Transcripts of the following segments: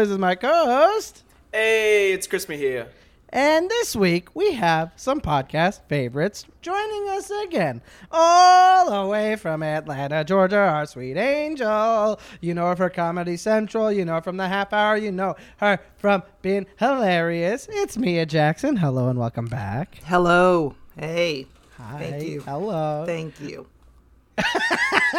always, is my co-host. Hey, it's Chris Mejia. And this week we have some podcast favorites joining us again, all the way from Atlanta, Georgia. Our sweet angel. You know her from Comedy Central. You know her from the Half Hour. You know her from being hilarious. It's Mia Jackson. Hello and welcome back. Hello. Hey. Hi. Thank you. Hello. Thank you.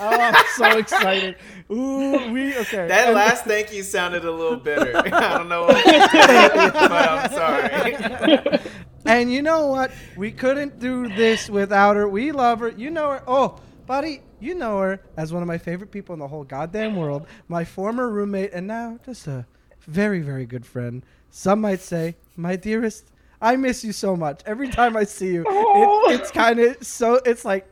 oh, I'm so excited. Ooh, we okay. That And- last thank you sounded a little bitter. I don't know what it did, but I'm sorry. And you know what? We couldn't do this without her. We love her. You know her. Oh, buddy, you know her as one of my favorite people in the whole goddamn world. My former roommate and now just a very, very good friend. Some might say, my dearest, I miss you so much. Every time I see you, it, oh. it's kind of so, it's like,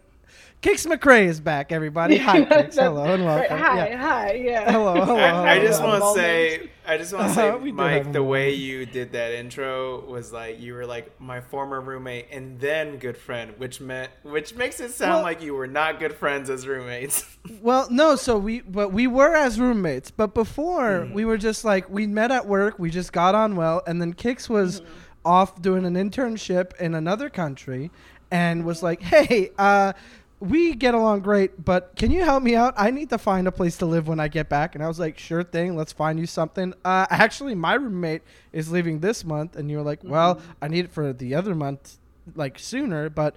Kix McCrae is back, everybody. Hi, Kix. Hello and welcome. Hi, Yeah. hi, yeah. Hello, hello, I, I just want to say, I just want to say, Uh-huh, we Mike, the a way you did that intro was like you were like my former roommate and then good friend, which meant which makes it sound Well- like you were not good friends as roommates. Well, no, so we but we were as roommates, but before we were just like we met at work, we just got on well, and then Kix was off doing an internship in another country and was like, "Hey, uh we get along great, but can you help me out? I need to find a place to live when I get back." And I was like, "Sure thing, let's find you something." Uh actually, my roommate is leaving this month, and you were like, "Well, I need it for the other month like sooner, but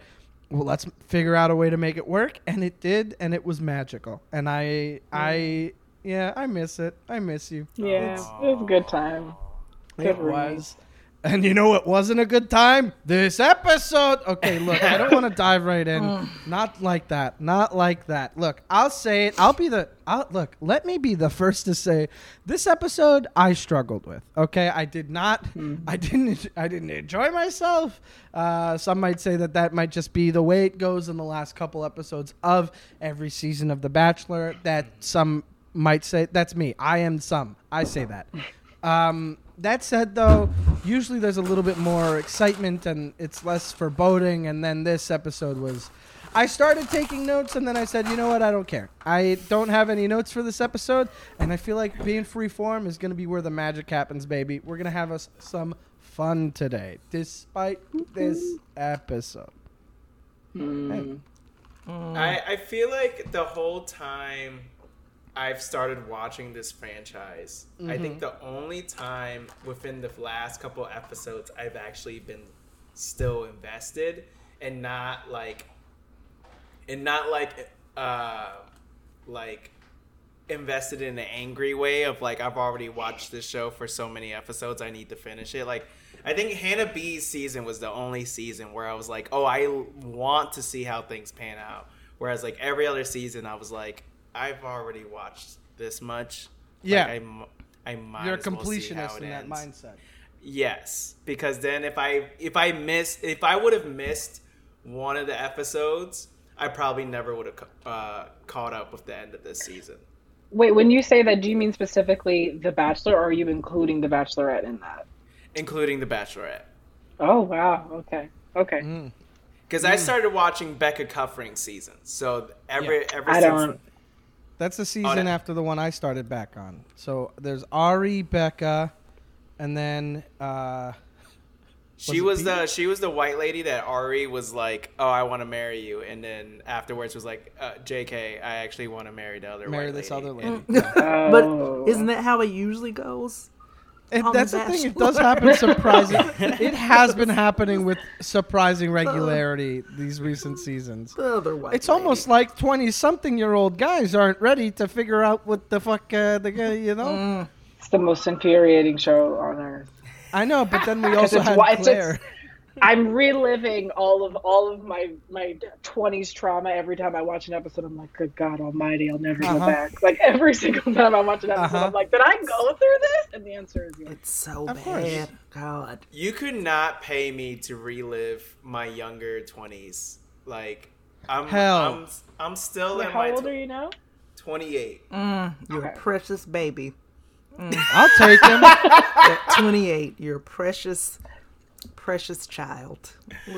well let's figure out a way to make it work and it did and it was magical and i i yeah i miss it i miss you Yeah, it was a good time. it Good roommate. was and you know what wasn't a good time? This episode. Okay look i don't want to dive right in. Not like that not like that. Look i'll say it. I'll be the I'll, look let me be the first to say this episode i struggled with okay? I did not i didn't i didn't enjoy myself. Uh, some might say that that might just be the way it goes in the last couple episodes of every season of the bachelor. That some might say that's me. I am some. I say that. Um, that said, though, usually there's a little bit more excitement and it's less foreboding. And then this episode was. I started taking notes and then I said, you know what? I don't care. I don't have any notes for this episode. And I feel like being free form is going to be where the magic happens, baby. We're going to have us some fun today, despite this episode. Mm. I, I feel like the whole time I've started watching this franchise, I think the only time within the last couple episodes I've actually been still invested and not like and not like uh like invested in an angry way of like I've already watched this show for so many episodes I need to finish it. Like I think Hannah B's season was the only season where I was like oh I want to see how things pan out. Whereas like every other season I was like I've already watched this much Like, Yeah. I'm, I might You're a as well see how completionist it in that ends. mindset. Yes, because then if I if I missed if I would have missed one of the episodes, I probably never would have uh, caught up with the end of this season. Wait, when you say that, do you mean specifically The Bachelor, or are you including The Bachelorette in that? including The Bachelorette. Oh wow, okay, okay. Mm. Because I started watching Becca Kufrin season, so every every. I since don't. That's the season no. after the one I started back on. So there's Ari, Becca, and then uh, she Was was the she was the white lady that Ari was like, oh, I want to marry you, and then afterwards was like, uh, J.K., I actually want to marry the other marry white this lady. other lady. And- Yeah. Oh. But isn't that how it usually goes? And that's The the thing. It does happen surprising. it has been happening with surprising regularity these recent seasons. The other white It's almost like twenty-something-year-old guys aren't ready to figure out what the fuck uh, the guy. You know. Mm. It's the most infuriating show on earth. I know, but then we also it's had why- it's- Claire. I'm reliving all of all of my my 20s trauma every time I watch an episode. I'm like, good God Almighty, I'll never Uh-huh. go back. Like every single time I watch an episode, Uh-huh. I'm like, did I go through this? And the answer is yes. It's so Of course. bad. God. You could not pay me to relive my younger twenties. Like I'm, Hell. I'm, I'm still Wait, in how my old tw- are you now? 28. Mm, you're a precious baby. I'll take him. At 28, you're precious Precious child.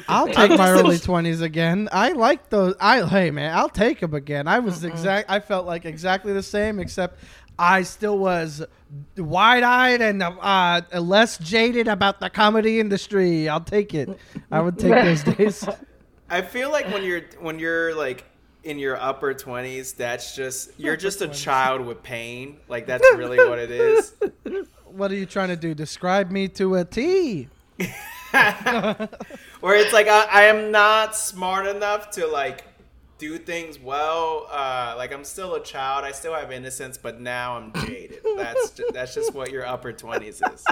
I'll that. take my early twenties again. I like those. I hey man, I'll take them again. I was exact. I felt like exactly the same, except I still was wide eyed and uh, less jaded about the comedy industry. I'll take it. I would take those days. I feel like when you're when you're like in your upper twenties, that's just you're just a child with pain. Like that's really what it is. What are you trying to do? Describe me to a T. Where it's like I, I am not smart enough to like do things well. Uh, like I'm still a child. I still have innocence, but now I'm jaded. That's ju- that's just what your upper twenties is.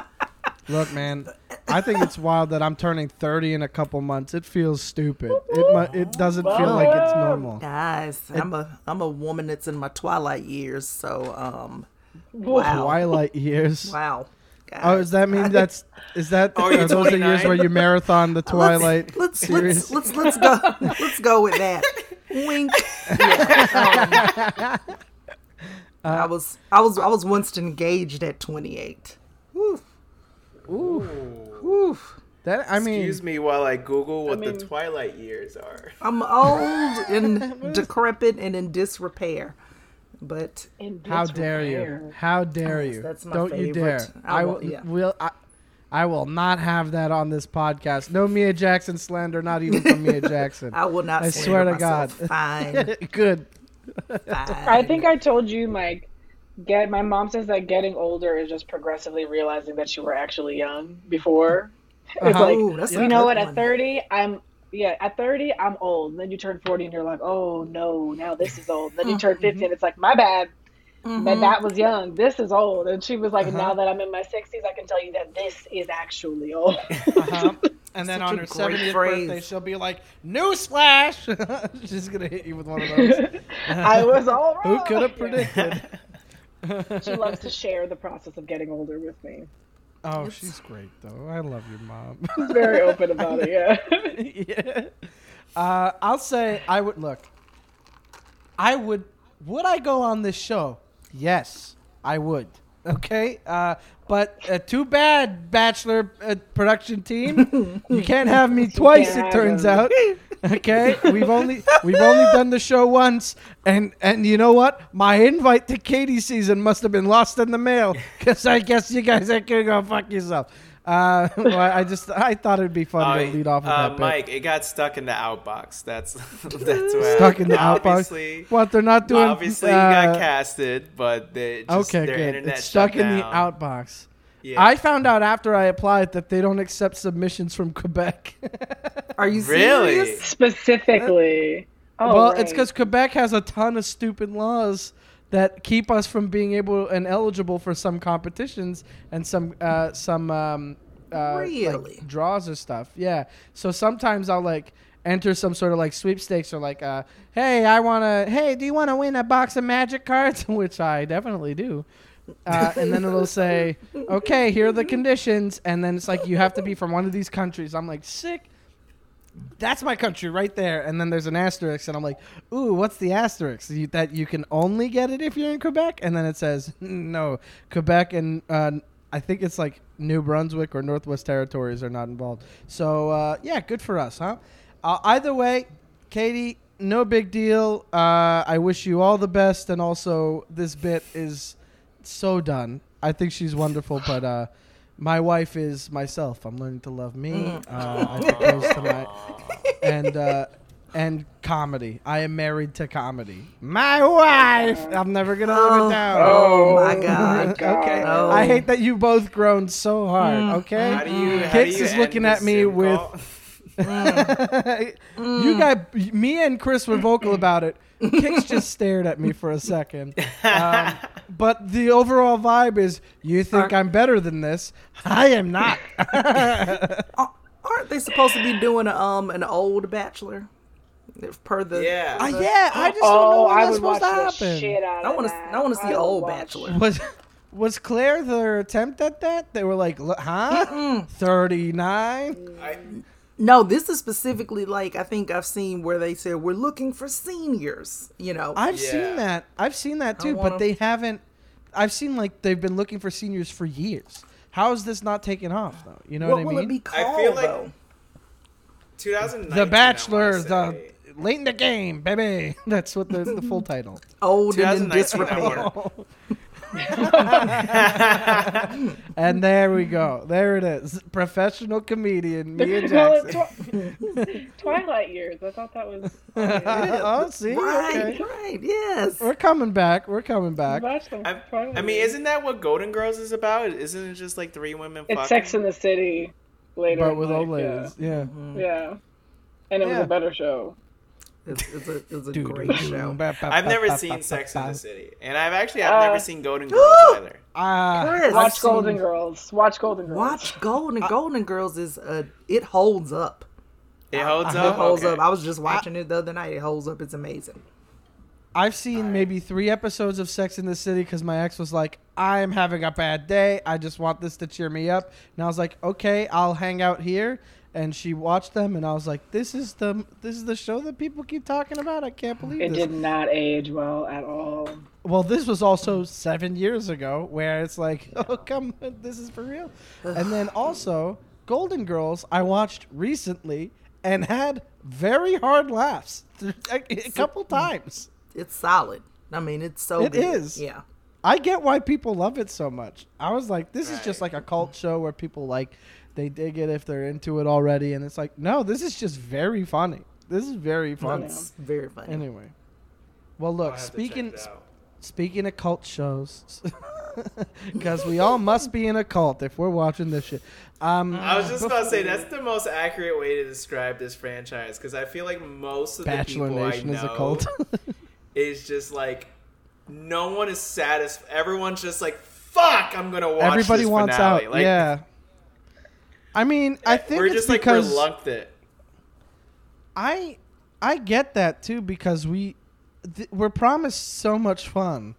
Look, man, I think it's wild that I'm turning 30 in a couple months. It feels stupid. It mu- it doesn't feel like it's normal. Guys, I'm a I'm a woman that's in my twilight years, so um, wow, Twilight years. wow. Oh, does that mean that's is that Oh, are you're those the years where you marathon the Twilight let's, series? Let's, let's let's go let's go with that. Wink. Yeah, um, I was I was I was once engaged at 28. Woo, Ooh, woo. that I mean, Excuse me while I Google what mean- the Twilight years are. I'm old and decrepit and in disrepair, but how dare you? How dare you? that's my Don't you dare! I I will- will. yeah. Will I, I will not have that on this podcast. No Mia Jackson slander, not even from Mia Jackson. I will not. I slander swear to. God. Fine, Good. fine. I think I told you, Mike. Get my mom says that getting older is just progressively realizing that you were actually young before. It's Uh-huh. like Ooh, that's you know what? one. At thirty, I'm yeah. At thirty, I'm old. And then you turn forty, and you're like, oh no, now this is old. Then you turn 50 and it's like, my bad. Mm-hmm. But that was young. This is old. And she was like, Uh-huh. now that I'm in my sixties, I can tell you that this is actually old. Uh-huh. And then Such on her great 70th phrase. birthday, she'll be like, "Newsflash!" She's gonna hit you with one of those. I was all wrong. Who could have predicted? She loves to share the process of getting older with me. Oh, she's great though. I love your mom. She's very open about it. Yeah. yeah. Uh, I'll say I would look. I would. Would I go on this show? Yes, I would. Okay. Uh, but uh, too bad, Bachelor uh, production team. you can't have me twice. It turns out. Okay. We've only we've only done the show once, and and you know what? My invite to Katie season must have been lost in the mail because I guess you guys are gonna go fuck yourself. Uh, well, I just I thought it'd be fun to lead off with uh, that. bit. Mike, it got stuck in the outbox. That's that's what stuck in the outbox. What they're not doing? Obviously, you uh, got casted, but they just, okay, their good. internet It's stuck shut in the outbox. Yeah. I found out after I applied that they don't accept submissions from Quebec. Are you Really? serious? Specifically. Oh, well, right. it's because Quebec has a ton of stupid laws that keep us from being able and eligible for some competitions and some uh, some um, uh, like, draws or stuff. Yeah. So sometimes I'll like enter some sort of like sweepstakes or like, uh, hey, I want to, hey, do you want to win a box of magic cards? Which I definitely do. Uh, and then it'll say, okay, here are the conditions. And then it's like, you have to be from one of these countries. I'm like, sick. That's my country right there. And then there's an asterisk. And I'm like, ooh, what's the asterisk? You, that you can only get it if you're in Quebec? And then it says, no, Quebec and uh, I think it's like New Brunswick or Northwest Territories are not involved. So, uh, yeah, good for us, huh? Uh, either way, Katie, no big deal. Uh, I wish you all the best. And also, this bit is so done. I think she's wonderful, but uh, my wife is myself. I'm learning to love me. Uh, I propose tonight, and uh, and comedy. I am married to comedy. My wife. I'm never gonna live Oh. it down. Oh my Oh god. my God. Okay. Oh. I hate that you both groaned so hard. Mm. Okay. How do you? How do Kix you is looking at this me Zoom with- call? you got me and Chris were vocal about it. Kix just stared at me for a second. Um, but the overall vibe is you think I'm better than this. I am not. Aren't they supposed to be doing um an old Bachelor? If Per the Yeah. Uh, yeah, I just don't know Oh, when I that's supposed to happen. shit I of want to. I want to see old watch. Bachelor. Was was Claire their attempt at that? They were like, huh? Thirty nine? I, No, this is specifically like I think I've seen where they said we're looking for seniors. You know, I've Yeah. seen that. I've seen that too, wanna- but they haven't. I've seen like they've been looking for seniors for years. How is this not taking off though? You know what what, I will mean? it be I called feel like- though? 2019. the Bachelor, the late in the game, baby. That's what the, the full title. Old and in 2019, I disrepair. wanna- and there we go. There it is. Professional comedian Mia Well, it's Jackson. Twi- Twilight years. I thought that was. oh, see, Right, okay. right, yes. We're coming back. We're coming back. Bachelor, I, I mean, isn't that what Golden Girls is about? Isn't it just like three women it's fucking? Sex in the City later? But with life, old ladies. Yeah. Mm-hmm. Yeah. yeah. And it was a better show. It's, it's a, it's a great show. doo, ba, ba, I've never seen Sex in the City, and I've actually I've Uh, never seen Golden Girls either. Ah, Chris, I've Watch seen- Golden Girls. Watch Golden Girls. Watch Golden Golden Girls is uh it holds up. It holds It up. holds Okay. up. I was just watching it the other night. It holds up. It's amazing. I've seen maybe three episodes of Sex in the City because my ex was like, "I'm having a bad day. I just want this to cheer me up." And I was like, "Okay, I'll hang out here." And she watched them, and I was like, "This is the this is the show that people keep talking about. I can't believe It this." did not age well at all. Well, this was also seven years ago, where it's like, "Oh, come, this is for real." and then also Golden Girls, I watched recently and had very hard laughs a, a couple times. It's solid. I mean, it's so It good. is. Yeah. I get why people love it so much. I was like, this is just like a cult show where people like they dig it if they're into it already, and it's like, no, this is just very funny. This is very funny. It's very funny. Anyway, well, look, have to check speaking it speaking of cult shows, because we all must be in a cult if we're watching this shit. Um, I was just about to say that's the most accurate way to describe this franchise because I feel like most of Bachelor the people Nation I know is a cult. is just like no one is satisfied. Everyone's just like, "Fuck, I'm gonna watch." Everybody this wants finale." out. Like, yeah. I mean, I think we're it's just like because reluctant. I I get that too because we th- we're promised so much fun.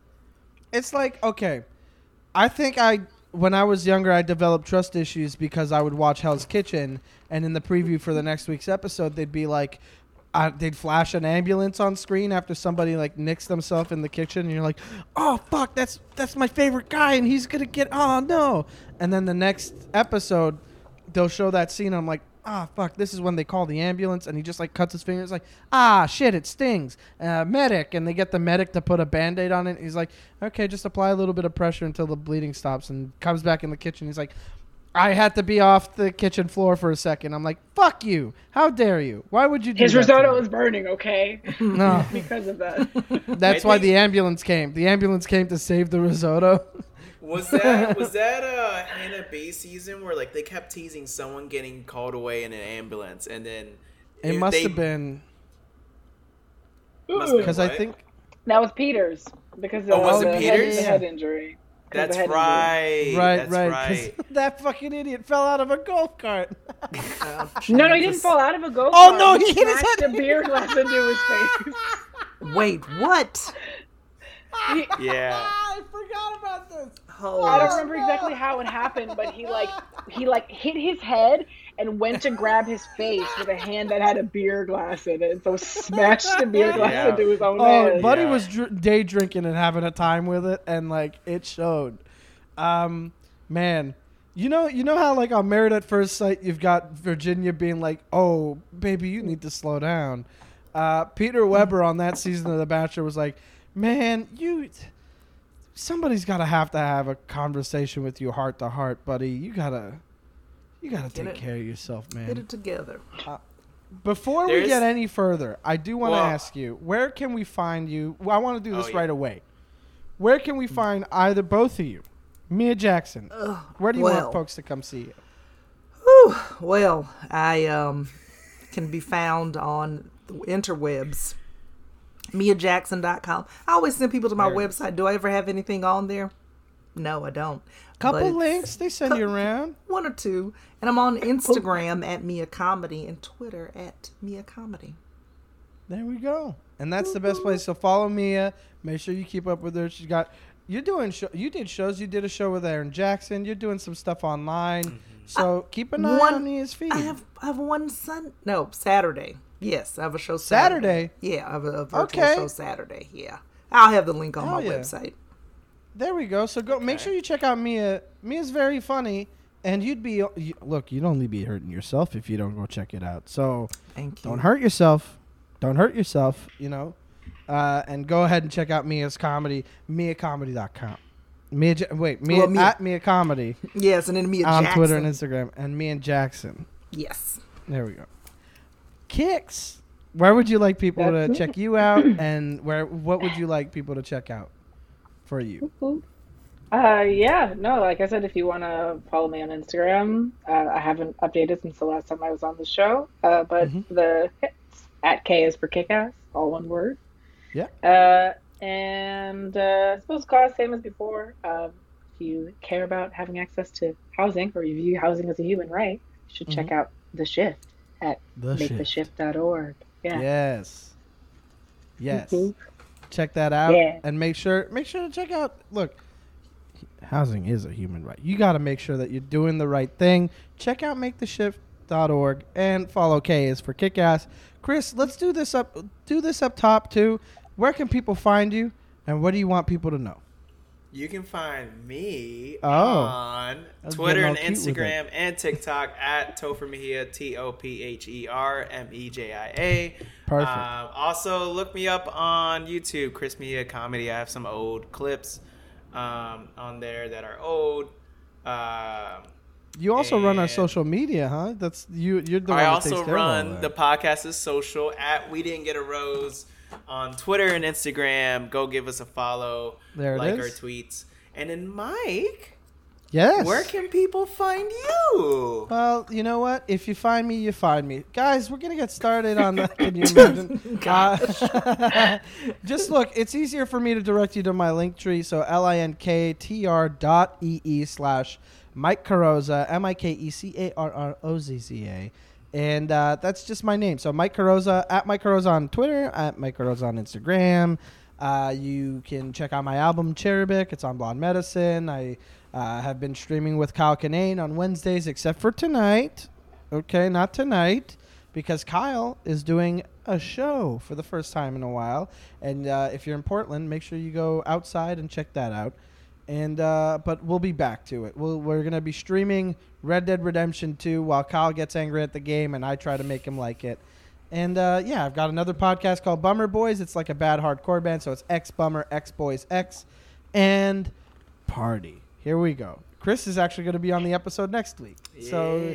It's like okay, I think I when I was younger I developed trust issues because I would watch Hell's Kitchen and in the preview for the next week's episode they'd be like. Uh, they'd flash an ambulance on screen after somebody like nicks themselves in the kitchen, and you're like, "Oh fuck, that's that's my favorite guy, and he's gonna get oh no!" And then the next episode, they'll show that scene. I'm like, ah, fuck, this is when they call the ambulance, and he just like cuts his finger. It's like, ah, shit, it stings. Uh, medic, and they get the medic to put a band aid on it. He's like, okay, just apply a little bit of pressure until the bleeding stops, and comes back in the kitchen. He's like, I had to be off the kitchen floor for a second. I'm like, fuck you. How dare you? Why would you do His that risotto was burning, okay? No, because of that. that's I why think- the ambulance came. The ambulance came to save the risotto. Was that was that uh Hannah B. season where like they kept teasing someone getting called away in an ambulance and then It if must they- have been must have been because I what? think That was Peters because Oh, of was the, it head, Peters? the head injury. 'Cause of That's the head right. right, That's right, right. 'cause that fucking idiot fell out of a golf cart. No, no, he didn't fall out of a go Oh, no, he hit his head. a beer glass into his face. Wait, what? He- Yeah. I forgot about this. Oh, I don't remember exactly how it happened, but he like he like hit his head and went to grab his face with a hand that had a beer glass in it, so smashed the beer glass Yeah. into his own Oh, head. Buddy Yeah. was dr- day drinking and having a time with it, and like it showed. Um, man, you know, you know how like on Married at First Sight, you've got Virginia being like, "Oh, baby, you need to slow down." Uh, Peter Weber on that season of The Bachelor was like, "Man, you." Somebody's got to have to have a conversation with you heart to heart, buddy. You gotta, you gotta Get take it- care of yourself, man. Get it together. Before we get any further, I do want to Well- ask you, where can we find you? Well, I want to do Oh, this yeah. right away. Where can we find either both of you, Mia Jackson? Ugh, Where do you well, want folks to come see you? whew, well, I um can be found on the interwebs. MiaJackson.com. I always send people to my There. website. Do I ever have anything on there? No, I don't. Couple links they send you around. One or two. And I'm on Instagram at Mia Comedy and Twitter at Mia Comedy. There we go. And that's the best place. So follow Mia. Make sure you keep up with her. She's got. You're doing. Show, you did shows. You did a show with Aaron Jackson. You're doing some stuff online. Mm-hmm. So uh, keep an eye One- on Mia's feed. I have I have one Sun no Saturday. Yes, I have a show Saturday? Yeah, I have a, a virtual Okay. show Saturday. Yeah, I'll have the link on Hell my yeah. website. There we go. So go. Make Okay. sure you check out Mia. Mia's very funny, and you'd be you, look. You'd only be hurting yourself if you don't go check it out. So Thank you. don't hurt yourself. Don't hurt yourself. You know, uh, and go ahead and check out Mia's comedy. MiaComedy.com. Mia, Ja- wait, Mia Well, Mia- at Mia Comedy Yes, and then me on Jackson. Twitter and Instagram, and me and Jackson. Yes. There we go. Kix. Where would you like people That's to me. check you out, and where? What would you like people to check out for you? Uh, yeah, no, like I said, if you want to follow me on Instagram, uh, I haven't updated since the last time I was on the show. Uh, but Mhm. the at K is for Kickass, all one word. Yeah. Uh, and uh, I suppose cost same as before. Um, if you care about having access to housing or you view housing as a human right, you should check out the shift at The maketheshift.org. Yeah. Yes. Yes. Mhm. Check that out Yeah. and make sure make sure to check out look housing is a human right. You got to make sure that you're doing the right thing. Check out maketheshift.org and follow K is for kickass. Chris, let's do this up do this up top too. Where can people find you and what do you want people to know? You can find me Oh. on Twitter and all cute with it. Instagram and TikTok at Topher Mejia, T O P H E R M E J I A. Perfect. Um, also, look me up on YouTube, Chris Mejia Comedy. I have some old clips um, on there that are old. Um You also run our social media, huh? That's you you're the one I that also takes care of all run the podcast is social at We Didn't Get a Rose on Twitter and Instagram. Go give us a follow. There it like is. our tweets. And then Mike, Yes. where can people find you? Well, you know what? If you find me, you find me. Guys, we're to get started on the. Can you imagine? Uh, just look, it's easier for me to direct you to my link tree. So L I N K T R dot E E slash Mike Carrozza, M I K E C A R R O Z Z A. And uh, that's just my name. So Mike Carrozza, at Mike Carrozza on Twitter, at Mike Carrozza on Instagram. Uh, you can check out my album Cherubic. It's on Blonde Medicine. I uh, have been streaming with Kyle Kinane on Wednesdays, except for tonight. Okay, not tonight, because Kyle is doing a show for the first time in a while. And uh, if you're in Portland, make sure you go outside and check that out. And uh, but we'll be back to it. We'll, we're gonna be streaming Red Dead Redemption 2 while Kyle gets angry at the game and I try to make him like it. And uh, yeah, I've got another podcast called Bummer Boys. It's like a bad hardcore band, so it's X Bummer, X Boys, X, and Party. Here we go. Chris is actually going to be on the episode next week, so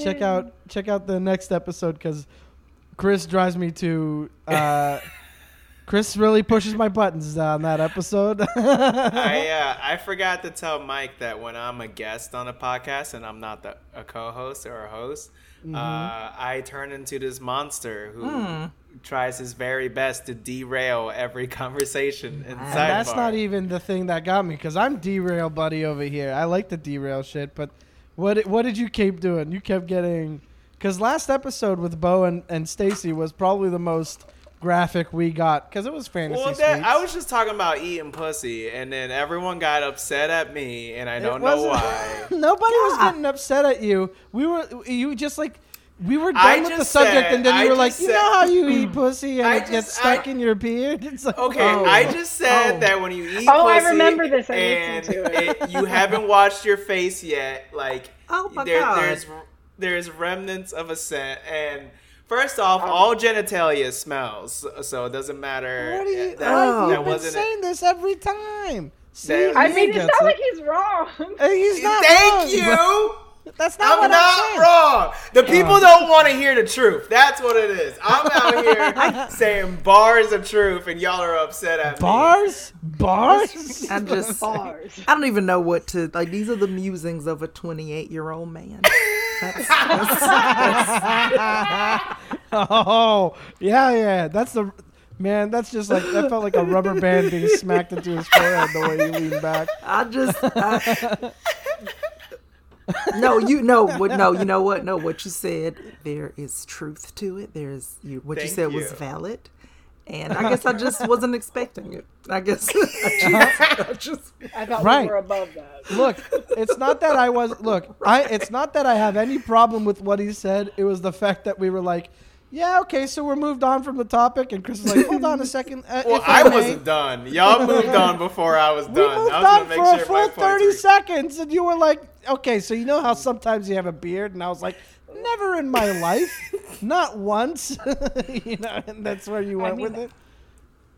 check out check out the next episode because Chris drives me to. Uh, Chris really pushes my buttons on that episode. I uh, I forgot to tell Mike that when I'm a guest on a podcast and I'm not the, a co-host or a host, Mm-hmm. uh, I turn into this monster who Hmm. tries his very best to derail every conversation And that's not even the thing that got me because I'm derail buddy over here. I like the derail shit, but what what did you keep doing? You kept getting because last episode with Bo and, and Stacy was probably the most graphic we got because it was fantasy. Well, that. I was just talking about eating pussy, and then everyone got upset at me, and I don't know why. Nobody was getting upset at you. We were you just like. We were done I with the subject, said- and then I you were like, just "You said- know how you eat pussy and I it gets just- stuck I- in your beard." It's like, Okay, Oh. I just said Oh. that when you eat Oh, I remember this. I and listened to it. you haven't washed your face yet, like Oh my there, God. there's there's remnants of a scent. And first off, um, all genitalia smells, so it doesn't matter. What are you? that, Oh. I've been wasn't it. saying this every time. See, That- I mean, it's gets not it. like he's wrong. He's not Thank wrong, you. That's not I'm what not saying. wrong. The people Oh. don't want to hear the truth. That's what it is. I'm out here saying bars of truth, and y'all are upset at me. Bars, bars. I'm just Bars. I don't even know what to like. These are the musings of a 28 year old man. That's, that's, oh, yeah, yeah. That's the man. That's just like that felt like a rubber band being smacked into his forehead the way he leaned back. I just. I, no, you know what? No, you know what? No, what you said. There is truth to it. There's you. What you Thank said was valid, and I guess I just wasn't expecting it. I guess I just, I just I thought Right. we were above that. Look, it's not that I was. Look, I. It's not that I have any problem with what he said. It was the fact that we were like, Yeah, okay, so we're moved on from the topic, and Chris is like, hold on a second. Uh, Well, if I wasn't done. Y'all moved on before I was done. We moved I was on gonna make for a sure full 30 seconds, and you were like, okay, so you know how sometimes you have a beard? And I was like, never in my life. Not once. you know, and that's where you I went mean, with it.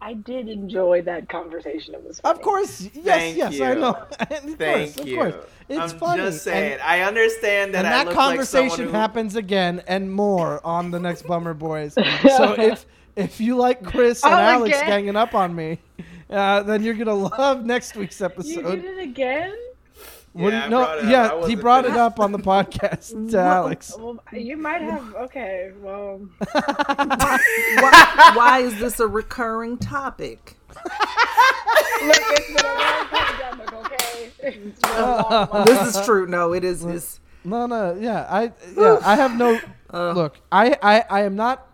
I did enjoy that conversation. It was funny. Of course, yes, Thank yes, I know. of Thank course, of course. It's I'm funny. just saying. And, I understand that and I that look like conversation someone who, happens again and more on the next Bummer Boys. so if if you like Chris and Oh, Alex again? ganging up on me, uh, then you're gonna love next week's episode. You did it again? What Yeah, you- no, brought it up. Yeah, he wasn't brought it up on the podcast uh, to Alex. Well, you might have. Okay, well, why, why is this a recurring topic? look, it's been a long pandemic. Okay, it's been a long, long This is true. No, it is. It's, No, no, yeah, I, yeah, I have no. Uh. look, I, I, I am not.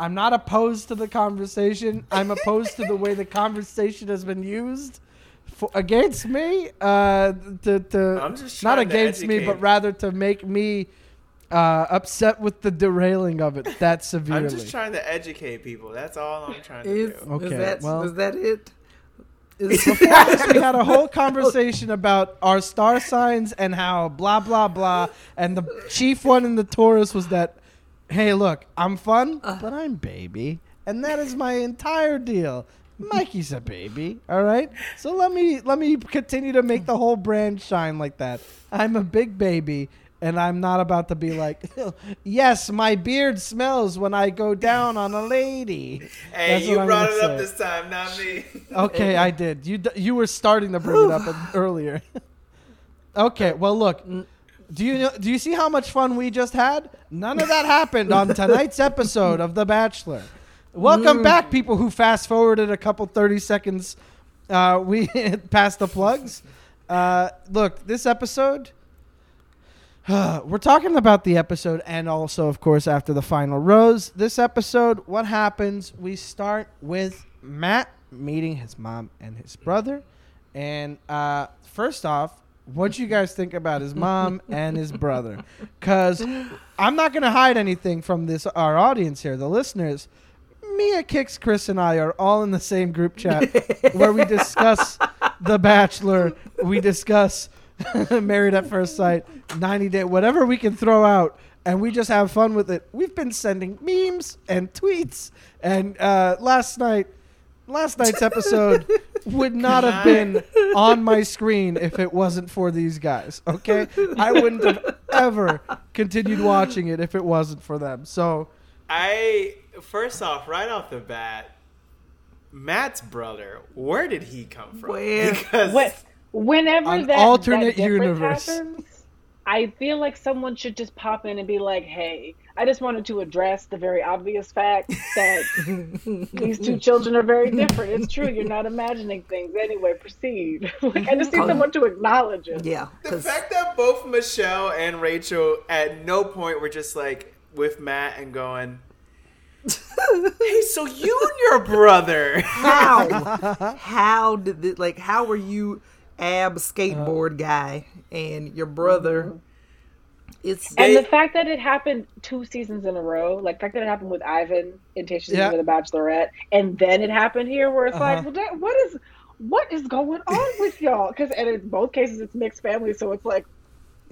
I'm not opposed to the conversation. I'm opposed to the way the conversation has been used for, against me. Uh, to, to I'm just not trying to against me, but rather to make me uh, upset with the derailing of it that severely. I'm just trying to educate people. That's all I'm trying to is, do. Okay, is that well- is that it? Is, Before this, we had a whole conversation about our star signs and how blah blah blah. And the chief one in the Taurus was that, hey, look, I'm fun, but I'm baby, and that is my entire deal. Mikey's a baby, all right. So let me let me continue to make the whole brand shine like that. I'm a big baby, and I'm not about to be like, yes, my beard smells when I go down on a lady. Hey, That's you brought it up this time, not me. Okay, I did. You you were starting to bring it up earlier. okay, well look. Do you know, do you see how much fun we just had? None of that happened on tonight's episode of The Bachelor. Welcome back, people who fast forwarded a couple thirty seconds. Uh, we passed the plugs. Uh, look, this episode. we're talking about the episode and also, of course, after the final rose. This episode, what happens? We start with Matt meeting his mom and his brother. And uh, first off, what you guys think about his mom and his brother? Because I'm not going to hide anything from this our audience here, the listeners. Mia Kix, Chris, and I are all in the same group chat where we discuss The Bachelor. We discuss Married at First Sight, 90 Day, whatever we can throw out, and we just have fun with it. We've been sending memes and tweets, and uh, last night, last night's episode would not have been on my screen if it wasn't for these guys. Okay, I wouldn't have ever continued watching it if it wasn't for them. So. I first off, right off the bat, Matt's brother. Where did he come from? Where? Because what, whenever that alternate that universe. happens, I feel like someone should just pop in and be like, "Hey, I just wanted to address the very obvious fact that these two children are very different. It's true. You're not imagining things. Anyway, proceed. like, I just need mm-hmm. someone to acknowledge it. yeah, the 'cause- fact that both Michelle and Rachel at no point were just like with Matt and going, "Hey, so you and your brother." how how did it like how were you ab skateboard guy and your brother it's And They- the fact that it happened two seasons in a row, like the fact that it happened with Ivan in Tayshia's Yeah. with the Bachelorette, and then it happened here, where it's Uh-huh. like, well, that, what is what is going on with y'all? Because and in both cases it's mixed family, so it's like,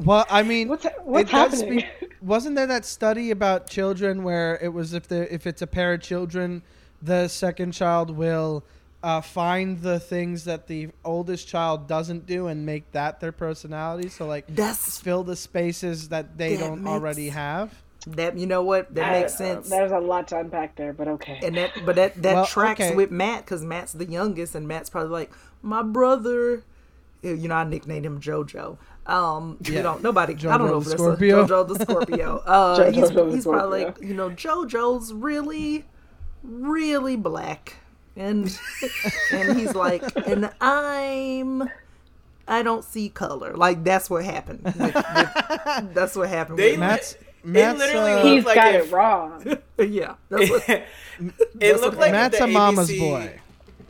Well, I mean, what's what's happening? speak- wasn't there that study about children where it was if the if it's a pair of children, the second child will uh, find the things that the oldest child doesn't do and make that their personality. So like that's fill the spaces that they That don't makes- already have. that you know what that I- makes sense There's a lot to unpack there, but okay. and that but that that Well, tracks okay. with matt because matt's the youngest and matt's probably like my brother you know i nicknamed him jojo um Yeah. you know nobody i don't know if the that's Scorpio. A, jojo the scorpio uh Jojo he's, the he's probably like you know jojo's really really black and and he's like and i'm i don't see color like that's what happened with, with, that's what happened They with Matt's it literally uh, He's like got if- it wrong. yeah that's what it That's looked what- like Matt's a the mama's boy.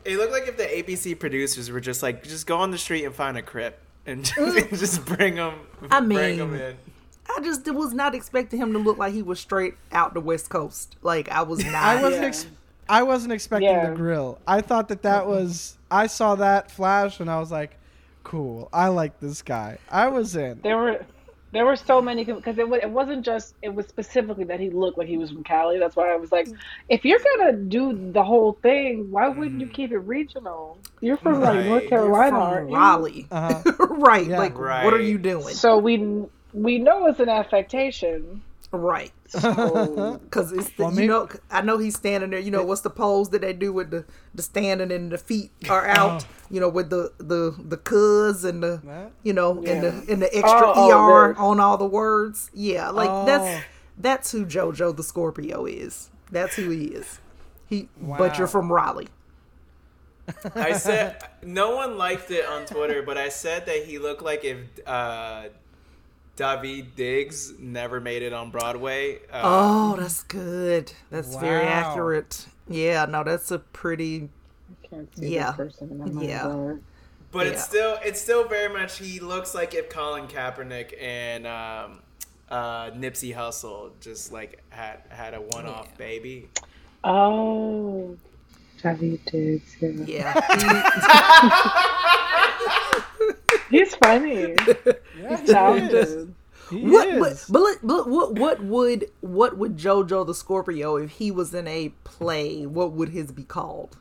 It looked like if the ABC producers were just like, just go on the street and find a crip and just, just bring them, I bring mean, in. I just was not expecting him to look like he was straight out the West Coast. Like I was not. I wasn't. Yeah. Ex- I wasn't expecting Yeah. the grill. I thought that that was. I saw that flash and I was like, "Cool. I like this guy." I was in. There were there were so many because it, it wasn't just it was specifically that he looked like he was from Cali. That's why I was like, if you're gonna do the whole thing, why wouldn't you keep it regional? You're from like Right. North You're Carolina, from aren't you? Raleigh. Uh-huh. right. Yeah. Like what are you doing? So we we know it's an affectation. Right. So Because it's the, Well, you know I know he's standing there. You know what's the pose that they do with the the standing and the feet are out. You know with the the the cuz and the That? you know and the and the extra Oh, oh, er this. on all the words. Yeah, like Oh. that's that's who JoJo the Scorpio is. That's who he is. He but you're from Raleigh. I said no one liked it on Twitter, but I said that he looked like if uh, Daveed Diggs never made it on Broadway. Uh, Oh, that's good. That's very accurate. Yeah, no, that's a pretty I can't see Yeah. this person in my mind's Yeah. But it's still it's still very much he looks like if Colin Kaepernick and um, uh, Nipsey Hussle just like had had a one off baby. Oh, Javi Diggs. Yeah. yeah. He's funny. Yeah, he is. He what, but, but, but what what would what would JoJo the Scorpio if he was in a play? What would his be called?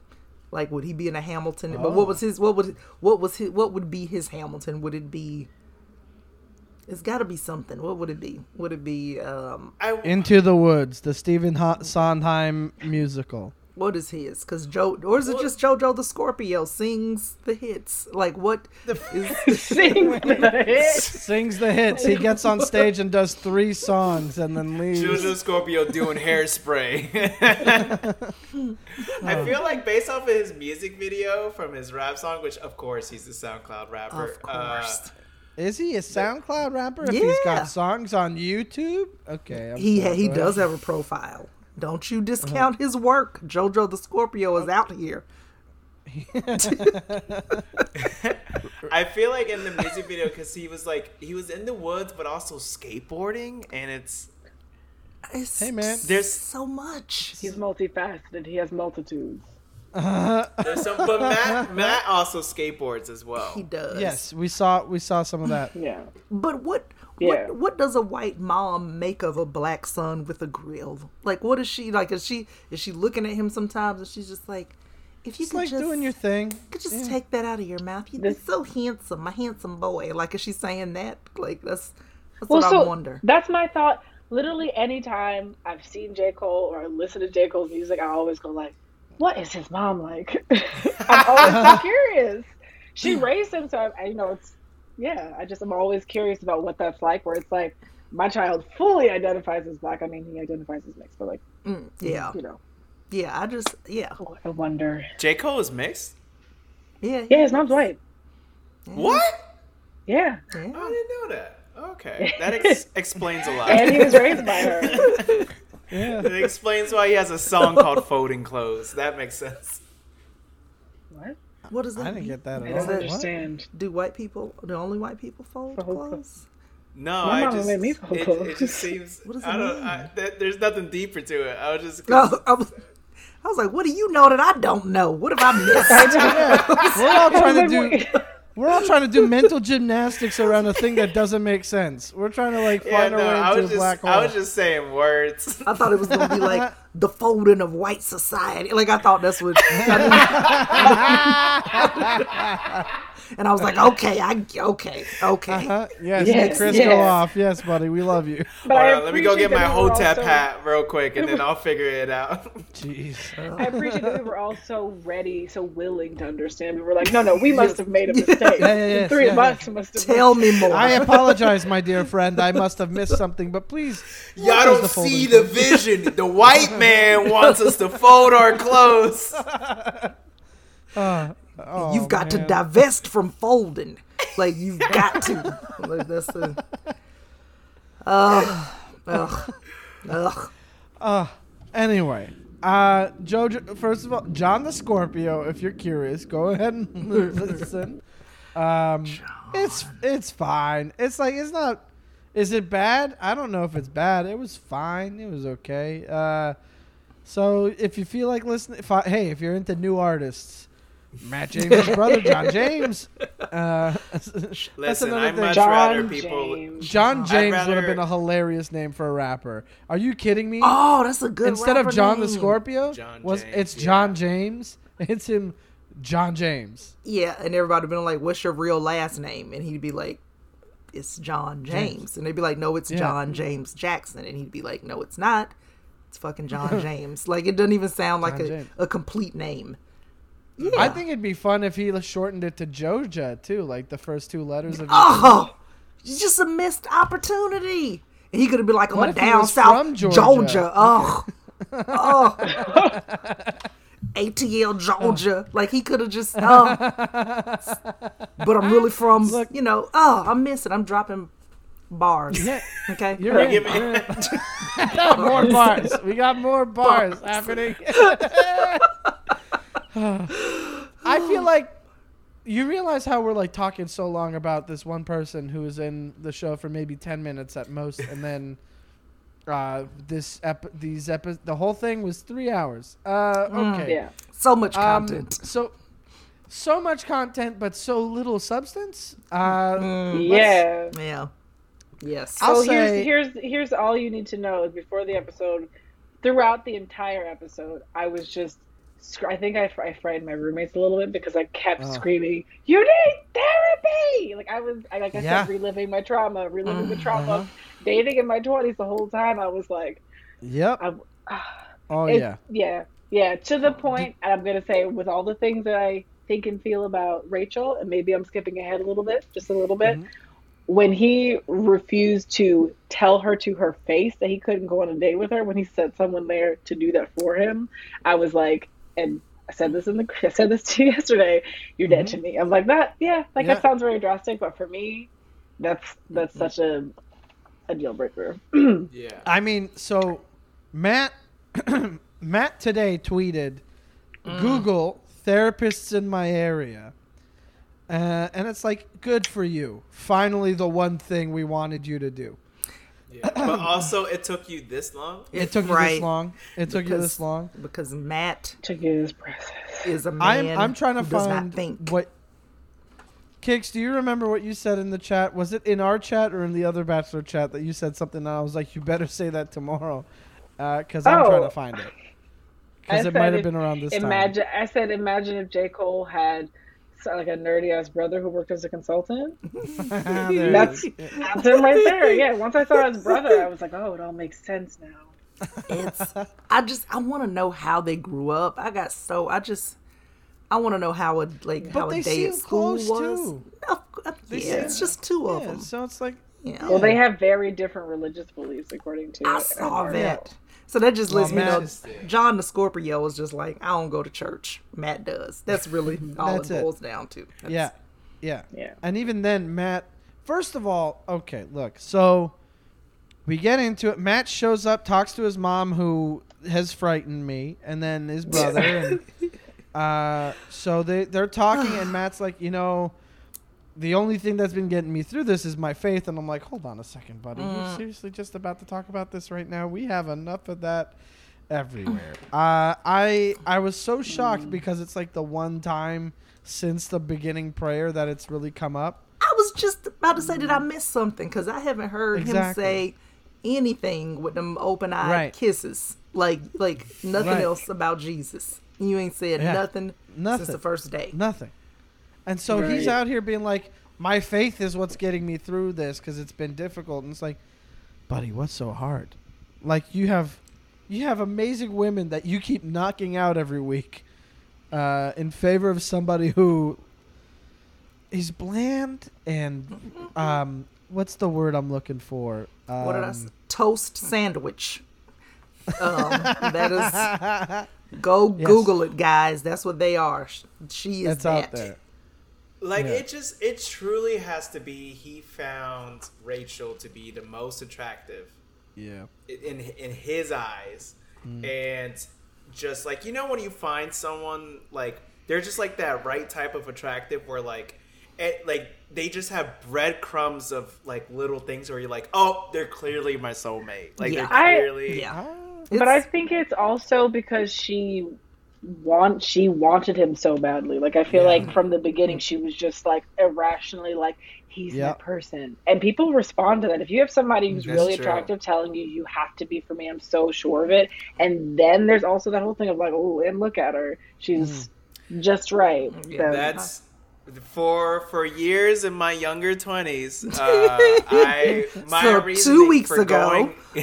Like, would he be in a Hamilton? But Oh. what was his? What would what was his? What would be his Hamilton? Would it be? It's got to be something. What would it be? Would it be? um I Into the Woods, the Stephen Ho- Sondheim musical. What is his? Because Joe, or is it Well- just JoJo the Scorpio sings the hits? Like what is? Sing the hit. Sings the hits. He gets on stage and does three songs and then leaves. Jojo Scorpio doing hairspray. I feel like based off of his music video from his rap song, which of course he's a SoundCloud rapper. Of course. Uh, Is he a SoundCloud rapper? If he's Yeah. got songs on YouTube? Okay. I'm he sorry, he go does have a profile. Don't you uh-huh. discount his work. JoJo the Scorpio is out here. I feel like in the music video because he was like he was in the woods but also skateboarding, and it's It's Hey, man. There's- so much. He's multifaceted. He has multitudes. there's some. But Matt Matt also skateboards as well. He does. yes, we saw we saw some of that. Yeah. But what Yeah. what what does a white mom make of a black son with a grill? Like what is she like? Is she is she looking at him sometimes and she's just like, if you It's could like just doing your thing. could just Yeah. take that out of your mouth. You'd This- be so handsome, my handsome boy. Like is she saying that? Like that's that's Well, what so I wonder. that's my thought. Literally, anytime I've seen J. Cole or listened to J. Cole's music, I always go like, "What is his mom like?" I'm always so curious. She raised him, so I, I, you know, it's yeah. I just am always curious about what that's like. Where it's like my child fully identifies as black. I mean, he identifies as mixed, but like, Mm, yeah, you know, yeah. I just yeah I wonder. J Cole is mixed. yeah Yeah, his mom's white. What? Yeah, I didn't know that. Okay, that ex- explains a lot. and he was raised by her. Yeah. It explains why he has a song called "Folding Clothes." That makes sense. What? What does that I didn't mean? get that I don't all. What? understand. Do white people? Do only white people fold Fold clothes. clothes? No, My I mama just made me it, fold it clothes. just seems. What does I don't. mean? I, th- there's nothing deeper to it. I was just. No, I was, I was like, what do you know that I don't know? What have I missed? Yeah, we're all trying to do wait. We're all trying to do mental gymnastics around a thing that doesn't make sense. We're trying to like Yeah, find no, our I way was into a black just. hole. I was just saying words. I thought it was gonna be like the folding of white society. Like I thought that's what. and I was like, okay, I okay, okay. Uh-huh. Yes, Yes, Chris yes. go off. Yes, buddy, we love you. But I Hold on, let me go get my that we Hotep also- hat real quick, and then I'll figure it out. Jeez. I appreciate that we were all so ready, so willing to understand. We were like, no, no, we must have made a mistake. Yeah, yeah, The yes, three yeah, of yeah. us must have. Tell me more. I apologize, my dear friend. I must have missed something, but please. Y'all don't the see folding the vision. The white man wants us to fold our clothes. Uh, oh, You've got to divest from folding. Like you've got to. Like, that's the. Ugh. Ugh. Ugh. Uh, anyway, uh, Jojo. First of all, John the Scorpio. If you're curious, go ahead and listen. Um, it's it's fine. It's like it's not. Is it bad? I don't know if it's bad. It was fine. It was okay. Uh, so if you feel like listening, if I, hey, if you're into new artists, Matt James' brother, John James. Uh, that's Listen, another I thing. much John rather people. James. John I'd would have been a hilarious name for a rapper. Are you kidding me? Oh, that's a good. One. Instead of rapper John the. Scorpio, John was James, it's yeah. John James? It's him, John James. Yeah, and everybody would been like, "What's your real last name?" And he'd be like, "It's John James." James. And they'd be like, "No, it's Yeah. John James Jackson." And he'd be like, "No, it's not. It's fucking John James." like it doesn't even sound like a, a complete name. Yeah. I think it'd be fun if he shortened it to Joja too, like the first two letters of. Oh, it's just a missed opportunity. And he could have been like, "I'm What a down south from Georgia." Georgia? Oh, oh. ATL Georgia. Like he could have just. Oh. but I'm really from. Look- you know. Oh, I'm missing. I'm dropping bars. Yeah, Okay. you're in. Give me- more bars. We got more bars happening. I feel like you realize how we're like talking so long about this one person who is in the show for maybe ten minutes at most, and then uh, this ep- these epi- the whole thing was three hours. Uh, okay. Yeah. So much Um, content. so so much content, but so little substance. Uh, Mm. Yeah. yeah. Yes. I'll So say- here's here's here's all you need to know is before the episode, throughout the entire episode, I was just sc- I think I, I frightened my roommates a little bit because I kept Oh. screaming, "You need therapy!" Like I was, I, like I Yeah. said, reliving my trauma, reliving the trauma Uh-huh. of dating in my twenties. The whole time I was like, Yep. I, Oh yeah. yeah, yeah. To the point, and I'm gonna say with all the things that I think and feel about Rachel, and maybe I'm skipping ahead a little bit, just a little bit. Mhm. When he refused to tell her to her face that he couldn't go on a date with her, when he sent someone there to do that for him, I was like, and I said this in the, I said this to you yesterday. You're dead to mm-hmm. me. I'm like that. Yeah, like Yeah. that sounds very drastic, but for me, that's that's mm-hmm. such a a deal breaker. yeah. I mean, so Matt Matt today tweeted mm. Google therapists in my area. Uh, and it's like good for you. Finally the one thing we wanted you to do. Yeah. But also, it took you this long. It took you this long. It took you this long. Because Matt took get his process. is a I'm man I'm trying to who does find think. what Kix, do you remember what you said in the chat? Was it in our chat or in the other bachelor chat that you said something and I was like, you better say that tomorrow, uh, because I'm trying Oh. to find it. Because it might have been around this Imagine, I said, imagine if J. Cole had so- like a nerdy ass brother who worked as a consultant. time. There it That's is. that's him right there. Yeah. Once I saw his brother, I was like, oh, it all makes sense now. It's I just I want to know how they grew up. I got so I just I want to know how a like But how they a day at school was. too. Of- They yeah, seem- it's just two of Yeah, them. so it's like Yeah. Well, they have very different religious beliefs, according to. I saw article. that. So that just lets Well, me know John the Scorpio is just like I don't go to church. Matt does. That's really all That's it it. boils down to. That's- yeah, yeah, Yeah. And even then, Matt. First of all, okay, look. So we get into it. Matt shows up, talks to his mom, who has frightened me, and then his brother, and uh, so they they're talking, and Matt's like, you know. The only thing that's been getting me through this is my faith, and I'm like, hold on a second, buddy. You're seriously just about to talk about this right now? We have enough of that everywhere. uh, I I was so shocked because it's like the one time since the beginning prayer that it's really come up. I was just about to say that I missed something because I haven't heard him say anything with them open eyed Right. kisses. Like like nothing Right. else about Jesus. You ain't said Yeah. nothing, Nothing. since the first day. Nothing. And so he's out here being like, my faith is what's getting me through this because it's been difficult. And it's like, buddy, what's so hard? Like you have, you have amazing women that you keep knocking out every week, uh, in favor of somebody who is bland and, um, what's the word I'm looking for? Um, what did I say? Toast sandwich. Um, that is go Yes. Google it, guys. That's what they are. Sh- She is It's that. out there. Like Yeah. it just it truly has to be he found Rachel to be the most attractive Yeah. in in his eyes Mm. and just like you know when you find someone like they're just like that right type of attractive where like it, like they just have breadcrumbs of like little things where you're like, oh, they're clearly my soulmate. Like Yeah. they're I- clearly. Yeah. but I think it's also because she want she wanted him so badly. Like I feel like from the mm-hmm. beginning she was just like irrationally like he's my Yep. person. And people respond to that. If you have somebody who's That's really true. attractive telling you you have to be for me, I'm so sure of it. And then there's also that whole thing of like, oh, and look at her. She's mm. just right. Yeah, So- That's uh, for for years in my younger twenties. Uh, I my So, two weeks for ago. going-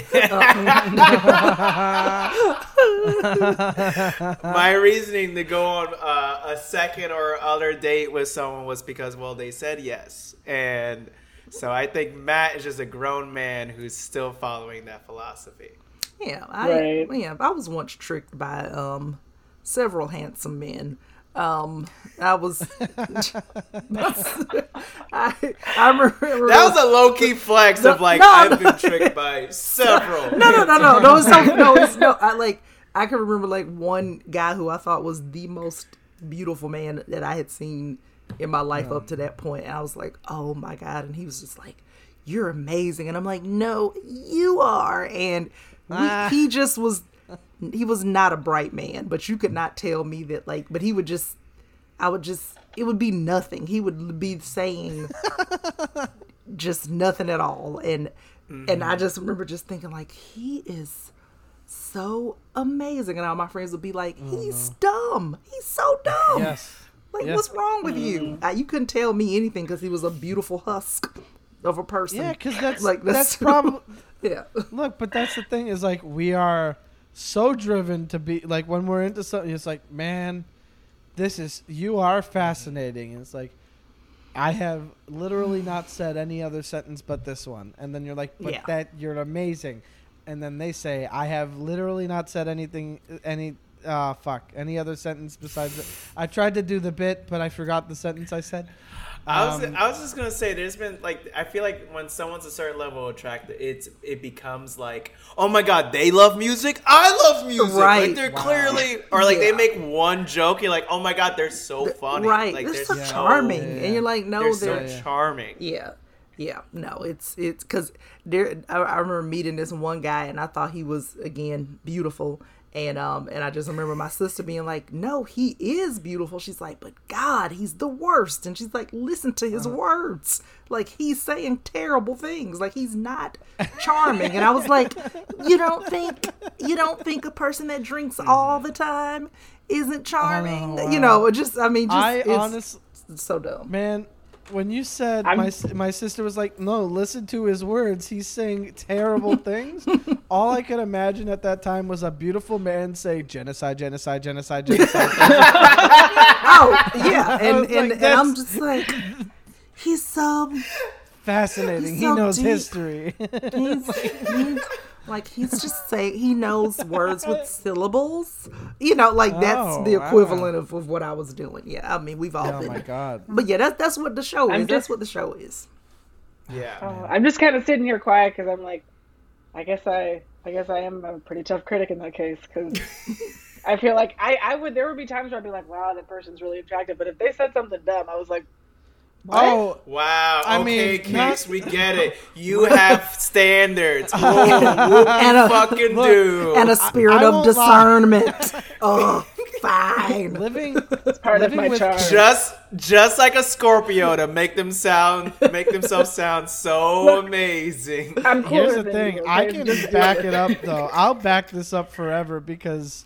my reasoning to go on uh, a second or other date with someone was because well they said yes and so i think matt is just a grown man who's still following that philosophy Yeah, I Right. yeah, I was once tricked by um several handsome men. Um, I was, I, I remember that was a low-key flex of like No, i've no. been tricked by several no, no, no, no, no, it's so, no, it's no. I like I can remember like one guy who I thought was the most beautiful man that I had seen in my life up to that point, and I was like, oh my god, and he was just like, you're amazing, and I'm like, no, you are, and we, Ah. he just was. He was not a bright man, but you could not tell me that like. But he would just, I would just, it would be nothing. He would be saying just nothing at all and and i just remember just thinking like he is so amazing and all my friends would be like he's dumb he's so dumb yes. like Yeah. what's wrong with you uh, you couldn't tell me anything because he was a beautiful husk of a person Yeah, because that's Like, that's, that's- probably yeah look. But that's the thing is like we are so driven to be like when we're into something. It's like man, this is you are fascinating. And it's like I have literally not said any other sentence but this one, and then you're like, but Yeah. that you're amazing, and then they say I have literally not said anything any. Uh, fuck. Any other sentence besides it? I tried to do the bit, but I forgot the sentence I said. I was, Um, I was just gonna say, there's been like, I feel like when someone's a certain level of attracted, it's it becomes like, oh my god, they love music, I love music, Right. Like they're Wow. clearly, or like they make one joke, you're like, oh my god, they're so funny, right Like they're so Yeah. charming Yeah, yeah, and you're like no they're they're, so yeah. charming. Yeah, yeah. No, it's it's because there. I, I remember meeting this one guy, and I thought he was again beautiful, and um, and I just remember my sister being like, "No, he is beautiful." She's like, "But God, he's the worst," and she's like, "Listen to his words. Like he's saying terrible things. Like he's not charming." and I was like, "You don't think you don't think a person that drinks all the time isn't charming? Oh, You know, just I mean, just I it's honestly. so dumb." Man, when you said I'm- my my sister was like, "No, listen to his words. He's saying terrible things." All I could imagine at that time was a beautiful man say genocide, genocide, genocide, genocide. oh yeah and and, like, and i'm just like he's so Fascinating. He's he so knows deep. history. he's, he's like he's just saying he knows words with syllables you know like that's Oh, the wow. equivalent of, of what i was doing yeah i mean we've all oh been my god. but yeah that's that's what the show is I'm that's just- what the show is Yeah. Oh, I'm just kind of sitting here quiet because I'm like, I guess I, I guess I am a pretty tough critic in that case because I feel like I, I would. There would be times where I'd be like, wow, that person's really attractive. But if they said something dumb, I was like, what? Oh, Wow. I okay, mean, Case, not- we get it. You have standards. Whoop, whoop, And a- fucking look, do. and a spirit I of discernment oh fine living it's part of living my with charm. just just like a Scorpio to make them sound make themselves sound so amazing. I'm Here's the thing. you, I can Just back it. it up though. I'll back this up forever because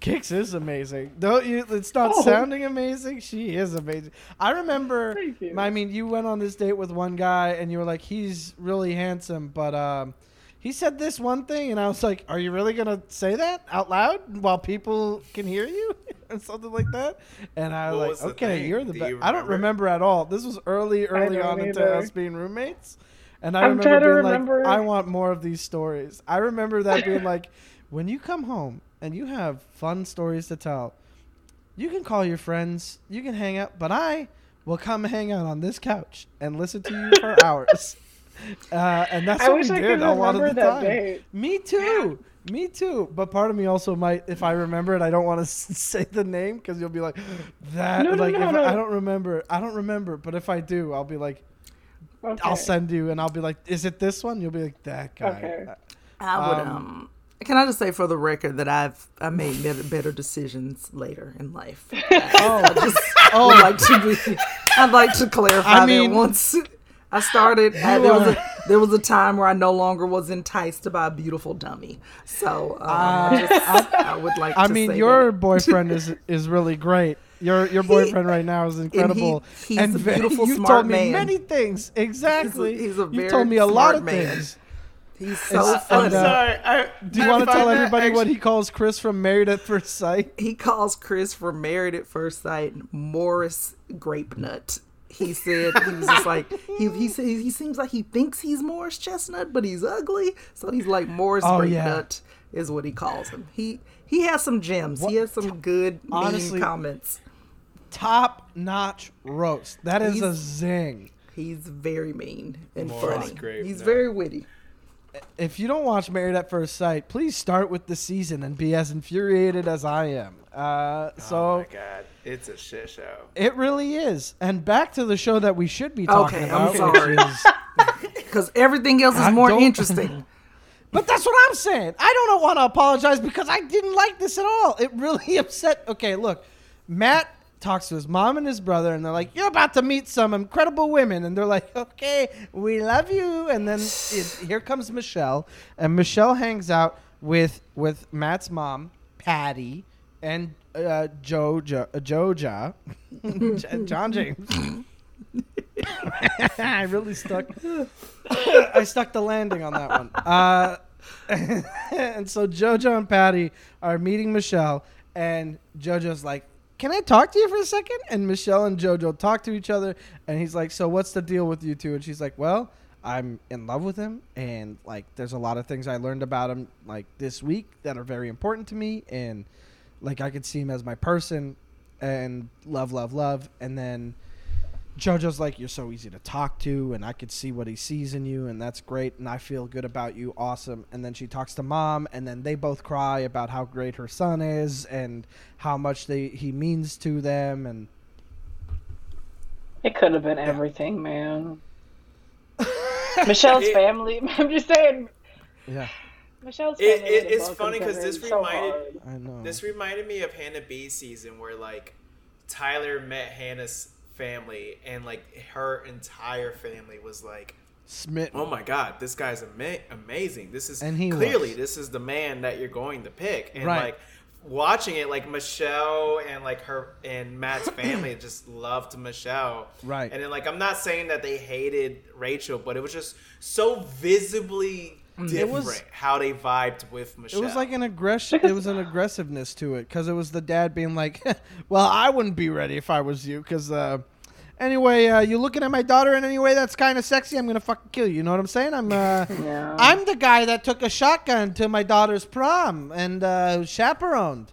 Kix is amazing. Don't you? It's not Oh. sounding amazing. She is amazing. I remember. Thank you. I mean, you went on this date with one guy, and you were like, "He's really handsome," but um, he said this one thing, and I was like, "Are you really gonna say that out loud while people can hear you?" or something like that. And I What was was like, "Okay, thing? you're the best." you I don't remember? remember at all. This was early, early don't on into us being roommates. And I I'm remember being remember. like, I want more of these stories. I remember that being like, when you come home and you have fun stories to tell, you can call your friends, you can hang out, but I will come hang out on this couch and listen to you for hours. Uh, and that's I what we I did a lot of the time. date. Me too. Me too, but part of me also might, if I remember it, I don't want to say the name because you'll be like, that. No, no, like, no, if no. I don't remember, I don't remember. But if I do, I'll be like, Okay. I'll send you, and I'll be like, is it this one? You'll be like, that guy. Okay. I would Um, um, Can I just say for the record that I've I made better, better decisions later in life. Oh, just oh, I'd like to be, I'd like to clarify I mean- that once I started, I, there was a there was a time where I no longer was enticed by a beautiful dummy. So um, I, just, I, would like. Uh, I mean, your that. boyfriend is is really great. Your your boyfriend right now is incredible. he's and a ve- beautiful, smart told me man. many things. Exactly. he's a you very told me a lot of man. things. He's It's- so and, funny. uh, Sorry, I, Do you I want to tell that everybody what he calls Chris from Married at First Sight? he calls Chris from Married at First Sight Morris Grape Nut. He said he was just like he he said he seems like he thinks he's Morris Chestnut, but he's ugly, so he's like Morris Oh, Grape yeah. Nut is what he calls him. He he has some gems. He has some good mean Honestly- comments. Top notch roast. That is a zing. He's very mean and Morris funny. Grape he's Nut. very witty. If you don't watch Married at First Sight, please start with the season and be as infuriated as I am. Uh, so Oh my god, it's a shit show. it really is. And back to the show that we should be talking Okay, I'm about, sorry. which is Because everything else is I more don't- interesting. But that's what I'm saying. I don't want to apologize because I didn't like this at all. It really upset. Okay, look, Matt talks to his mom and his brother, and they're like, "You're about to meet some incredible women," and they're like, "Okay, we love you." And then it, here comes Michelle, and Michelle hangs out with with Matt's mom, Patty, and uh, Joja, uh, Joja, John James. I really stuck. I stuck the landing on that one. Uh, and so JoJo and Patty are meeting Michelle, and JoJo's like, "Can I talk to you for a second? And Michelle and JoJo talk to each other, and he's like, "So what's the deal with you two? And she's like, "Well." I'm in love with him, and like, there's a lot of things I learned about him like this week that are very important to me, and like, I could see him as my person, and love, love, love. And then JoJo's like, You're so easy to talk to, and I could see what he sees in you, and that's great, and I feel good about you, awesome. And then she talks to mom, and then they both cry about how great her son is and how much they he means to them, and It could have been everything, man. Michelle's It- family. I'm just saying. yeah, Michelle's family. it- would have it's funny because this so reminded- hard. This reminded me of Hannah B's season where like Tyler met Hannah's family and like her entire family was like, Smitten. "Oh my god, this guy's ama- amazing. This is And he clearly was. this is the man that you're going to pick." And Right. like watching it like Michelle and like her and Matt's family just loved Michelle. Right. And then like I'm not saying that they hated Rachel, but it was just so visibly different was- how they vibed with Michelle. It was like an aggression. It was an aggressiveness to it because it was the dad being like, "Well, I wouldn't be ready if I was you." Because uh, anyway, uh, you looking at my daughter in any way that's kind of sexy, I'm gonna fucking kill you. You know what I'm saying? I'm uh, Yeah. I'm the guy that took a shotgun to my daughter's prom and uh, chaperoned.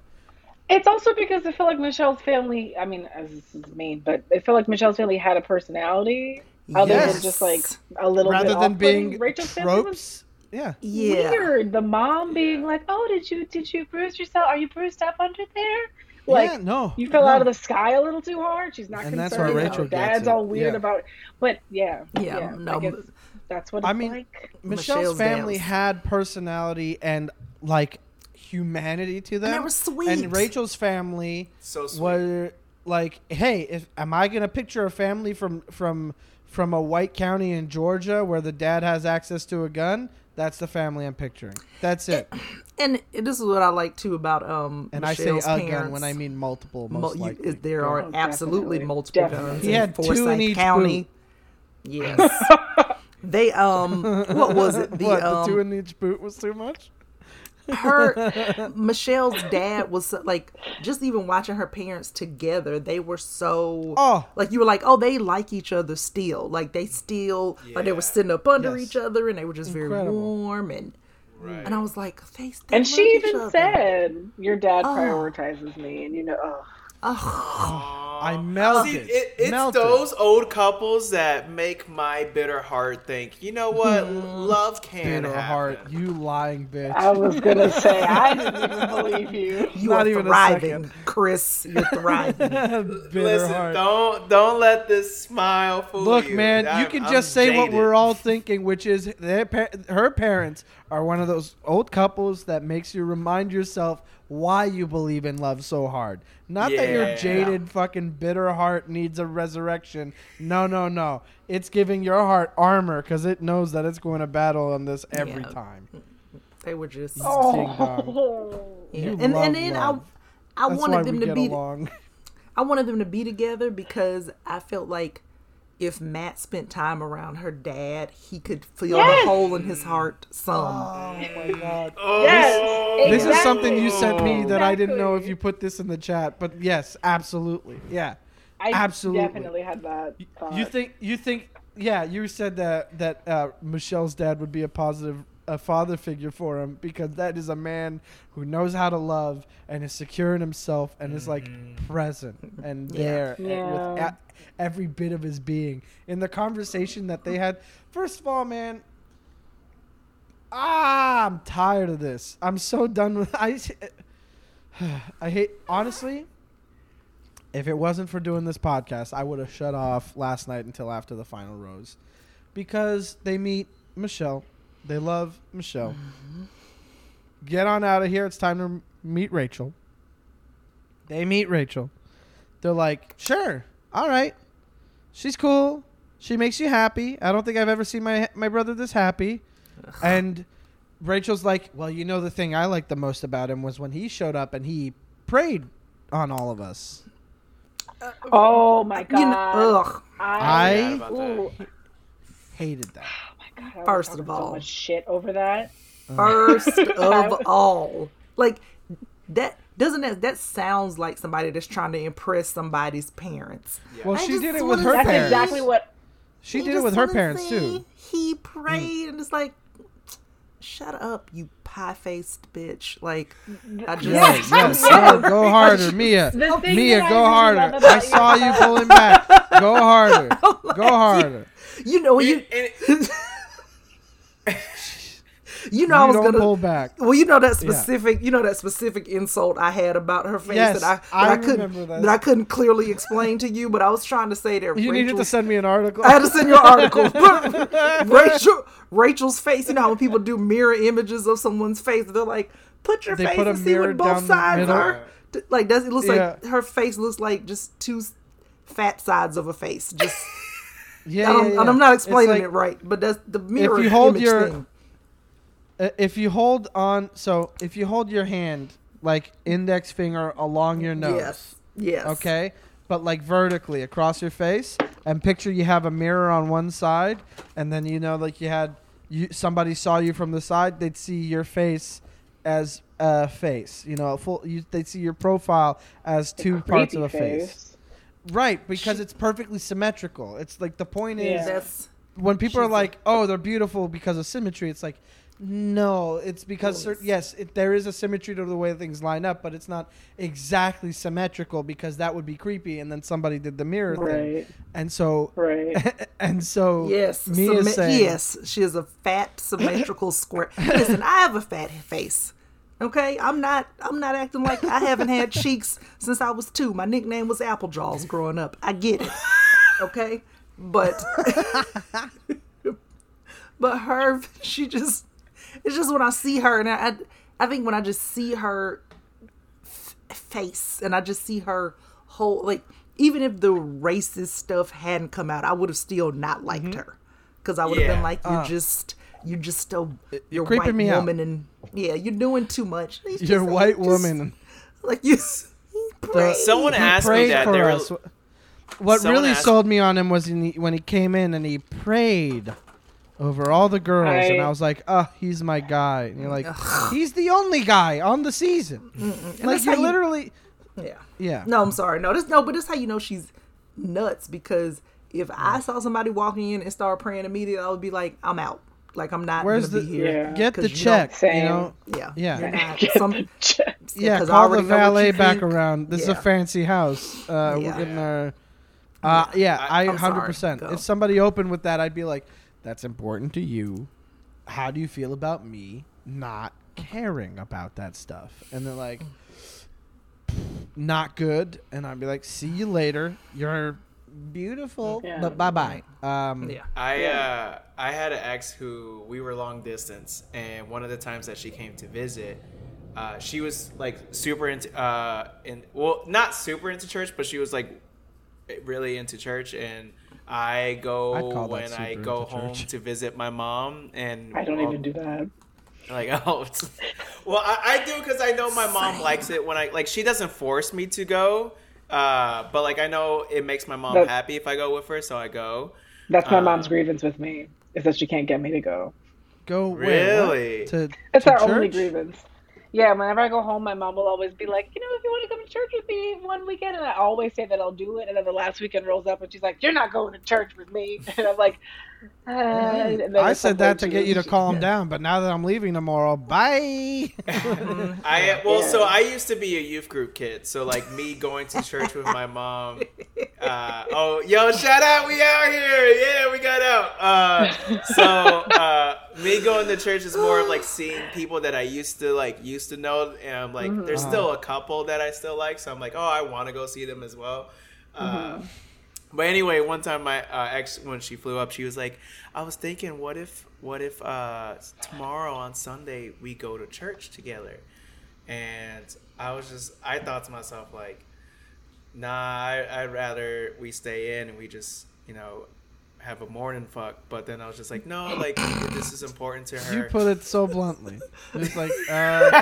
It's also because I feel like Michelle's family. I mean, as this is mean, but I feel like Michelle's family had a personality other Yes. than just like a little Rather bit than off-putting. being Rachel's family was tropes. Yeah. Yeah. weird. The mom being like, "Oh, did you did you bruise yourself? Are you bruised up under there?" Like yeah, no. you fell no. out of the sky a little too hard. She's not And concerned. that's why Rachel Her gets Dad's all weird Yeah. about. But yeah, Yeah, yeah. no, I guess that's what it's I mean, like. Michelle's, Michelle's family dance. had personality and like humanity to them. they were sweet. And Rachel's family so sweet. were like, "Hey, if am I gonna picture a family from from from a white county in Georgia where the dad has access to a gun? That's the family I'm picturing. That's it. And this is what I like too about um. And I say a gun parents. when I mean multiple. Mo- Most you- likely. there are Oh, absolutely definitely. multiple Definitely. guns He in had two in Forsyth each County. Yes. they um what was it? The what um the two in each boot was too much. Her Michelle's dad was so- like just even watching her parents together, they were so Oh. like you were like, oh, they like each other still. Like they still like they were sitting up under Yes. each other and they were just very warm and Right. and I was like, they, they And she even said, "Your dad Oh. prioritizes me," and you know, oh, oh, I melted. See, it, it's melted. those old couples that make my bitter heart think, you know what? Hmm. Love can bitter happen. heart. You lying bitch. I was gonna say I didn't even believe you. You Not are even thriving, second. Chris. You're thriving. bitter Listen, heart. don't don't let this smile fool Look, you. Look, man, you I'm- can I'm just say what we're all thinking, which is their her parents are one of those old couples that makes you remind yourself why you believe in love so hard. Not that your Yeah. jaded fucking bitter heart needs a resurrection. No, no, no. It's giving your heart armor because it knows that it's going to battle on this every Yeah. time. They were just. Oh, Yeah. You And love and then love. I, I That's why wanted them we to get be. along. I wanted them to be together because I felt like if Matt spent time around her dad, he could feel Yes! the hole in his heart some. Oh my god. Oh, Yes, This is something you sent me Exactly. that I didn't know if you put this in the chat, but yes, absolutely. Yeah. I Absolutely. definitely had that thought. You think you think yeah, you said that that uh, Michelle's dad would be a positive a father figure for him because that is a man who knows how to love and is secure in himself and is like present and Yeah. there and with a- every bit of his being in the conversation that they had. First of all, man, ah, I'm tired of this. I'm so done with I. I hate honestly. If it wasn't for doing this podcast, I would have shut off last night until after the final rose, because they meet Michelle, they love Michelle. Get on out of here. It's time to m- meet Rachel. They meet Rachel. They're like, sure, all right, she's cool. She makes you happy. I don't think I've ever seen my my brother this happy. And Rachel's like, well, you know, the thing I liked the most about him was when he showed up and he prayed on all of us. oh my god! You know, ugh. I- forgot about that. ooh, Hated that. Oh my god! First talking of so all. much shit over that. First of all, like that doesn't that that sounds like somebody that's trying to impress somebody's parents. Well, I she did it with her That's parents. exactly what. She did it with her parents say too. He prayed mm. and it's like, shut up, you pie faced bitch. Like, I just Yes, yes, go, go harder, Mia. Mia, that I go harder. I about saw you- you pulling back. Go harder. Oh go harder. you know you And- and- you know I was gonna pull back. Well, you know that specific, you know that specific insult I had about her face Yes, that I, I that I, couldn't remember that. that I couldn't clearly explain to you, but I was trying to say that You Rachel, needed to send me an article. I had to send you an article. Rachel, Rachel's face. You know how when people do mirror images of someone's face, they're like, put your They face put and see what both sides are. Like does it looks like her face looks like just two fat sides of a face. Just yeah, I don't, yeah, yeah. and I'm not explaining like, it right, but that's the mirror if you hold image your- thing. uh, If you hold on, so if you hold your hand like index finger along your nose, Yes, yes. okay, but like vertically across your face, and picture you have a mirror on one side, and then you know like you had you somebody saw you from the side, they'd see your face as a face. You know, a full. You, they'd see your profile as two parts of Creepy a face. Right, because it's perfectly symmetrical. It's like the point is Yeah. That's when people are She's like, "Oh, they're beautiful because of symmetry," it's like, no, it's because cer- yes, it, there is a symmetry to the way things line up, but it's not exactly symmetrical because that would be creepy. And then somebody did the mirror thing, and so Right. and so Yes, me symmet- saying, yes, she is a fat symmetrical square. Listen, I have a fat face. Okay, I'm not. I'm not acting like I haven't had cheeks since I was two. My nickname was Apple Jaws growing up. I get it. Okay, but but her, she just. It's just when I see her, and I, I, think when I just see her f- face, and I just see her whole like. Even if the racist stuff hadn't come out, I would have still not liked her because I would have Yeah. been like, "You're Uh, just, you're just still you're creeping white me out. woman, and yeah, you're doing too much. It's you're a just- white just- woman. like you. you pray. Someone He asked me that. for They were, us. What really asked- sold me on him was in the, when he came in and he prayed over all the girls, and I- I was like, "Oh, he's my guy." And you're like, "He's the only guy on the season." Like that's you how you- literally, Yeah. yeah. No, I'm sorry. No, this no, but this how you know she's nuts because if I saw somebody walking in and start praying immediately, I would be like, I'm out. Like I'm not Where's gonna the be here. Yeah. get the check? don't- You Same. know, Yeah, Yeah. Some, yeah. 'cause I Call already the valet back think. around. This is a fancy house. Uh, Yeah. We're getting our. Uh, yeah, I- I I'm sorry. hundred percent. Go. If somebody opened with that, I'd be like, "That's important to you. How do you feel about me not caring about that stuff?" And they're like, "Not good." And I'd be like, "See you later. You're beautiful, Yeah. but bye bye." Um, yeah. I uh, I had an ex who we were long distance, and one of the times that she came to visit, uh, she was like super into uh, in well, not super into church, but she was like really into church, and I go that when I go home church. to visit my mom, and I don't I'll- even do that. like oh, well, I, I do because I know my mom Same. likes it when I like. She doesn't force me to go, uh, but like I know it makes my mom That- happy if I go with her, so I go. That's my Uh, mom's grievance with me is that she can't get me to go. Go where? What? Really? To It's to our only grievance. Yeah, whenever I go home, my mom will always be like, you know, if you want to come to church with me one weekend, and I always say that I'll do it, and then the last weekend rolls up, and she's like, "You're not going to church with me," and I'm like, uh, I said that to get you to she- calm down, but now that I'm leaving tomorrow, bye. I well, Yeah. so I used to be a youth group kid, so like me going to church with my mom. Uh, oh, yo, shout out, we out here, yeah, we got out. Uh, so uh, me going to church is more of like seeing people that I used to like used to know, and I'm like, there's still a couple that I still like, so I'm like, oh, I want to go see them as well. Uh, But anyway, one time my uh, ex, when she flew up, she was like, "I was thinking, what if, what if uh, tomorrow on Sunday we go to church together?" And I was just, I thought to myself like, "Nah, I, I'd rather we stay in and we just, you know, have a morning fuck." But then I was just like, "No, like this is important to her." you put it so bluntly. It's like, uh,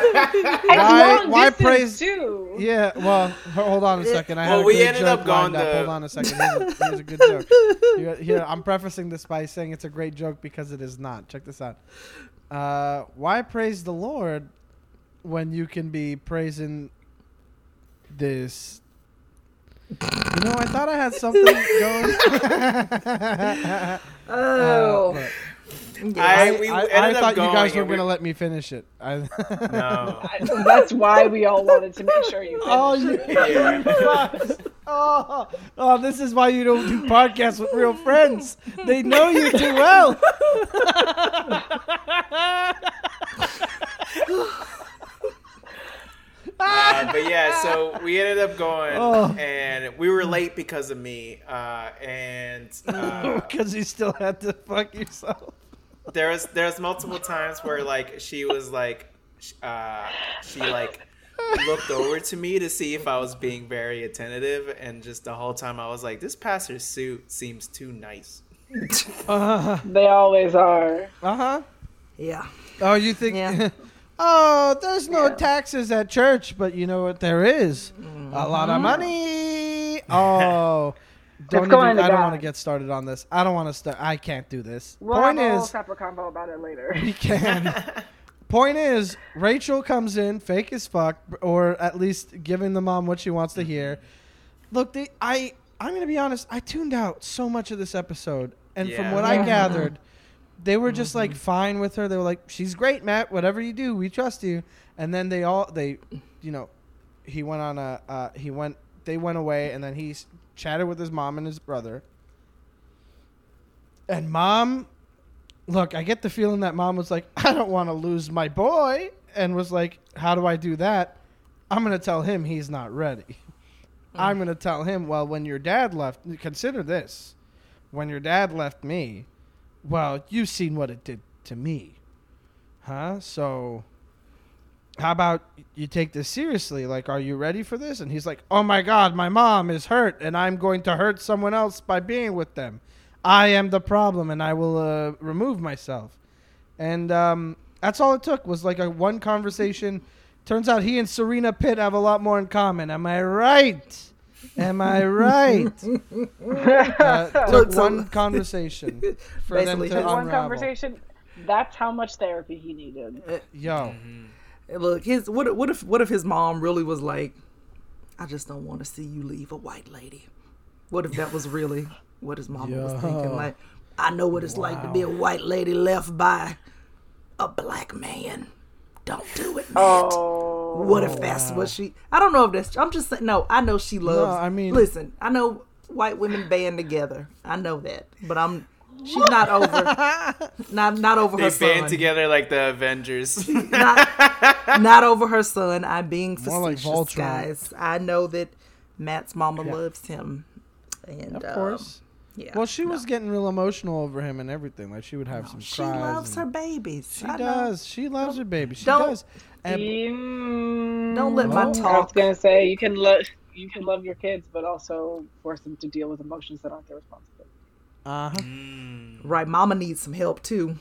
Why- why praise- too. yeah. Well, hold on a second. I had Well, a we good ended joke up going lined up. Hold on a second. Here's a, here's a good joke. Here, here, I'm prefacing this by saying it's a great joke because it is not. Check this out. Uh, why praise the Lord when you can be praising this? You know, I thought I had something going. Oh, Uh, look. I, I, we I, I thought you guys were we- gonna let me finish it. I, No. I- That's why we all wanted to make sure you. Oh, finished you, it. Yeah. oh, oh, this is why you don't do podcasts with real friends. They know you too well. Uh, but yeah, so we ended up going, Oh. and we were late because of me. Uh, and uh, Because you still had to fuck yourself. there was there was multiple times where like she was like, uh, she like looked over to me to see if I was being very attentive, and just the whole time I was like, this pastor's suit seems too nice. Uh They always are. Uh huh. yeah. Oh, you think? Yeah. Oh, there's no Yeah. taxes at church, but you know what? There is a lot of mm-hmm. money. Oh. Don't even, I don't want to get started on this. I don't want to start. I can't do this. We'll Point have a is, separate convo about it later. we can. Point is, Rachel comes in fake as fuck, or at least giving the mom what she wants to hear. Look, they, I I'm gonna be honest. I tuned out so much of this episode, and from Yeah. what I gathered, they were just like fine with her. They were like, "She's great, Matt. Whatever you do, we trust you." And then they all they, you know, he went on a uh, he went they went away, and then he chatted with his mom and his brother. And mom look, I get the feeling that mom was like, I don't want to lose my boy, and was like, How do I do that? I'm going to tell him he's not ready. I'm going to tell him, Well, when your dad left, consider this. When your dad left me, well, you've seen what it did to me. Huh? So, how about you take this seriously? Like, are you ready for this? And he's like, Oh my God, my mom is hurt, and I'm going to hurt someone else by being with them. I am the problem, and I will uh, remove myself. And um, that's all it took was like a one conversation. Turns out he and Serena Pitt have a lot more in common. Am I right? Am I right? uh, took So- one conversation for them to One unravel. conversation. That's how much therapy he needed. Yo, Look, his what? What if? What if his mom really was like, "I just don't want to see you leave a white lady." What if that was really what his mom was thinking? Like, I know what it's like to be a white lady left by a black man. Don't do it, Matt. Oh, What if that's what she? I don't know if that's. I'm just saying. No, I know she loves. I mean- listen. I know white women band together. I know that, but I'm. She's not over. Not not over They her band son. together like the Avengers. Not not over her son. I'm being More like facetious, guys. I know that Matt's mama loves him, and Of um, course. Yeah. Well, she no. was getting real emotional over him and everything. Like she would have some She cries. loves her babies. She I know. does. She loves her babies. She Don't- does. And Mm, Don't let my talk. I was gonna say you can love you can love your kids, but also force them to deal with emotions that aren't their responsibility. uh-huh. Mm. Right, mama needs some help too.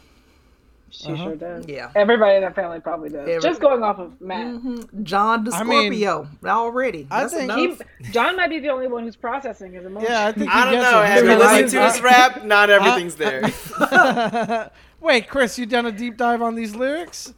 She Uh-huh. sure does. Yeah. Everybody in that family probably does. Every- Just going off of Matt. Mhm. John the I mean, Scorpio already. I That's think enough. He, John might be the only one who's processing his emotions. Yeah, I think I don't know. it. Have you listened to his rap? Not everything's there. Wait, Chris, you done a deep dive on these lyrics?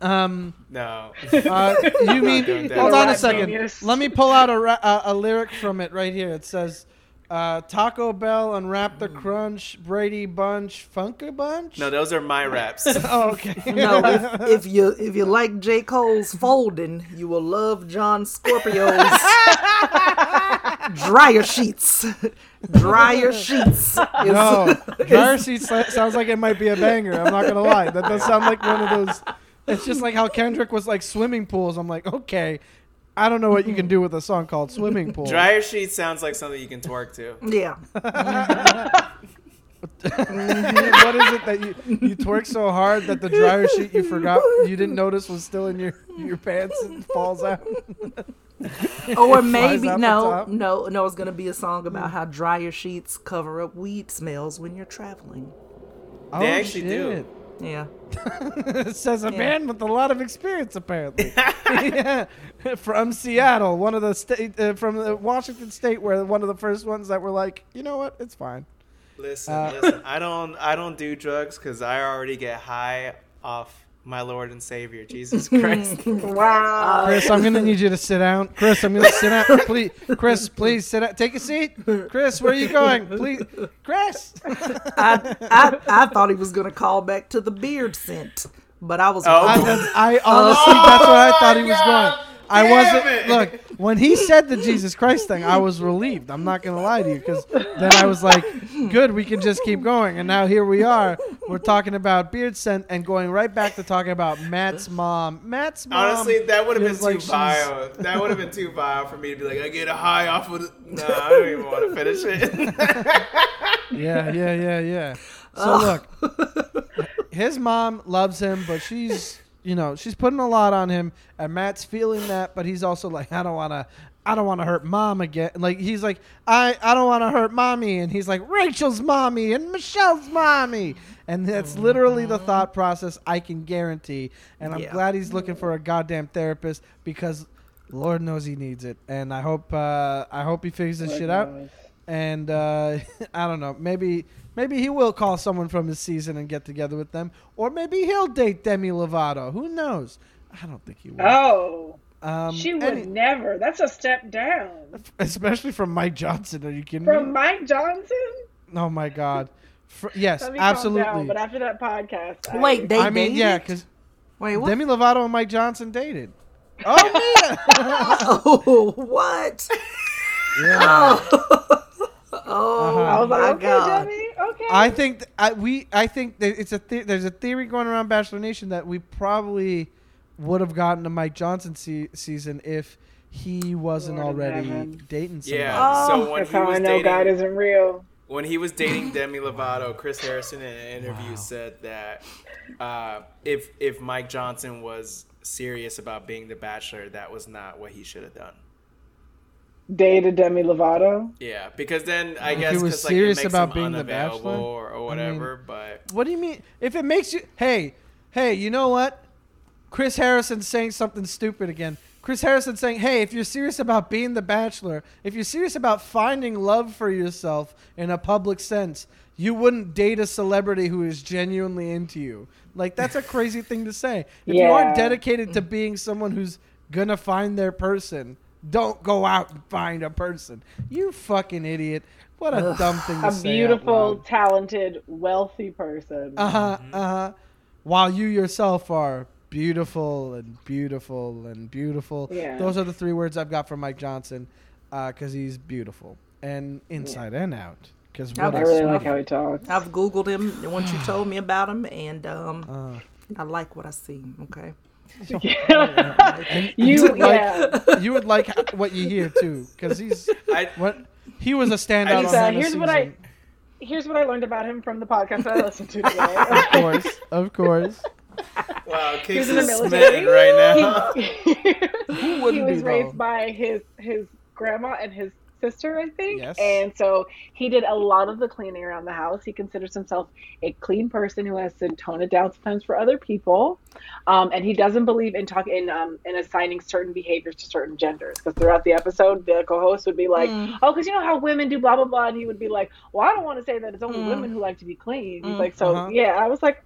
Um, No. uh, you mean? hold on a second. genius. Let me pull out a, ra- a, a lyric from it right here. It says, uh, "Taco Bell, Unwrap the Crunch, Brady Bunch, Funky Bunch." No, those are my raps. oh, okay. No, if, if you if you like J Cole's folding, you will love John Scorpio's dryer sheets. dryer sheets. is- No, dryer sheets sounds like it might be a banger. I'm not gonna lie. That does sound like one of those. It's just like how Kendrick was like swimming pools. I'm like, okay, I don't know what you can mm-hmm. do with a song called swimming pool. Dryer sheet sounds like something you can twerk to. Yeah. what is it that you you twerk so hard that the dryer sheet you forgot you didn't notice was still in your your pants and falls out? Or maybe no, no, no. It's gonna be a song about how dryer sheets cover up weed smells when you're traveling. Oh, actually do. Oh, Yeah. it says a Yeah. man with a lot of experience, apparently. yeah. From Seattle, one of the state uh, from the Washington State, where one of the first ones that were like, you know what, it's fine. Listen, Uh, listen. I don't. I don't do drugs because I already get high off my Lord and Savior Jesus Christ. Wow. Chris, I'm gonna need you to sit down. Chris, I'm gonna sit down. Please, Chris, please sit down. Take a seat. Chris, where are you going? Please, Chris. I, I I thought he was gonna call back to the beard scent, but I was Oh. I, I honestly, that's what I thought he was oh God going. I wasn't. it. Look, when he said the Jesus Christ thing, I was relieved. I'm not gonna lie to you, because then I was like, "Good, we can just keep going." And now here we are. We're talking about beard scent and going right back to talking about Matt's mom. Matt's mom. Honestly, that would have been too like she's- vile. That would have been too vile for me to be like, I get a high off of. The... Nah, I don't even want to finish it. Yeah, yeah, yeah, yeah. So look, his mom loves him, but she's you know she's putting a lot on him, and Matt's feeling that, but he's also like, I don't want to. I don't want to hurt mom again. Like he's like, I, I don't want to hurt mommy, and he's like Rachel's mommy and Michelle's mommy, and that's literally the thought process I can guarantee. And I'm Yeah. glad he's looking for a goddamn therapist because Lord knows he needs it, and I hope uh, I hope he figures this shit out and uh, I don't know. Maybe maybe he will call someone from his season and get together with them, or maybe he'll date Demi Lovato. Who knows? I don't think he will. Oh, um, she would any- never. That's a step down especially from Mike Johnson. Are you kidding from me? From Mike Johnson. Oh my God. Fr- yes, Let me calm absolutely. down, but after that podcast, I- Wait, they I mean, dated? yeah, because Wait, what? Demi Lovato and Mike Johnson dated. Oh Mia. oh, what? yeah. Oh, Uh-huh. I was my like, okay, god. Debbie, okay. I think th- I, we I think it's a the- there's a theory going around Bachelor Nation that we probably would have gotten a Mike Johnson se- season if he wasn't Lord already dating somebody. yeah. So when That's he how I was know God dating, isn't real. when he was dating Demi Lovato, Chris Harrison in an interview said that uh, if if Mike Johnson was serious about being the Bachelor, that was not what he should have done. Dated Demi Lovato. Yeah, because then I If guess he was 'cause, like, serious it about being the Bachelor, or, or whatever. but What do you mean? If it makes you hey hey, you know what? Chris Harrison saying something stupid again. Chris Harrison saying, "Hey, if you're serious about being the Bachelor, if you're serious about finding love for yourself in a public sense, you wouldn't date a celebrity who is genuinely into you." Like that's a crazy thing to say. If you aren't dedicated to being someone who's gonna find their person, Don't go out and find a person. You fucking idiot. What a Ugh. dumb thing to A say. A beautiful, talented, wealthy person. Uh huh. Uh huh. While you yourself are beautiful and beautiful and beautiful. Yeah. Those are the three words I've got from Mike Johnson because he's beautiful and inside and out. Because I what I a really like how he talks. I've googled him once you told me about him, and um, Uh, I like what I see. Okay. and You, would like, you would like what you hear too, because he's I, what he was a standout I on just- uh, Hannah here's what I- Here's what I learned about him from the podcast that I listened to today. Of course, of course. wow, He Kix was in the is military. smitten right now. Who he wouldn't was be raised though? by his his grandma and his sister, I think. Yes. And so he did a lot of the cleaning around the house. He considers himself a clean person who has to tone it down sometimes for other people. Um, and he doesn't believe in talking in um, in assigning certain behaviors to certain genders. Because throughout the episode, the co-host would be like, Mm. "Oh, because you know how women do blah blah blah," and he would be like, "Well, I don't want to say that it's only Mm. women who like to be clean." He's Mm. like, "So Uh-huh. yeah." I was like,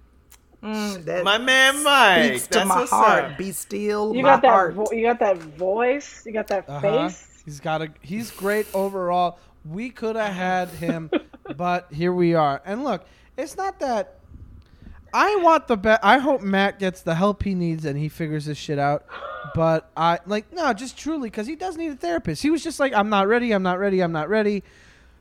Mm, My man Mike. speaks to That's my heart. up. Be still, "You my got that. heart. Vo- you got that voice. You got that Uh-huh. face." He's got a. He's great overall. We could have had him, but here we are. And look, it's not that. I want the best. I hope Matt gets the help he needs and he figures this shit out. But I like no, just truly because he does need a therapist. He was just like, I'm not ready. I'm not ready. I'm not ready.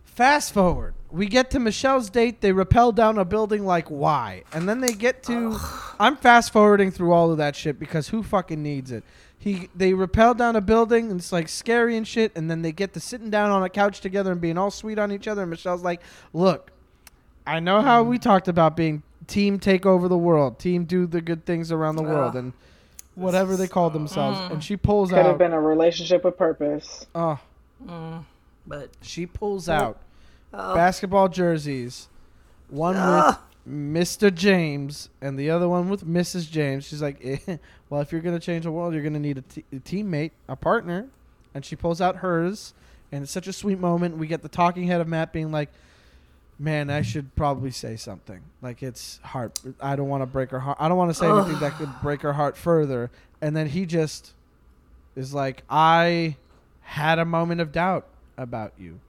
Fast forward, we get to Michelle's date. They rappel down a building. Like why? And then they get to. I'm fast forwarding through all of that shit because who fucking needs it? He they rappel down a building and it's like scary and shit. And then they get to sitting down on a couch together and being all sweet on each other. And Michelle's like, "Look, I know how we talked about being team take over the world, team do the good things around the world, and whatever they call themselves." And she pulls Could have out. been a relationship with purpose. Oh, Mm, but she pulls out oh, basketball jerseys, one Ugh. with Mr. James and the other one with Mrs. James. She's like, eh, "Well, if you're gonna change the world, you're gonna need a, t- a teammate, a partner." And she pulls out hers, and it's such a sweet moment. We get the talking head of Matt being like, "Man, I should probably say something. Like it's heart. I don't want to break her heart. I don't want to say anything that could break her heart further." And then he just is like, "I had a moment of doubt about you."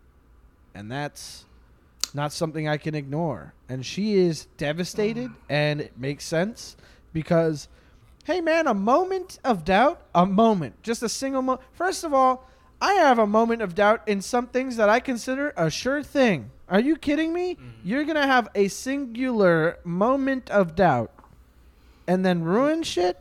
and that's not something I can ignore. And she is devastated, and it makes sense because, hey man, a moment of doubt, a moment, just a single moment. First of all, I have a moment of doubt in some things that I consider a sure thing. Are you kidding me? Mm-hmm. You're gonna have a singular moment of doubt, and then ruin shit.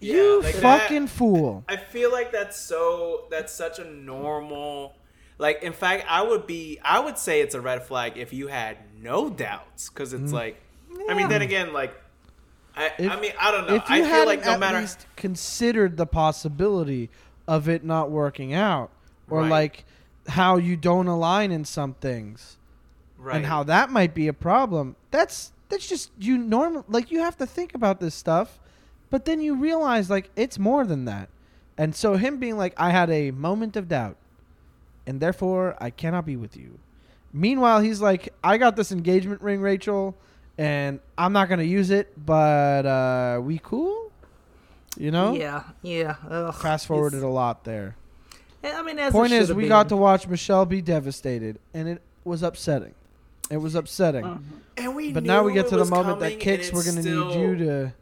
Yeah, you like that- fucking fool. I feel like that's so that's such a normal like in fact I would be I would say it's a red flag if you had no doubts cuz it's mm. like I mean then again like I If- I mean I don't know. If you I hadn't like no at matter least considered the possibility of it not working out, or Right. like how you don't align in some things, right. and how that might be a problem, that's that's just you normal. Like you have to think about this stuff, but then you realize like it's more than that, and so him being like, I had a moment of doubt, and therefore I cannot be with you. Meanwhile, he's like, I got this engagement ring, Rachel, and I'm not gonna use it, but uh, we cool, you know? yeah, yeah. Ugh, Fast forwarded a lot there. I mean, as Point is, should've we got to watch Michelle be devastated, and it was upsetting. It was upsetting. Uh-huh. and we But now we get to the moment that coming, Kix. We're gonna still- need you to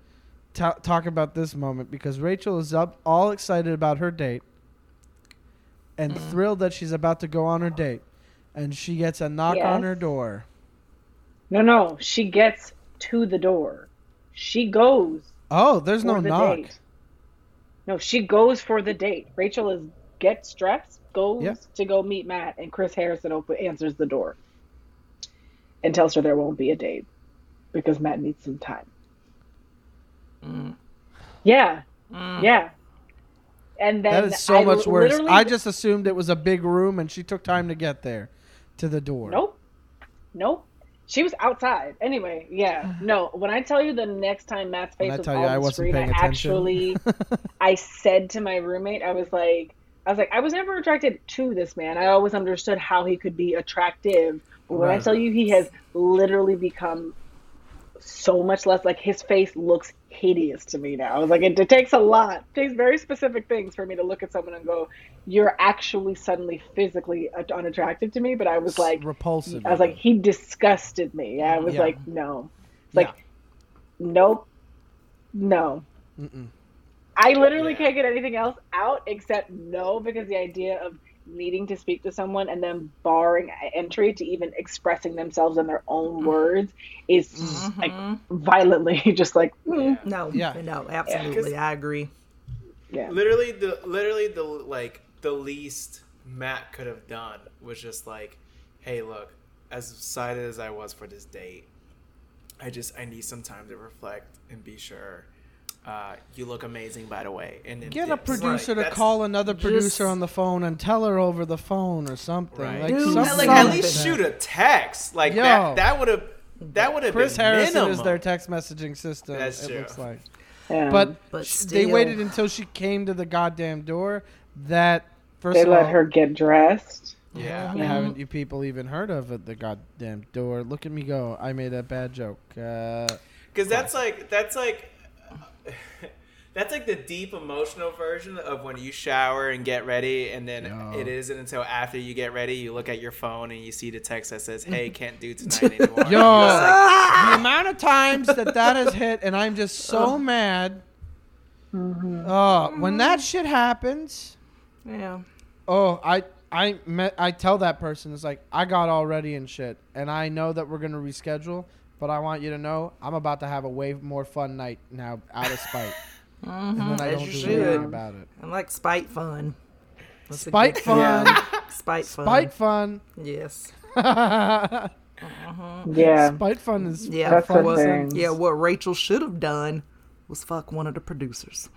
ta- talk about this moment because Rachel is up, all excited about her date, and Mm. thrilled that she's about to go on her date, and she gets a knock on her door. No, no, she gets to the door. She goes Oh, there's for no the knock. date. No, she goes for the date. Rachel is gets dressed, goes Yeah. to go meet Matt, and Chris Harrison open, answers the door and tells her there won't be a date because Matt needs some time. Mm. Yeah, Mm. yeah. And then That is so I much worse. literally- I just assumed it was a big room, and she took time to get there, to the door. Nope. Nope. She was outside. Anyway, yeah. Uh-huh. No, when I tell you the next time Matt's face I was tell on you I the wasn't screen, I actually I said to my roommate, I was like I was like, I was never attracted to this man. I always understood how he could be attractive. But when I tell you he has literally become so much less like his face looks hideous to me now. I was like, it, it takes a lot, it takes very specific things for me to look at someone and go, "You're actually suddenly physically unattractive to me." But I was like, repulsive. I was like, he disgusted me. I was Yeah. like, no, it's like, nope, no. Mm-mm. I literally Yeah. can't get anything else out except no, because the idea of needing to speak to someone and then barring entry to even expressing themselves in their own words is like violently just like mm, No, Yeah. no, absolutely, I agree. yeah. literally the literally the like the least Matt could have done was just like, hey, look, as excited as I was for this date, I just I need some time to reflect and be sure. Uh, you look amazing, by the way. And then Get a producer Like, to that's- call another producer on the phone and tell her over the phone or something. Right. Like, Dude, some- Yeah, like at least shoot a text. Like Yo. that. That would have. That would have Chris been Harrison minimum. is their text messaging system. That's it true. looks like. Yeah. But, But sh- they waited until she came to the goddamn door. That first they of let all, her get dressed. Yeah. haven't you people even heard of it? The goddamn door. Look at me go. I made a bad joke. Uh, Because that's like that's like that's like the deep emotional version of when you shower and get ready, and then No. it isn't until after you get ready you look at your phone and you see the text that says, "Hey, can't do tonight anymore." Yo, like, the ah! amount of times that that has hit, and I'm just so mad. Mm-hmm. Oh, when that mm-hmm. shit happens, Yeah. oh, I I met I tell that person it's like I got all ready and shit, and I know that we're gonna reschedule, but I want you to know I'm about to have a way more fun night now out of spite, and then I uh-huh. as don't you do should. anything about it. I like spite fun. That's Spite good- fun, Spite fun. spite fun. Yes. Uh-huh. Yeah. Spite fun is Yeah. That's the thing. yeah. What Rachel should have done was fuck one of the producers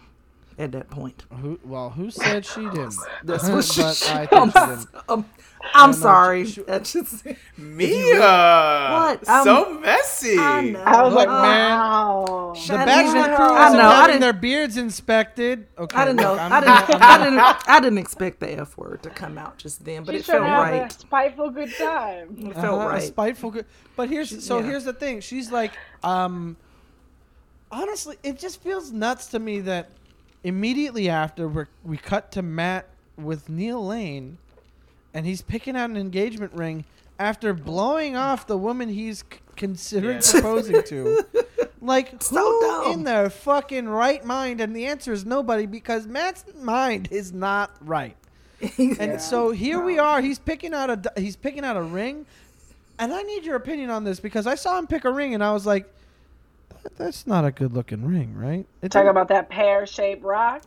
at that point. Who, well, who said she didn't? That's what she. but I I'm, think she didn't. um, I'm no, sorry. she- That's just. Mia, What? Um, so messy. I know. I was Look, like, man, wow. The Shut Bachelor crew I is know, I having their beards inspected. Okay, I didn't know. look, I'm I didn't. I didn't. I didn't expect the F word to come out just then, but She it felt right. a spiteful good time. It felt Uh-huh, right. spiteful. Good. But here's so yeah. here's the thing. She's like, um, honestly, it just feels nuts to me that immediately after we we cut to Matt with Neil Lane, and he's picking out an engagement ring after blowing off the woman he's c- considering Yeah. proposing to. Like So who dumb. in their fucking right mind? And the answer is nobody because Matt's mind is not right. And so here we are. He's picking out a he's picking out a ring, and I need your opinion on this because I saw him pick a ring and I was like, "That- "That's not a good looking ring, right?" It Talk didn't- about that pear shaped rock.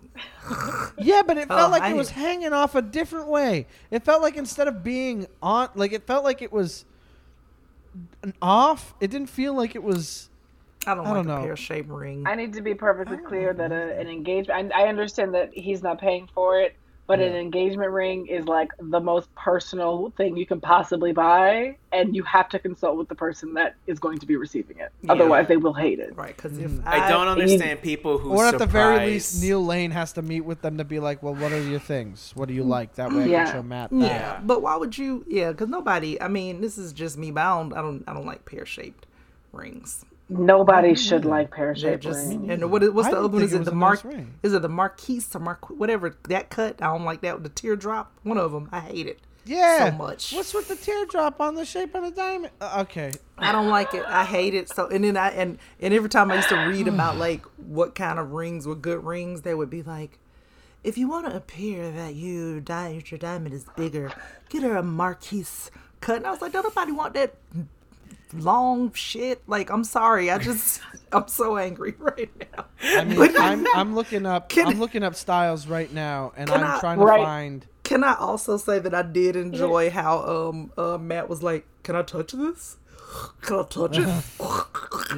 yeah, but it felt Oh, like I it was hanging off a different way. It felt like instead of being on, like it felt like it was an off. It didn't feel like it was. I don't I like don't a know. pear shaped ring. I need to be perfectly clear that a, an engagement. I, I understand that he's not paying for it, but an engagement ring is like the most personal thing you can possibly buy, and you have to consult with the person that is going to be receiving it. Yeah. Otherwise, they will hate it. Right, because if mm-hmm. I don't I, understand people who Or at the very least, Neil Lane has to meet with them to be like, "Well, what are your things? What do you mm. like?" That way, I Yeah. can show Matt. That. Yeah, Yeah. but why would you? Yeah, because nobody. I mean, this is just me. But I don't. I don't. I don't like pear shaped rings. Nobody should like pear They're shaped rings. and what? is- What's I the other one? Is it it the a mark? nice. Is it the Marquise or Mark? Whatever that cut. I don't like that the teardrop. One of them. I hate it. Yeah. So much. What's with the teardrop on the shape of the diamond? Uh, okay. I don't like it. I hate it. So and then I and and every time I used to read about like what kind of rings were good rings, they would be like, if you want to appear that you di- your diamond is bigger, get her a Marquise cut. And I was like, don't nobody want that long shit. Like, I'm sorry. I just I'm so angry right now. I mean, But- I'm I'm looking up Can- I'm looking up styles right now, and I'm I- trying to Right. find. Can I also say that I did enjoy how um uh, Matt was like, "Can I touch this? Can I touch it?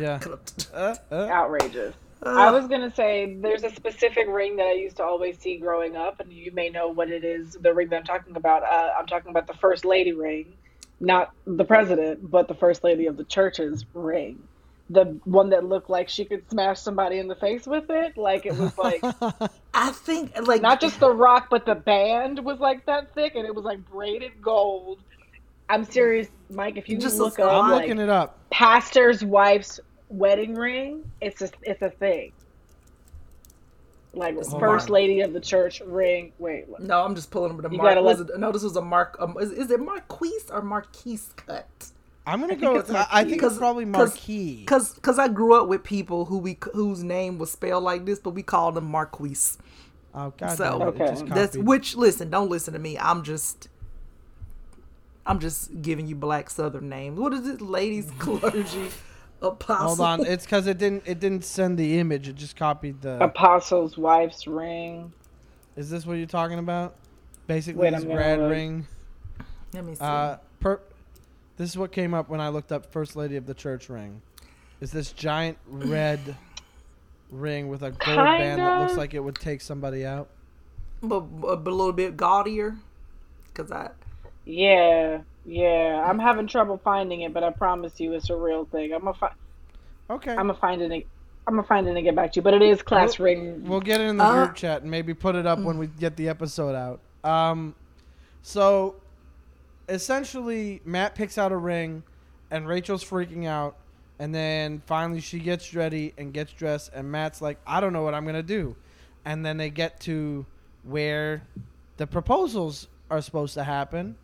Yeah. Can I t- Uh, uh, outrageous. I was gonna say there's a specific ring that I used to always see growing up, and you may know what it is. The ring that I'm talking about. Uh, I'm talking about the first lady ring, not the president, but the first lady of the church's ring. The one that looked like she could smash somebody in the face with it. Like it was like I think like not just the rock, but the band was like that thick, and it was like braided gold. I'm serious, Mike. If you Just look up I'm like looking it up. pastor's wife's wedding ring, it's just it's a thing. Like Hold first on. lady of the church ring. Wait, look. No, I'm just pulling up the You Mark. gotta let- it, no, this was a Mark. Um, is, is it Marquise or Marquise cut? I'm gonna think go. it's With, I, I think it's probably probably 'Cause- Marquis. Cause, cause I grew up with people who we whose name was spelled like this, but we called them Marquise. Oh God, So- damn it, it Okay. That's which. Listen, don't listen to me. I'm just, I'm just giving you black Southern names. What is it, ladies clergy, apostle? Hold on, it's because it didn't. It didn't send the image. It just copied the. Apostle's wife's ring. Is this what you're talking about? Basically, Wait, this red look. ring. Let me see. Uh, per. This is what came up when I looked up First Lady of the Church ring. Is this giant red ring with a gold band that looks like it would take somebody out? but, but a little bit gaudier. Cause I, Yeah, yeah. I'm having trouble finding it, but I promise you, it's a real thing. I'm gonna fi- Okay. I'm gonna find it. and- I'm gonna find it and get back to you. But it is class ring. We'll get it in the Uh, group chat and maybe put it up when we get the episode out. Um, so essentially, Matt picks out a ring, and Rachel's freaking out, and then finally she gets ready and gets dressed, and Matt's like, "I don't know what I'm gonna do," and then they get to where the proposals are supposed to happen,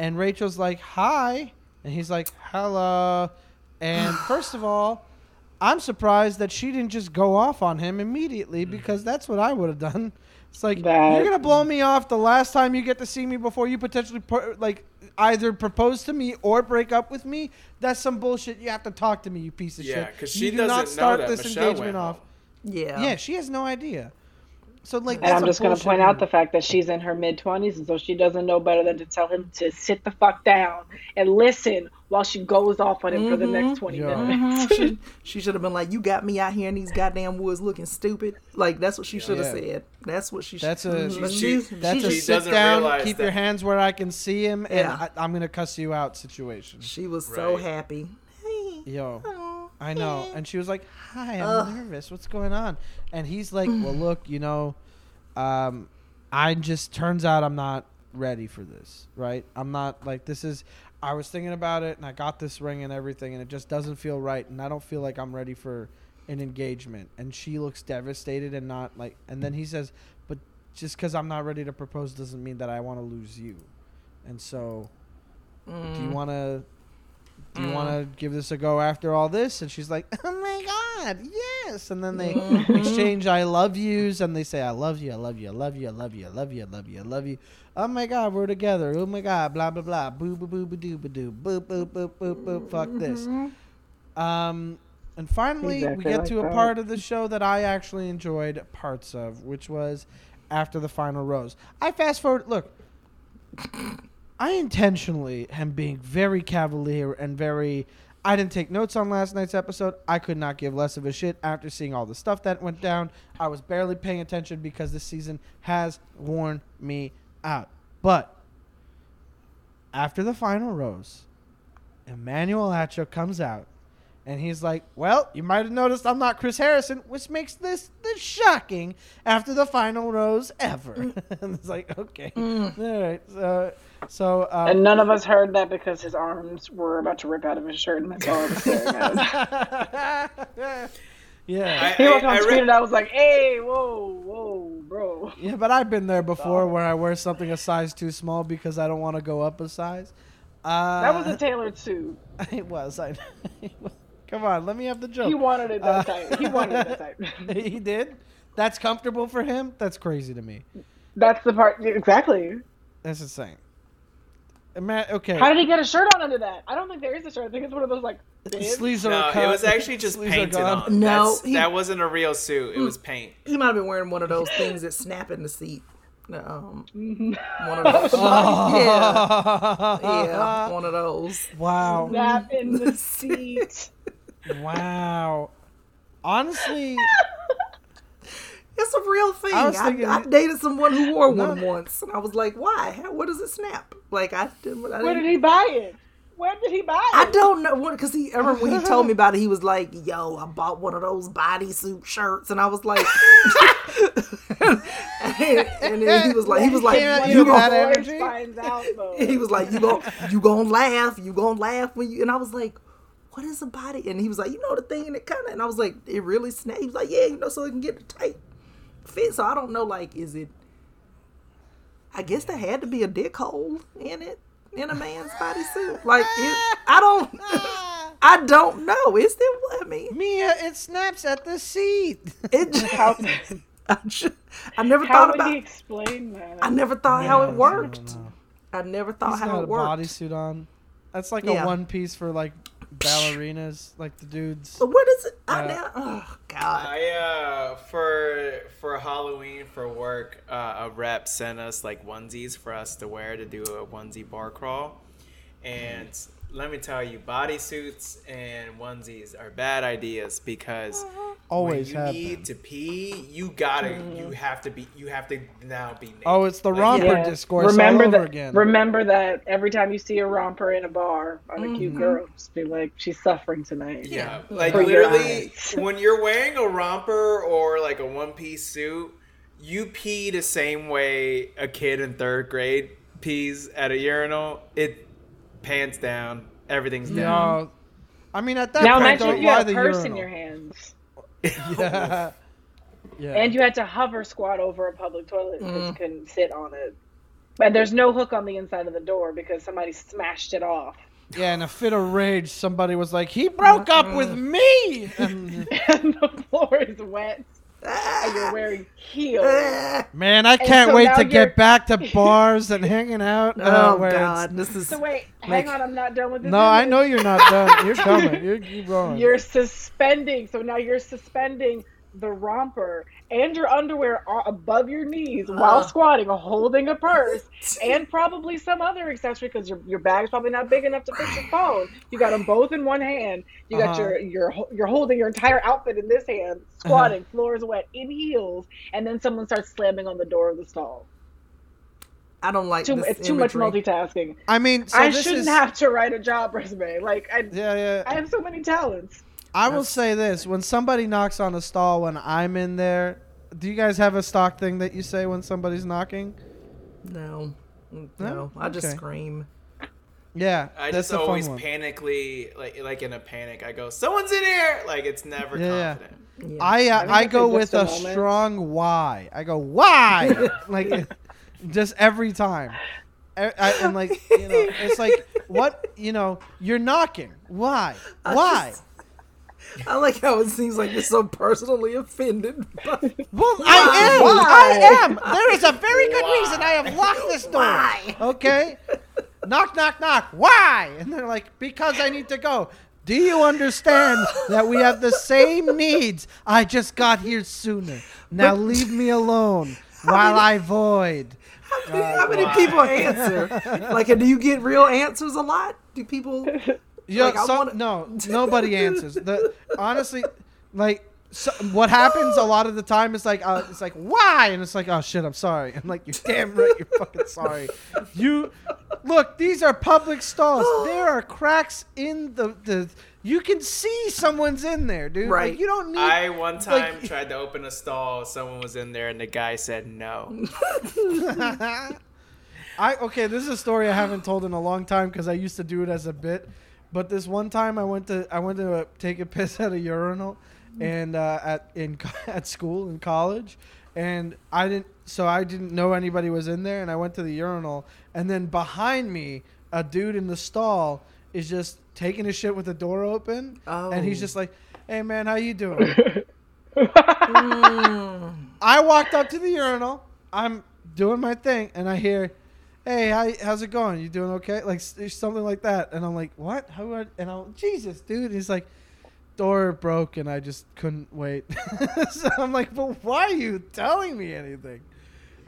and Rachel's like, "Hi," and he's like, "Hello," and first of all. I'm surprised that she didn't just go off on him immediately because that's what I would have done. It's like That- you're gonna blow me off the last time you get to see me before you potentially pro- like either propose to me or break up with me. That's some bullshit. You have to talk to me, you piece of shit. Yeah, shit. 'cause you she do doesn't not know start that this Michelle engagement off. home. yeah, Yeah, she has no idea. So like, And I'm just going to point out the fact that she's in her mid 20s, and so she doesn't know better than to tell him to sit the fuck down and listen while she goes off on him for the next 20 Yo. minutes. Mhm. she, she should have been like, "You got me out here in these goddamn woods looking stupid." Like that's what she should have Yeah. said. That's what she. That's should. a But she- she- that's she a she sit down, realize keep your hands where I can see him, and Yeah. I, I'm gonna cuss you out situation. She was so happy. Hey. Yo. Oh, I know. And she was like, Hi, I'm Ugh. nervous. What's going on? And he's like, Well, look, you know, um, I just turns out I'm not ready for this, right? I'm not like, this is, I was thinking about it and I got this ring and everything and it just doesn't feel right. And I don't feel like I'm ready for an engagement. And she looks devastated and not like, and then he says, But just because I'm not ready to propose doesn't mean that I want to lose you. And so, do Mm. you want to do you want to give this a go after all this? And she's like oh my god yes. And then they Mhm. exchange i love yous and they say i love you i love you i love you i love you i love you i love you i love you. Oh my god we're together. Oh my god blah blah blah. Boo boo boo boo doo boo doo. Boop boop boop boop boop fuck this. Um and finally we get like to a that. part of the show that i actually enjoyed parts of which was after the final rose. I fast forward look I intentionally am being very cavalier and very. I didn't take notes on last night's episode. I could not give less of a shit after seeing all the stuff that went down. I was barely paying attention because this season has worn me out. But after the final rose, Emmanuel Acho comes out and he's like, "Well, you might have noticed I'm not Chris Harrison, which makes this the shocking after the final rose ever." Mm. and it's like, okay, mm. all right. So, so um, And none of us heard that because his arms were about to rip out of his shirt, and that's all I was staring at. yeah, I- He walked on I screen, re- and I was like, "Hey, whoa, whoa, bro." yeah, but I've been there before where I wear something a size too small because I don't want to go up a size. Uh, That was a tailored suit. it was. I. Come on, let me have the joke. He wanted it that Uh, tight. He wanted it that tight. he did. That's comfortable for him. That's crazy to me. That's the part. Exactly. That's insane. Ima- okay. How did he get a shirt on under that? I don't think there is a shirt. I think it's one of those like bibs. Sleeves are No, cut. it was actually just Sleeves painted gone. on. No, he- that wasn't a real suit. It was paint. He might have been wearing one of those things that snap in the seat. Um, Mhm. one of those. Oh. yeah, yeah, one of those. Wow. Snap in the seat. Wow. Honestly, It's a real thing. I I, I, dated someone who wore No. one once, and I was like, "Why? How, what does it snap?" Like I didn't. I, Where didn't, did he buy it? Where did he buy it? I don't know because he. I remember when he told me about it. He was like, "Yo, I bought one of those bodysuit shirts," and I was like, and, then he was like, he was like, at you you gonna, bad energy? finds out he was like, you gon' you gonna laugh, you gonna laugh when you, and I was like, what is a body? And he was like, you know the thing, and it kind of, and I was like, it really snapped. He was like, yeah, you know, so it can get a tight fit. So I don't know, like, is it? I guess there had to be a dick hole in it in a man's bodysuit. Like, it, I don't, I don't know. Is there? I mean, Mia, it snaps at the seat. it. How, I, ju- I never how thought would about. he explain that? I never thought how it worked. know. I never thought He's how got it a worked. bodysuit on. That's like Yeah. a one piece for like ballerinas, like the dudes. But what is it? I Uh, now, oh God. I uh for for Halloween for work, uh, a rep sent us like onesies for us to wear to do a onesie bar crawl, and let me tell you, bodysuits and onesies are bad ideas because Always when you have need to pee, you gotta you have to be you have to now be naked. Oh, it's the romper Yeah. discourse remember all over that. again. Remember that every time you see a romper in a bar on a cute Mhm. girl, just be like, she's suffering tonight. Yeah, like For literally, eyes. when you're wearing a romper or like a one piece suit, you pee the same way a kid in third grade pees at a urinal. It pants down, everything's down. no, I mean at that Now point, imagine though, if you had a purse in your hands Yeah, yeah. and you had to hover squat over a public toilet because Mm. you couldn't sit on it. And there's no hook on the inside of the door because somebody smashed it off. yeah, in a fit of rage, somebody was like, "He broke up with me." And, and the floor is wet and you're Ah, wearing heels. ah. man, I can't so wait to you're- get back to bars and hanging out. Oh where it's- God, this is So wait, Like- hang on, I'm not done with this. No, I know you're not done. You're coming. You're keep going. You're suspending. So now you're suspending the romper and your underwear are above your knees while Uh. squatting, holding a purse and probably some other accessory because your your bag's probably not big enough to fit your phone. You got them both in one hand. You got Uh-huh. your your you're holding your entire outfit in this hand, squatting, floor is wet, in heels, and then someone starts slamming on the door of the stall. I don't like Too, this it's too much multitasking. I mean, so I this shouldn't is, have to write a job resume. Like I, Yeah, yeah. I have so many talents. I will say this: when somebody knocks on a stall when I'm in there, do you guys have a stock thing that you say when somebody's knocking? No, No? no, I just Okay. scream. Yeah, I that's just a fun always one. panically, like like in a panic, I go, "Someone's in here!" Like it's never Yeah, yeah. confident. Yeah. I uh, think I go with a a strong why. I go why, like just every time. I, I- and like you know, it's like what you know. You're knocking. Why? I Why? just- I like how it seems like you're so personally offended. But Well, I am. I am. There is a very good Why? reason I have locked this door. Why? Okay. knock, knock, knock. Why? And they're like, because I need to go. Do you understand that we have the same needs? I just got here sooner. Now leave me alone while I void. how many people answer? Like, uh, do you get real answers a lot? Do people? Yeah, Like, I some- wanna- no, nobody answers. The honestly, like, so, what happens a lot of the time is like, uh, it's like, why? And it's like, oh shit, I'm sorry. I'm like, you're damn right, you're fucking sorry. You look, these are public stalls. There are cracks in the the. You can see someone's in there, dude. Right. Like, you don't need. I one time Like- tried to open a stall, someone was in there, and the guy said no. I okay. This is a story I haven't told in a long time because I used to do it as a bit. But this one time I went to I went to uh, take a piss at a urinal, and uh, at in at school in college, and I didn't so I didn't know anybody was in there, and I went to the urinal, and then behind me a dude in the stall is just taking a shit with the door open, and he's Oh. just like, "Hey man, how you doing?" Mm. I walked up to the urinal. I'm doing my thing, and I hear, "Hey, how, how's it going? You doing okay?" Like something like that, and I'm like, "What? How?" And I'm Jesus, dude. He's like, "Door broke, and I just couldn't wait." so I'm like, "But why are you telling me anything?"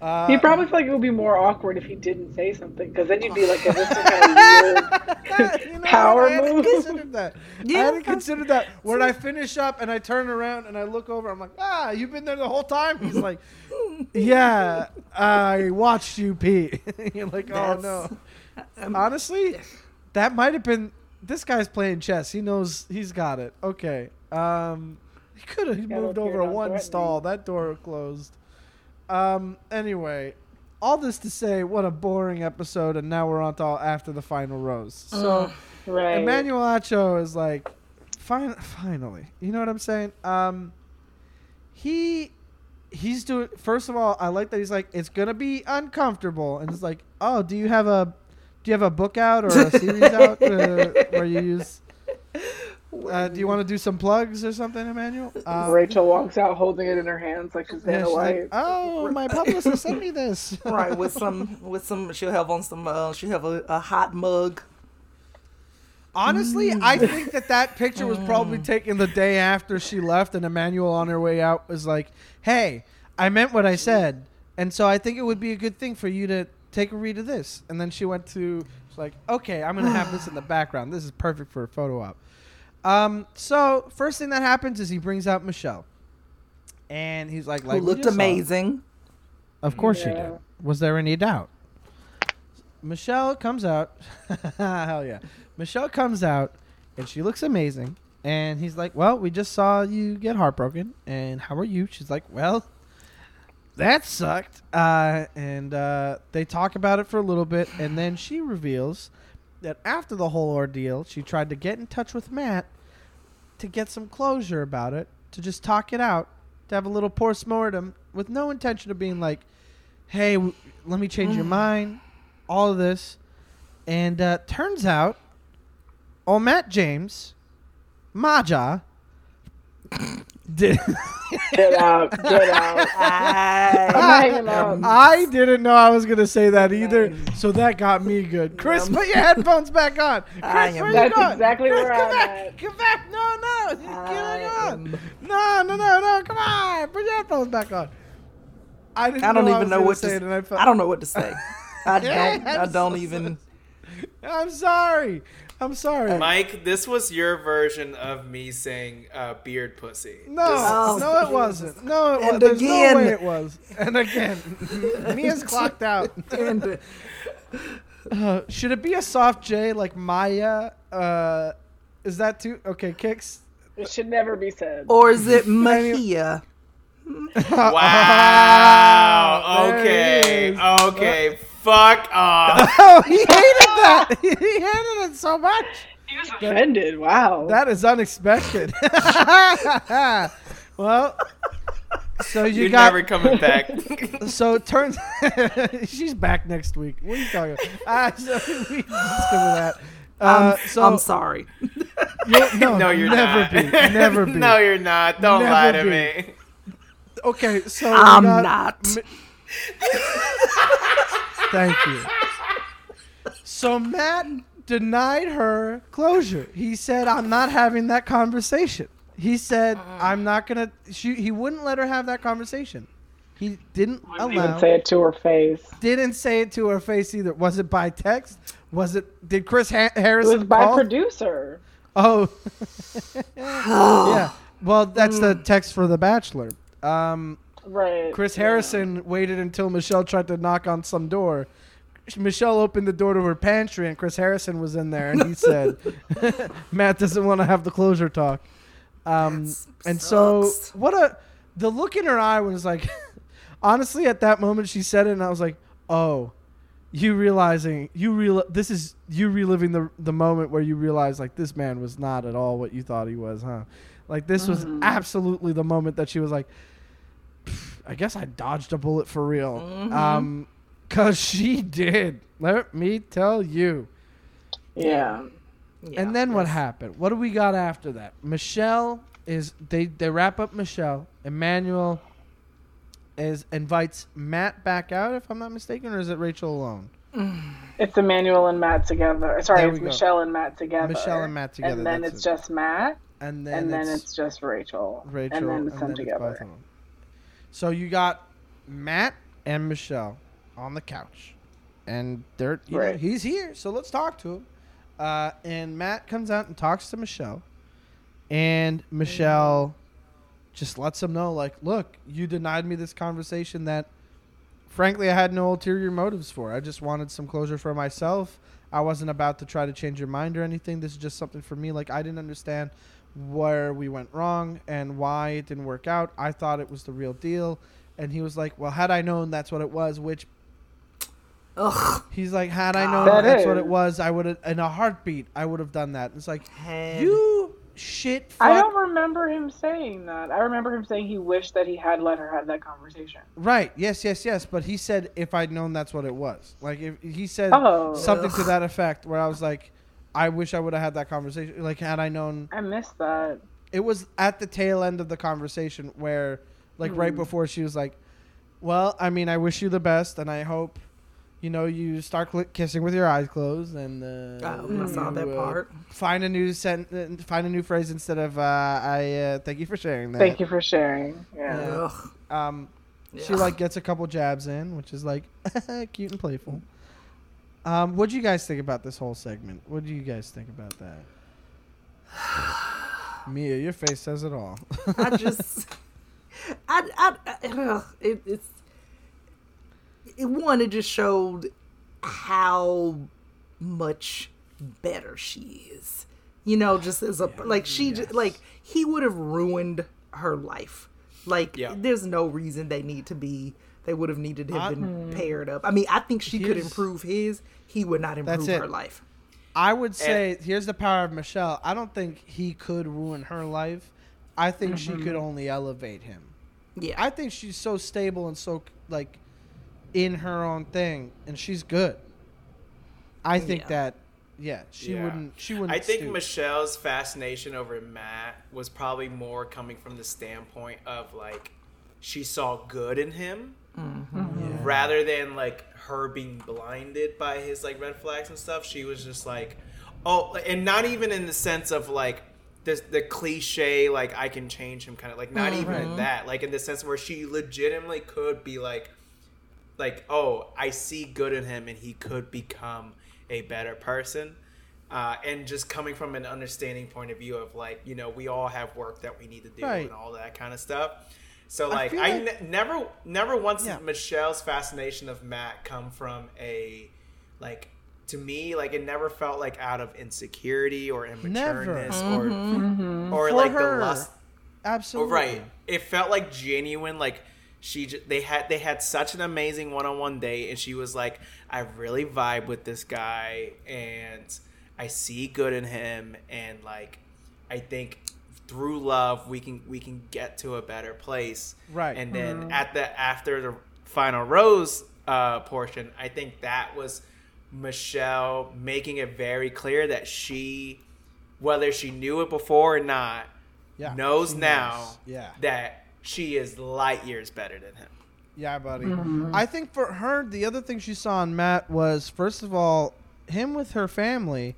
Uh, He'd probably feel like it would be more awkward if he didn't say something, because then you'd be like, "Is this some kind of weird You know, power I hadn't move? considered that. I Yeah, hadn't considered that. When I finish up and I turn around and I look over, I'm like, ah, you've been there the whole time. He's like, yeah, I watched you pee. You're like, oh no. Um, Honestly, that might have been. This guy's playing chess. He knows he's got it. Okay. Um, he could have Gotta moved over one stall. That door closed. Um. Anyway, all this to say, what a boring episode, and now we're on to all after the final rose. So, Right. Emmanuel Acho is like, fin- finally. You know what I'm saying? Um, he he's doing. First of all, I like that he's like, it's gonna be uncomfortable, and it's like, oh, do you have a do you have a book out or a series out uh, where you use? Uh, do you want to do some plugs or something, Emmanuel? Um, Rachel walks out holding it in her hands like she's yeah, Vanna White. like, oh, my publicist sent me this. right with some with some she'll have on some uh, she'll have a, a hot mug Honestly, I think that that picture was probably taken the day after she left, and Emmanuel on her way out was like, "Hey, I meant what I said, and so I think it would be a good thing for you to take a read of this." And then she went to, she's like, "Okay, I'm gonna have this in the background. This is perfect for a photo op." Um, so first thing that happens is he brings out Michelle, and he's like, "Like we looked amazing. Of course she did. Was there any doubt? Michelle comes out. Hell yeah. Michelle comes out and she looks amazing. And he's like, Well, we just saw you get heartbroken. And how are you? She's like, Well, that sucked. Uh, and uh, they talk about it for a little bit. And then she reveals that after the whole ordeal, she tried to get in touch with Matt to get some closure about it, to just talk it out, to have a little post mortem with no intention of being like, hey, w- let me change your mind, all of this. And uh, turns out, oh, Matt James, Maja, did. Get out. Get out. I'm I, hanging out. I didn't know I was going to say that either, so that got me good. Chris, put your headphones back on. Chris, I am- where you That's going? exactly Chris, where come I'm back. at. Come back. No, no. Get I on. No, no, no, no. Come on. Put your headphones back on. I didn't I don't know even was know gonna what say to. I, felt, I don't know what to say. I Yeah, don't. I I'm don't so even. I'm sorry. I'm sorry. Mike, this was your version of me saying uh, beard pussy. No, Oh, no, it wasn't. No, it And was. There's again. no way it was. And again, Mia's clocked out. And, Uh, should it be a soft J like Maya? Uh, is that too okay? Kix. It should never be said. or is it Mahia? Wow. There okay. he. Okay. Fuck off. Oh, he hated that. he hated it so much. He was offended. Wow. That is unexpected. well, so you You're got never coming back. So it turns she's back next week. What are you talking about? Uh, so we just go that. Uh, I'm, so I'm sorry. you'll- no, no, you're never not. be, never be. no, you're not. Don't Never lie to be. me. okay, so I'm got not. Mi- Thank you. So Matt denied her closure. He said, "I'm not having that conversation." He said, "I'm not gonna." She, he wouldn't let her have that conversation. He didn't I didn't allow. even say it to her face. didn't say it to her face either. Was it by text? Was it? Did Chris ha- It Harrison was by call? producer. oh, yeah. Well, that's the text for The Bachelor. Um, Right. Chris yeah. Harrison waited until Michelle tried to knock on some door. Michelle opened the door to her pantry, and Chris Harrison was in there, and he said, "Matt doesn't want to have the closure talk." Um, and so, what a the look in her eye was like. honestly, at that moment, she said it, and I was like, "Oh, you realizing you real this is you reliving the the moment where you realize like this man was not at all what you thought he was, huh? Like this was Mm-hmm. absolutely the moment that she was like." I guess I dodged a bullet for real. Mm-hmm. Um, cause she did. Let me tell you. Yeah. Yeah, and then what happened? What do we got after that? Michelle is they they wrap up Michelle. Emmanuel is invites Matt back out, if I'm not mistaken, or is it Rachel alone? It's Emmanuel and Matt together. Sorry, it's go. Michelle and Matt together. Michelle and Matt together, And then that's it's it. just Matt. And then and then it's, it's, just Rachel. Rachel And then it's them both of together. them. So you got Matt and Michelle on the couch, and they're you know, he's here, so let's talk to him. Uh, and Matt comes out and talks to Michelle, and Michelle just lets him know, like, look, you denied me this conversation that, frankly, I had no ulterior motives for. I just wanted some closure for myself. I wasn't about to try to change your mind or anything. This is just something for me. Like, I didn't understand where we went wrong and why it didn't work out. I thought it was the real deal. And he was like, Well, had I known that's what it was, which Ugh. He's like, had I known That that's what it was, I would have in a heartbeat. I would have done that. It's like Had- you shit. Fuck. I don't remember him saying that. I remember him saying he wished that he had let her have that conversation. Right. Yes. Yes. Yes. But he said if I'd known that's what it was. Like if he said Oh. something to that effect, where I was like, I wish I would have had that conversation. Like had I known, I missed that. it was at the tail end of the conversation where, like right before she was like, well, I mean, I wish you the best, and I hope. You know, you start cl- kissing with your eyes closed, and uh, Oh, I saw that uh, part. find a new sent- uh, find a new phrase instead of uh, I uh, thank you for sharing that. Thank you for sharing. Yeah. Yeah. Ugh. Um, she like gets a couple jabs in, which is like cute and playful. Um, what do you guys think about this whole segment? What do you guys think about that? Mia, your face says it all. I just, I, I, I ugh, it, it's, it one. It just showed how much better she is. You know, just as a like she ju- like he would have ruined her life. Like Yeah. there's no reason they need to be. They would have needed to have I- been mm. paired up. I mean, I think she could improve his. He would not improve her life. I would say here's the power of Michelle. I don't think he could ruin her life. I think she could mm-hmm. only elevate him. Yeah, I think she's so stable and so like in her own thing, and she's good. I think Yeah. that yeah, she Yeah. wouldn't. She wouldn't. I think stoop. Michelle's fascination over Matt was probably more coming from the standpoint of like she saw good in him rather than like her being blinded by his like red flags and stuff. She was just like, oh, and not even in the sense of like the the cliche like I can change him kind of like not even in that like in the sense where she legitimately could be like like oh I see good in him and he could become a better person. Uh, and just coming from an understanding point of view of like you know we all have work that we need to do Right. and all that kind of stuff so like feel I, like- ne- never never once Yeah. did Michelle's fascination of Matt come from a like to me like it never felt like out of insecurity or immatureness mm-hmm. or mm-hmm. Mm-hmm. or For like her. the lust. Oh, absolutely. Right. It felt like genuine like she j- they had they had such an amazing one-on-one date and she was like i really vibe with this guy and i see good in him and like i think through love we can we can get to a better place Right. and then at the after the final rose uh portion i think that was michelle making it very clear that she whether she knew it before or not Yeah, knows now knows. Yeah. that she is light years better than him. Yeah, buddy. I think for her, the other thing she saw in Matt was, first of all, him with her family.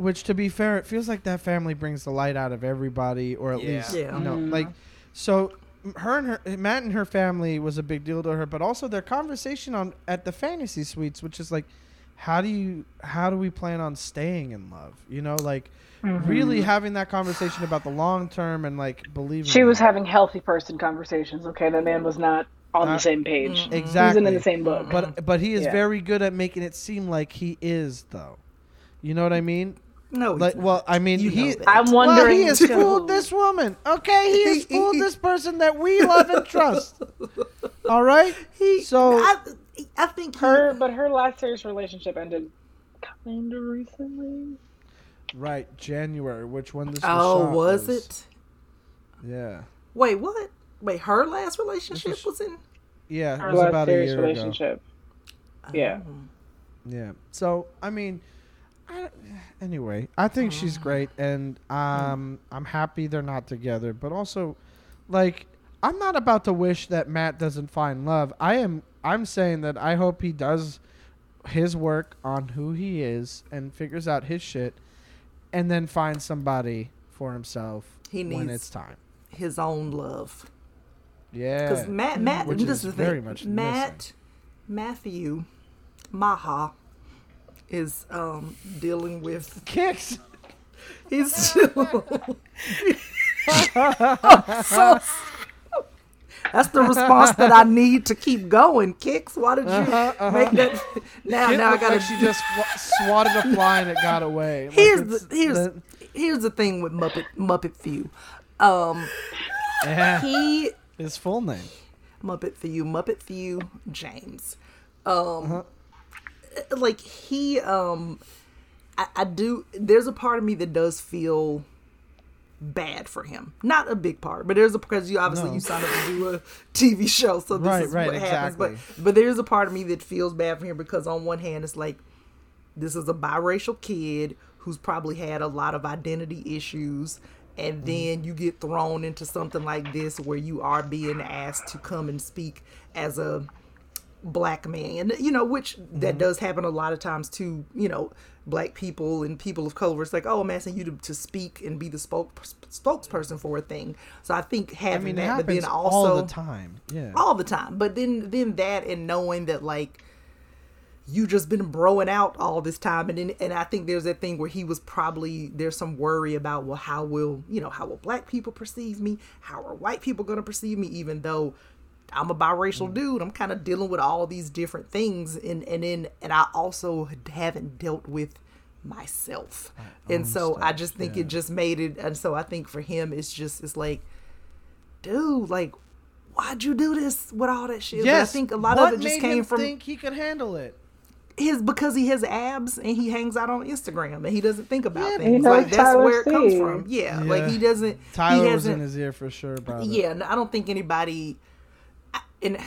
Which, to be fair, it feels like that family brings the light out of everybody, or at Yeah. least Yeah. you know, like. So, her and her Matt and her family was a big deal to her, but also their conversation on at the fantasy suites, which is like, how do you, how do we plan on staying in love? You know, like really having that conversation about the long term and like believing. She was that. having healthy person conversations. Okay, that man was not on Uh, the same page. Exactly wasn't in the same book. But but he is Yeah. very good at making it seem like he is though. You know what I mean? No, he's Like, not. well, I mean, You he. I'm Well, wondering. he has too. fooled this woman. Okay, he has fooled this person that we love and trust. All right. He, So- I, I think he- Her, but her last serious relationship ended kind of recently. Right, January. Which one this? Oh, shot was it? Yeah, Wait, what? Wait, her last relationship This was in. yeah. It Her was last about a serious year ago. relationship. Yeah. Oh. Yeah. So I mean, I, anyway, I think she's great, and um, I'm happy they're not together. But also, like, I'm not about to wish that Matt doesn't find love. I am. I'm saying that I hope he does his work on who he is and figures out his shit, and then finds somebody for himself He when needs- it's time. His own love, Yeah. because Matt, Matt, Which this is is very much Matt, Matthew, Maha, is um dealing with. Kix. He's still. so, that's the response that I need to keep going. Kix, why did you Uh-huh, make that? Now, Kit now I gotta. like she just sw- swatted a fly and it got away. Like, here's the here's the- here's the thing with Muppet Muppet Few. Um, yeah, he his full name. Muppet Few Muppet Few James. Um, like he um I, I do there's a part of me that does feel bad for him not a big part but there's a because you obviously No. you signed up to do a tv show so this Right, is right, what happens but exactly. but there's a part of me that feels bad for him because on one hand it's like this is a biracial kid who's probably had a lot of identity issues Mm-hmm. and then you get thrown into something like this where you are being asked to come and speak as a black man you know which that mm-hmm. does happen a lot of times to you know black people and people of color it's like oh i'm asking you to, to speak and be the spoke, spokesperson for a thing so i think I having mean, that but then also all the time. Yeah. all the time. But then then that and knowing that like you just been broing out all this time and then, and I think there's that thing where he was probably there's some worry about well how will you know how will black people perceive me how are white people going to perceive me even though I'm a biracial mm. dude I'm kind of dealing with all these different things and and then and I also haven't dealt with myself and so I just think yeah. it just made it and so I think for him it's just it's like dude like why'd you do this with all that shit? But I think a lot what of it just made came him from think he could handle it. his because he has abs and he hangs out on Instagram and he doesn't think about Yeah, things. Like that's Tyler where it comes C. from. Yeah, Yeah. like he doesn't. Tyler he was in his ear for sure about it. Yeah, and I don't think anybody. I- And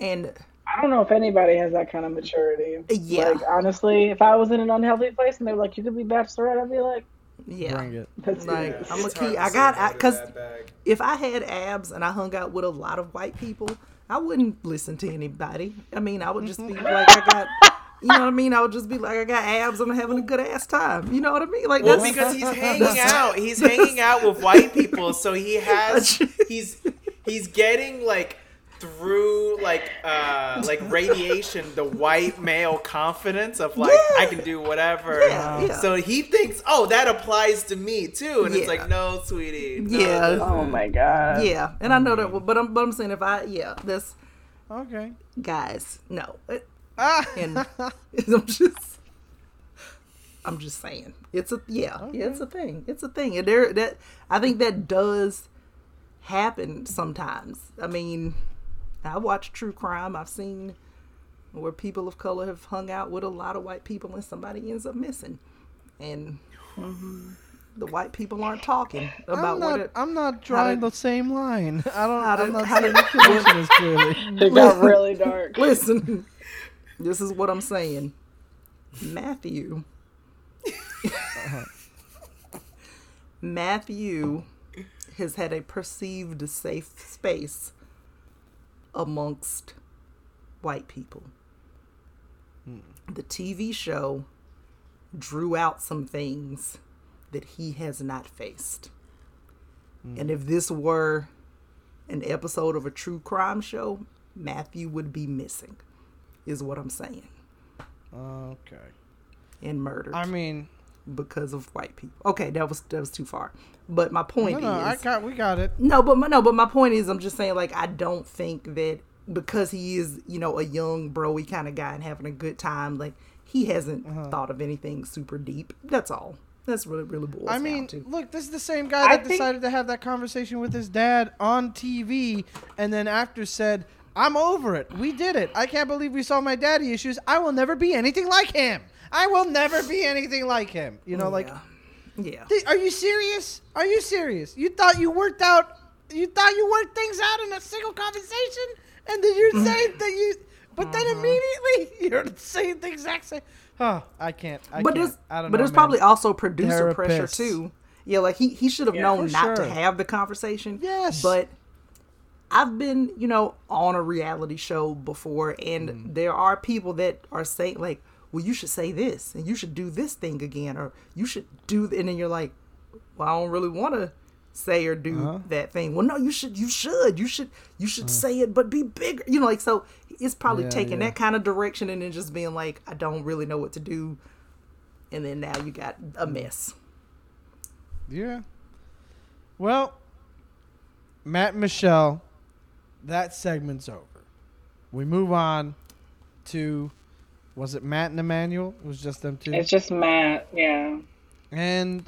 and I don't know if anybody has that kind of maturity. Yeah. Like honestly, if I was in an unhealthy place and they were like, "You could be bachelorette," I'd be like, yeah, Bring it. "That's Like, good." I'm a key. I got- no I- to 'cause- that bag. if I had abs and I hung out with a lot of white people, I wouldn't listen to anybody. I mean, I would just be like, I got. You know what I mean? I would just be like, I got abs. I'm having a good ass time. You know what I mean? Like Well, that's because he's hanging out. He's hanging out with white people, so he has he's he's getting like through like uh like radiation the white male confidence of like Yeah. I can do whatever. Yeah, yeah. So he thinks, "Oh, that applies to me too." And it's like, "No, sweetie." no, Yeah. Oh my god. yeah, and I know that, but I'm but I'm saying if I yeah, this Okay. guys no, Ah. and I'm just I'm just saying it's a yeah, yeah it's a thing it's a thing and there that I think that does happen sometimes. I mean, I watch true crime. I've seen where people of color have hung out with a lot of white people and somebody ends up missing, and the white people aren't talking about I'm what not. it. I'm not drawing to- the same line. I don't. how to- I'm not how to- saying the connection is clearly. It got really dark. Listen, this is what I'm saying. Matthew. Uh-huh. Matthew has had a perceived safe space amongst white people. Hmm. The TV show drew out some things that he has not faced. Hmm. And if this were an episode of a true crime show, Matthew would be missing, is what I'm saying, Okay. and murdered I mean, because of white people. Okay, that was that was too far. But my point no, no. is, I got. We got it. no, but my, no, but my point is, I'm just saying, like, I don't think that because he is, you know, a young broy kind of guy and having a good time, like, he hasn't Uh-huh. thought of anything super deep. That's all. That's really, really boils I down mean, to. look, this is the same guy I that think- decided to have that conversation with his dad on TV, and then after said, "I'm over it. We did it. I can't believe we saw my daddy issues. I will never be anything like him. I will never be anything like him." You know, like, yeah. Yeah. are you serious? Are you serious? You thought you worked out? You thought you worked things out in a single conversation, and then you're saying that you, but then Uh-huh. immediately you're saying the exact same. Oh, I can't. I but can't. there's I don't but know, there's man. probably also producer pressure too. Yeah, like he he should have Yeah, known not to have the conversation. Yes. But I've been, you know, on a reality show before and Mm. there are people that are saying like, "Well, you should say this and you should do this thing again or you should do and then you're like, "Well, I don't really want to say or do Uh-huh. that thing." Well, no, you should you should. You should you should say it but be bigger. You know, like so it's probably Yeah, taking yeah. that kind of direction and then just being like, "I don't really know what to do." And then now you got Mm. a mess. Yeah. Well, Matt and Michelle, that segment's over. We move on to was it Matt and Emmanuel? It was just them two. It's just Matt. Yeah. and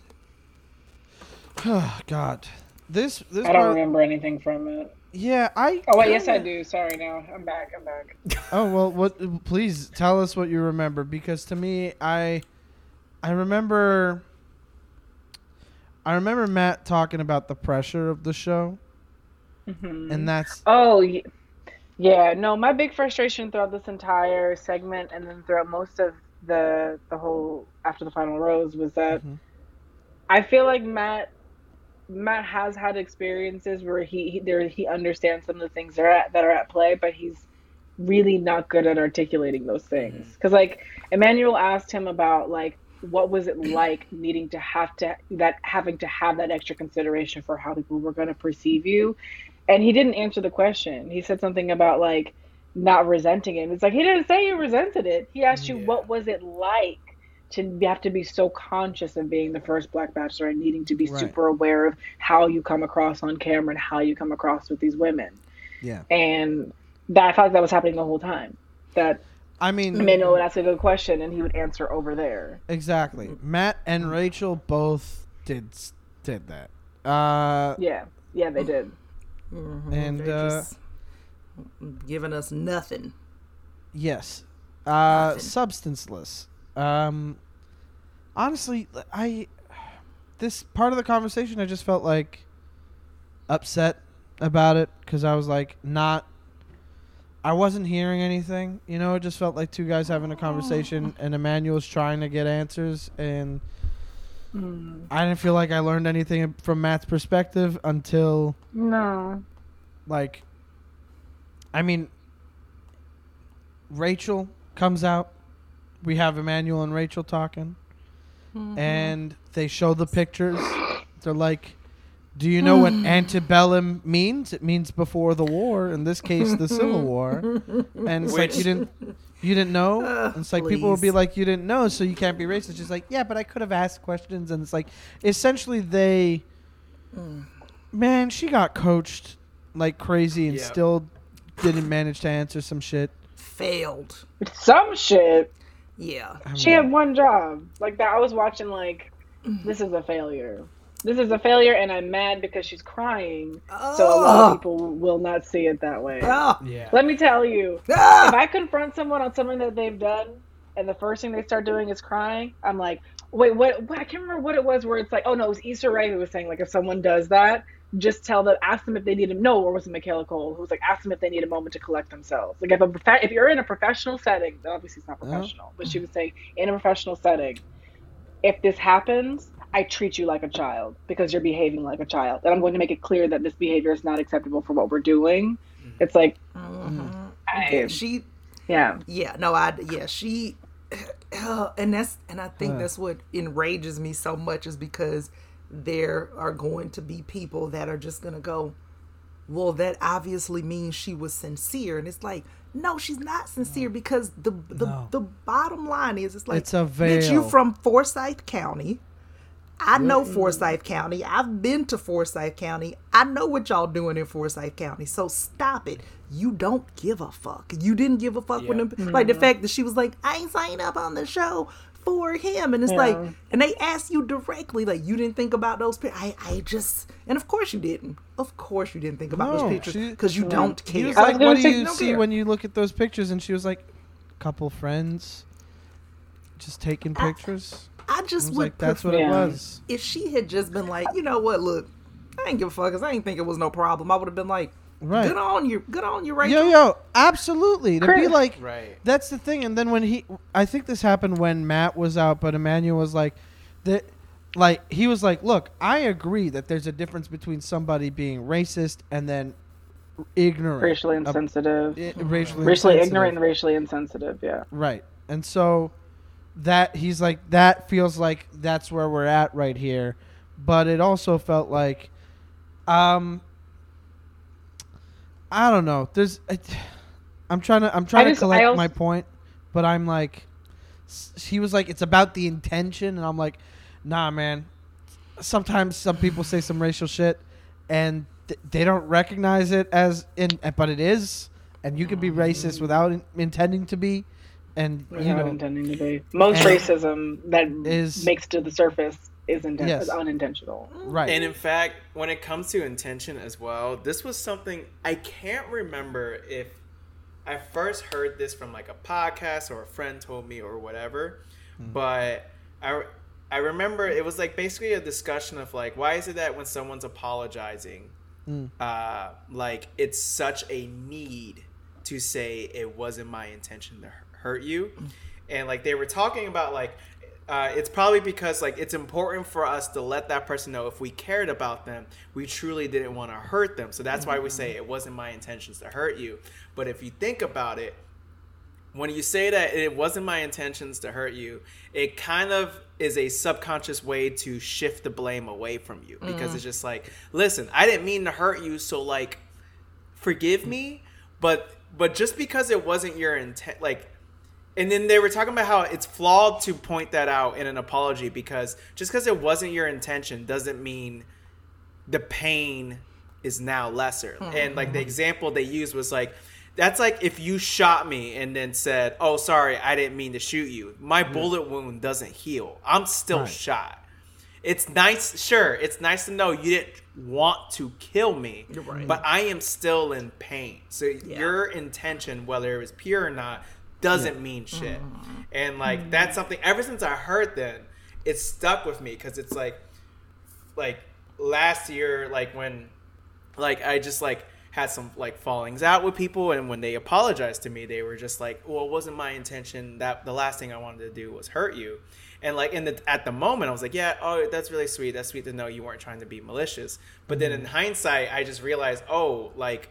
oh God. this this I don't part- remember anything from it. yeah I Oh wait, yes I do. Sorry, now I'm back. I'm back. Oh well, what? Please tell us what you remember because to me, I, I remember. I remember Matt talking about the pressure of the show, Mhm. and that's Oh, yeah. No, my big frustration throughout this entire segment, and then throughout most of the the whole after the final rose, was that Mhm. I feel like Matt Matt has had experiences where he he, there, he understands some of the things that are at, that are at play, but he's really not good at articulating those things. Because like Emmanuel asked him about like what was it like needing to have to that having to have that extra consideration for how people were going to perceive you and he didn't answer the question. He said something about like not resenting it. It's like he didn't say you resented it. He asked you what was it like to have to be so conscious of being the first black bachelor and needing to be Right. super aware of how you come across on camera and how you come across with these women. Yeah. and that i felt like that was happening the whole time. That I mean, Emmanuel would ask a good question and he would answer over there. Exactly. Matt and Rachel both did did that. Uh, yeah. Yeah they did Mhm, And, uh, giving us nothing. yes. Uh, Nothing. substanceless. Um, honestly, I this part of the conversation, I just felt like upset about it because I was like not. I wasn't hearing anything. You know, it just felt like two guys having a conversation, and Emmanuel's trying to get answers, and Mm. I didn't feel like I learned anything from Matt's perspective until no like I mean Rachel comes out. We have Emmanuel and Rachel talking. Mm-hmm. And they show the pictures. They're like, "Do you know what antebellum means? It means before the war. In this case, the Civil War." And it's like Which- you didn't, you didn't know. Uh, And it's like people will be please. like, "You didn't know, so you can't be racist." She's like, "Yeah, but I could have asked questions." And it's like, essentially, they, man, she got coached like crazy and Yeah. still didn't manage to answer some shit. Failed. some shit Yeah. I She mean, had one job. Like that I was watching like this is a failure. This is a failure and I'm mad because she's crying. So a lot of Oh. people will not see it that way. Ah. Yeah. Let me tell you, if Ah. I confront someone on something that they've done and the first thing they start doing is crying, I'm like, wait, what, what I can't remember what it was where it's like, oh no, it was Issa Rae who was saying like if someone does that, just tell them ask them if they need a no, or was it Michaela Coel who was like ask them if they need a moment to collect themselves. Like if a prof- if you're in a professional setting, obviously it's not Yeah. professional, but she was saying in a professional setting, if this happens, I treat you like a child because you're behaving like a child. And I'm going to make it clear that this behavior is not acceptable for what we're doing. It's like, Mhm. I, Yeah, she yeah. yeah no i yeah she and that's and i think Uh. that's what enrages me so much is because there are going to be people that are just gonna go well that obviously means she was sincere and it's like no she's not sincere because the the, No. the bottom line is it's like It's a bitch you from forsyth county I know Forsyth County. I've been to Forsyth County. I know what y'all doing in Forsyth County. So stop it. You don't give a fuck. You didn't give a fuck when Yeah. them, like the fact that she was like, I ain't signed up on the show for him, and it's Yeah. like, and they asked you directly, like you didn't think about those. Pi- I, I just, and of course you didn't. Of course you didn't think about No, those pictures because you don't care. was was like, "What do you no see care. when you look at those pictures?" And she was like, "Couple friends, just taking pictures." I I just was would like, "That's what it was." if she had just been like, you know what, look, I ain't give a fuck because I ain't think it was no problem. I would have been like, Right. good on you, good on you, Rachel. Yo, yo, absolutely. To be like, Right. that's the thing. And then when he, I think this happened when Matt was out, but Emmanuel was like, that, like he was like, look, I agree that there's a difference between somebody being racist and then ignorant, Racially of- insensitive. i- racially, racially insensitive. ignorant and racially insensitive, yeah. Right. And so that he's like that feels like that's where we're at right here. But it also felt like um I don't know. There's I, I'm trying to I'm trying just- to collect also- my point, but I'm like he was like it's about the intention and I'm like nah man. Sometimes some people say some racial shit and th- they don't recognize it as in but it is and you can be racist without in- intending to be and you Without know intending to be. Most racism that Is- makes to the surface is, inten- Yes. is unintentional. Right. And in fact, when it comes to intention as well, this was something I can't remember if I first heard this from like a podcast or a friend told me or whatever, but I I remember it was like basically a discussion of like why is it that when someone's apologizing, uh, like it's such a need to say it wasn't my intention to hu- hurt you, and like they were talking about like uh, it's probably because like it's important for us to let that person know if we cared about them, we truly didn't want to hurt them. So that's why we say it wasn't my intentions to hurt you. But if you think about it, when you say that it wasn't my intentions to hurt you, it kind of is a subconscious way to shift the blame away from you because it's just like, listen, I didn't mean to hurt you, so like forgive me, but but just because it wasn't your intent like and then they were talking about how it's flawed to point that out in an apology because just because it wasn't your intention doesn't mean the pain is now lesser. Hmm. And like the example they used was like, that's like if you shot me and then said, "Oh, sorry, I didn't mean to shoot you." My hmm. bullet wound doesn't heal. I'm still Right. shot. It's nice, sure. It's nice to know you didn't want to kill me, right. but I am still in pain. So your intention, whether it was pure or not, doesn't mean shit. Mm-hmm. And like mm-hmm. that's something. Ever since I heard that, it stuck with me because it's like, like last year, like when, like I just like had some like fallings out with people, and when they apologized to me, they were just like, "Well, it wasn't my intention. That the last thing I wanted to do was hurt you." And like in the at the moment, I was like, "Yeah, oh, that's really sweet. That's sweet to know you weren't trying to be malicious." But then mm-hmm. in hindsight, I just realized, oh, like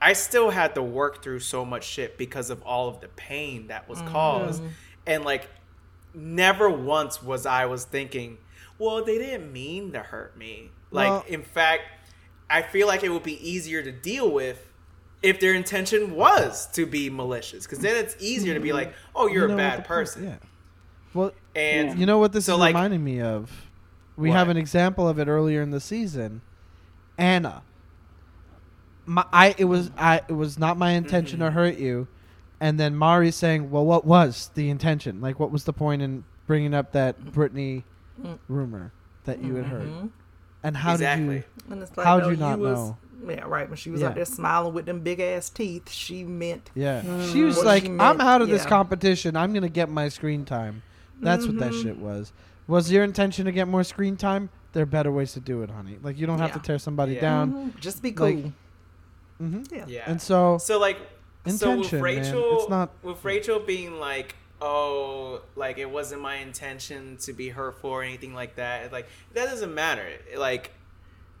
I still had to work through so much shit because of all of the pain that was mm-hmm. caused. And like never once was I was thinking, well, they didn't mean to hurt me. Like Well- in fact, I feel like it would be easier to deal with if their intention was to be malicious cuz then it's easier to be mm-hmm. like, "Oh, you're You know a bad the point- person." Yeah. Well, And you know what this So, is like- reminding me of? We What? have an example of it earlier in the season. Anna. My, I it was I it was not my intention Mm-hmm. to hurt you, and then Mari saying, "Well, what was the intention? Like, what was the point in bringing up that Brittany rumor that you had heard? Mhm. And how Exactly. did you? Like, How'd no, you not was, know? Yeah, right. When she was Yeah. out there smiling with them big ass teeth, she meant Yeah, she was like, she "I'm out of this competition. I'm gonna get my screen time." That's what that shit was. Was your intention to get more screen time? There are better ways to do it, honey. Like you don't have to tear somebody Yeah. down. "Mhm, just be cool. Like, hmm yeah. Yeah. And so, So like, so Intention, with man. Rachel, It's not- with Rachel being like, oh, like it wasn't my intention to be hurtful or anything like that. Like that doesn't matter. Like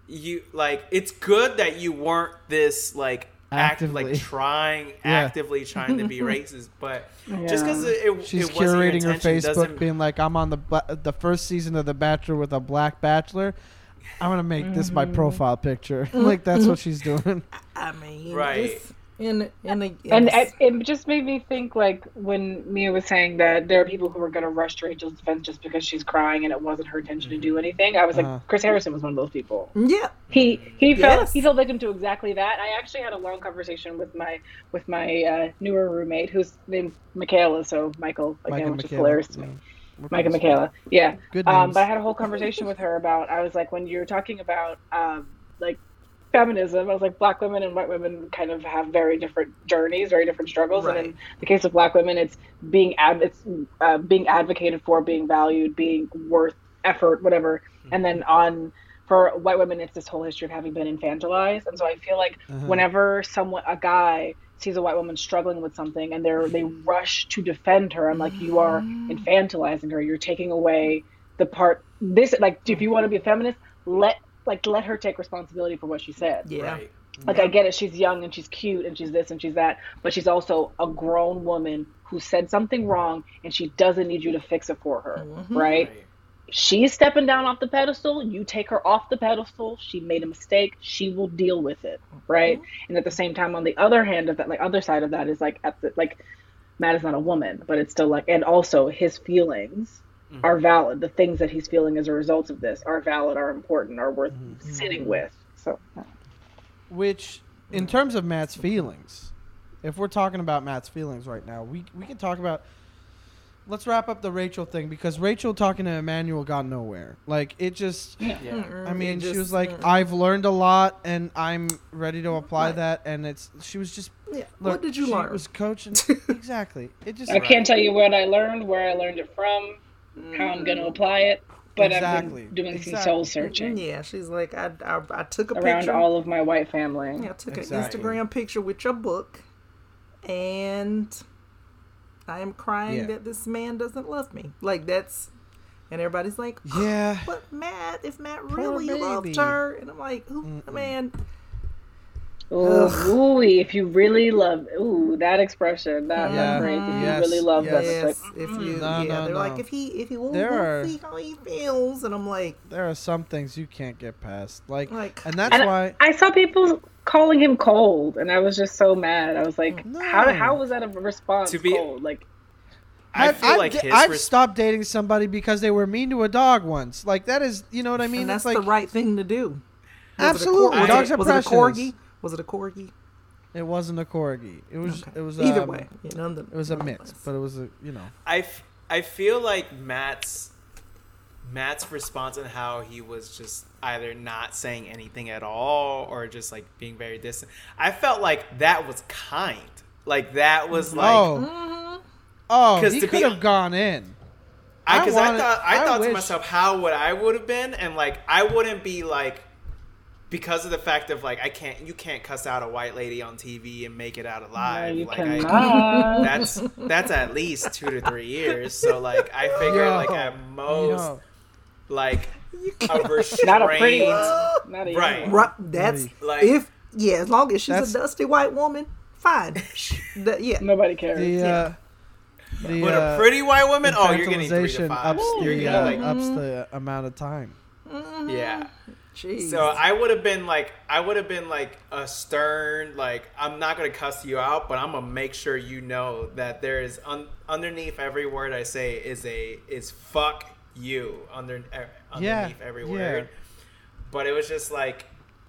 you, like it's good that you weren't this like active, Actively. like trying, actively trying to be racist. But just because it, it, she's it wasn't curating her Facebook, being like, "I'm on the the first season of The Bachelor with a black bachelor. I'm gonna make this my profile picture." like that's what she's doing. I mean, Right. it's in in a And it, it just made me think, like when Mia was saying that there are people who are going to rush to Rachel's defense just because she's crying and it wasn't her intention to do anything. I was Uh-huh. like, Chris Harrison was one of those people. yeah, He he fell Yes. he fell victim to exactly that. I actually had a long conversation with my with my uh, newer roommate whose name's Michaela. So Michael again, and which is Michaela. hilarious to me. Yeah. Mike and Michaela. Yeah. Good Um, but I had a whole conversation with her about I was like when you're talking about um, like feminism, I was like black women and white women kind of have very different journeys, very different struggles. And in the case of black women, it's being ad- it's uh, being advocated for, being valued, being worth effort, whatever. And then on for white women, it's this whole history of having been infantilized. And so I feel like Uh-huh. whenever someone a guy sees a white woman struggling with something and they're they mm. rush to defend her, I'm like, you are mm. infantilizing her. You're taking away the part. This like, if you want to be a feminist, let like let her take responsibility for what she said. yeah, Right. Like I get it, she's young and she's cute and she's this and she's that, but she's also a grown woman who said something wrong and she doesn't need you to fix it for her, mm-hmm. right? Right. She's stepping down off the pedestal, you take her off the pedestal. She made a mistake, she will deal with it, right? Mhm. And at the same time on the other hand of that like other side of that is like at the like Matt is not a woman, but it's still like and also his feelings mm. are valid. The things that he's feeling as a result of this are valid, are important, are worth mm-hmm. sitting with. So Which, in terms of Matt's feelings, if we're talking about Matt's feelings right now, we we can talk about let's wrap up the Rachel thing because Rachel talking to Emmanuel got nowhere. Like it just. Yeah. I mean, it she was like, mm-mm. "I've learned a lot, and I'm ready to apply Right. that." And it's she was just. Yeah. Look, what did you she learn? Was coaching exactly. It just. I can't tell you what I learned, where I learned it from, how I'm going to mm. apply it, but Exactly. I've been doing Exactly. some soul searching Yeah, she's like, I, I, I took a picture. around picture. all of my white family. yeah, I took Exactly. an Instagram picture with your book, and I am crying Yeah. that this man doesn't love me. Like that's, and everybody's like, oh, Yeah. but Matt, if Matt Poor really loved her, and I'm like, who, Mm-mm. man, Ooh, ooh, if you really love, ooh, that expression, that, Yeah. that's great. If Yes, you really love yes. them, it's like, if you, No, yeah, no, they're no. like, if he, if he, we'll, There we'll are- see how he feels, and I'm like, There are some things you can't get past, like, like, and that's And why. I saw people calling him cold, and I was just so mad. I was like, No. how how was that a response? To be- cold? Like, I feel I've like da- his I've res- stopped dating somebody because they were mean to a dog once. Like that is, you know what I mean? and that's it's like the right thing to do. Was it a Absolutely. cor- was Dogs it, are was it a corgi? Was it a corgi? it wasn't a corgi. It was. Okay. It was Either um, way, you know, the, It was a mix, but it was a you know. I, f- I feel like Matt's Matt's response and how he was just either not saying anything at all or just like being very distant. I felt like that was kind. Like that was like oh, Mhm. oh, 'Cause he to could be- have gone in. I I because I, wanted- thought I, I thought to myself how would I would have been and like I wouldn't be like because of the fact of like I can't you can't cuss out a white lady on TV and make it out no, alive. you like I, cannot. that's that's at least two to three years. So like I figure Yo, like at most Yo, like a restrained not a pretty, not a Right. one. Right, that's Like- if yeah, as long as she's a dusty white woman, fine. That- yeah, Nobody cares. the uh, the But uh, a pretty white woman, oh, you're getting three to infantilization five. ups You're the getting uh, like ups the amount of time. yeah. Jeez. So I would have been like, I would have been like a stern, like I'm not gonna cuss you out, but I'm gonna make sure you know that there is un- underneath every word I say is a is fuck you under uh, Yeah, underneath every yeah. word. But it was just like,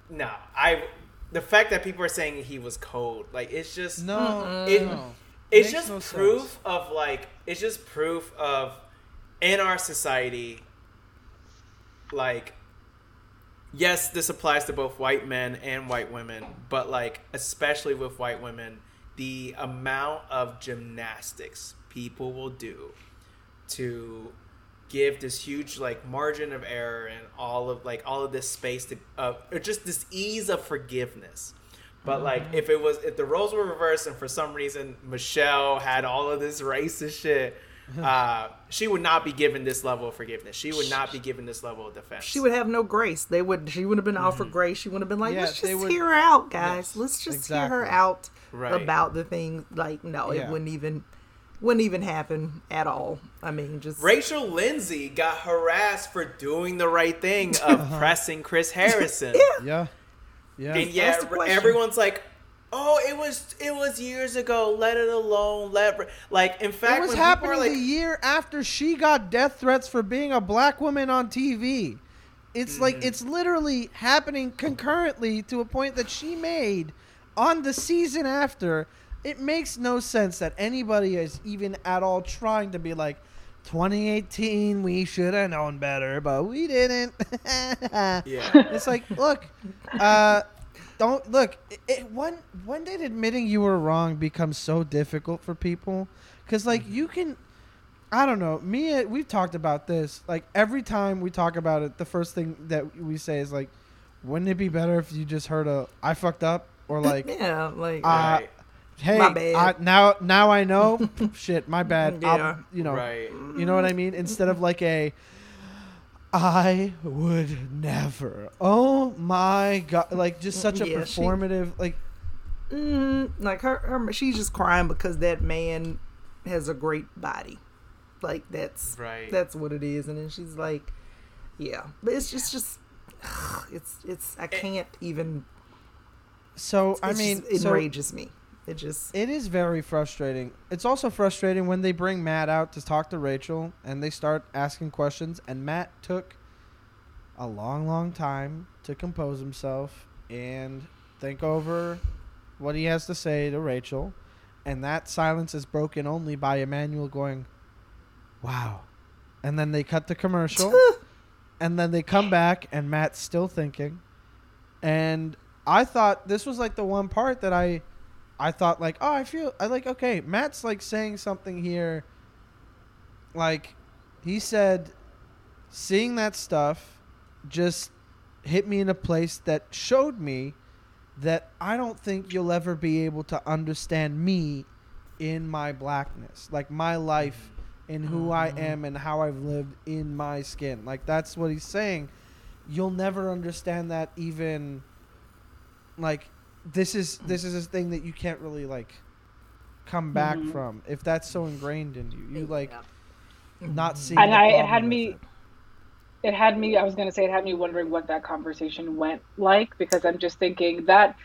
no, I. The fact that people are saying he was cold, like it's just No, It- no. it's Makes just no proof sense. of like it's just proof of in our society like yes this applies to both white men and white women but like especially with white women the amount of gymnastics people will do to give this huge like margin of error and all of like all of this space to uh, or just this ease of forgiveness but like if it was if the roles were reversed and for some reason Michelle had all of this racist shit, uh, she would not be given this level of forgiveness. She would not be given this level of defense. she would have no grace. They would. She would have been offered grace. She would have been like, Yeah, "Let's just would- hear her out, guys. Yes, Let's just hear her out Right. about the thing." Like, no, Yeah. it wouldn't even, wouldn't even happen at all. I mean, just Rachel Lindsay got harassed for doing the right thing of pressing Chris Harrison. Yeah, yeah. yeah, And yeah, everyone's like, "Oh, it was it was years ago. Let it alone. Let like in fact it was when happening like, the year after she got death threats for being a black woman on TV. It's Mm-hmm. like it's literally happening concurrently to a point that she made on the season after. It makes no sense that anybody is even at all trying to be like 2018 we should have known better, but we didn't. yeah, It's like, look, uh, don't look. It, it, when when did admitting you were wrong become so difficult for people? Because like you can, I don't know. Me, we've talked about this. Like every time we talk about it, the first thing that we say is like, wouldn't it be better if you just heard a I fucked up" or like, yeah, like Uh, right, "Hey, My bad. I, now now I know." Shit, my bad. I'll- Yeah. you know, right. you know what I mean? Instead of like a I would never. Oh my god, like just such a Yeah, she- performative like mm, like her, her, she's just crying because that man has a great body. Like that's Right. that's what it is, and then she's like, yeah, but it's just just. It's it's I can't even. so I It mean just so enrages me. It just it is very frustrating. It's also frustrating when they bring Matt out to talk to Rachel and they start asking questions and Matt took a long long time to compose himself and think over what he has to say to Rachel and that silence is broken only by Emmanuel going wow. And then they cut the commercial. and then they come back and Matt's still thinking. And I thought this was like the one part that I I thought like, oh, I feel I like okay, Matt's like saying something here like he said seeing that stuff just hit me in a place that showed me that I don't think you'll ever be able to understand me in my blackness, like my life and who I mm-hmm. am and how I've lived in my skin. Like that's what he's saying. You'll never understand that even like this is this is a thing that you can't really like come back Mhm. from if that's so ingrained in you. You like Yeah. not seeing And I, it had me. it. It had me. I was gonna say it had me wondering what that conversation went like because I'm just thinking that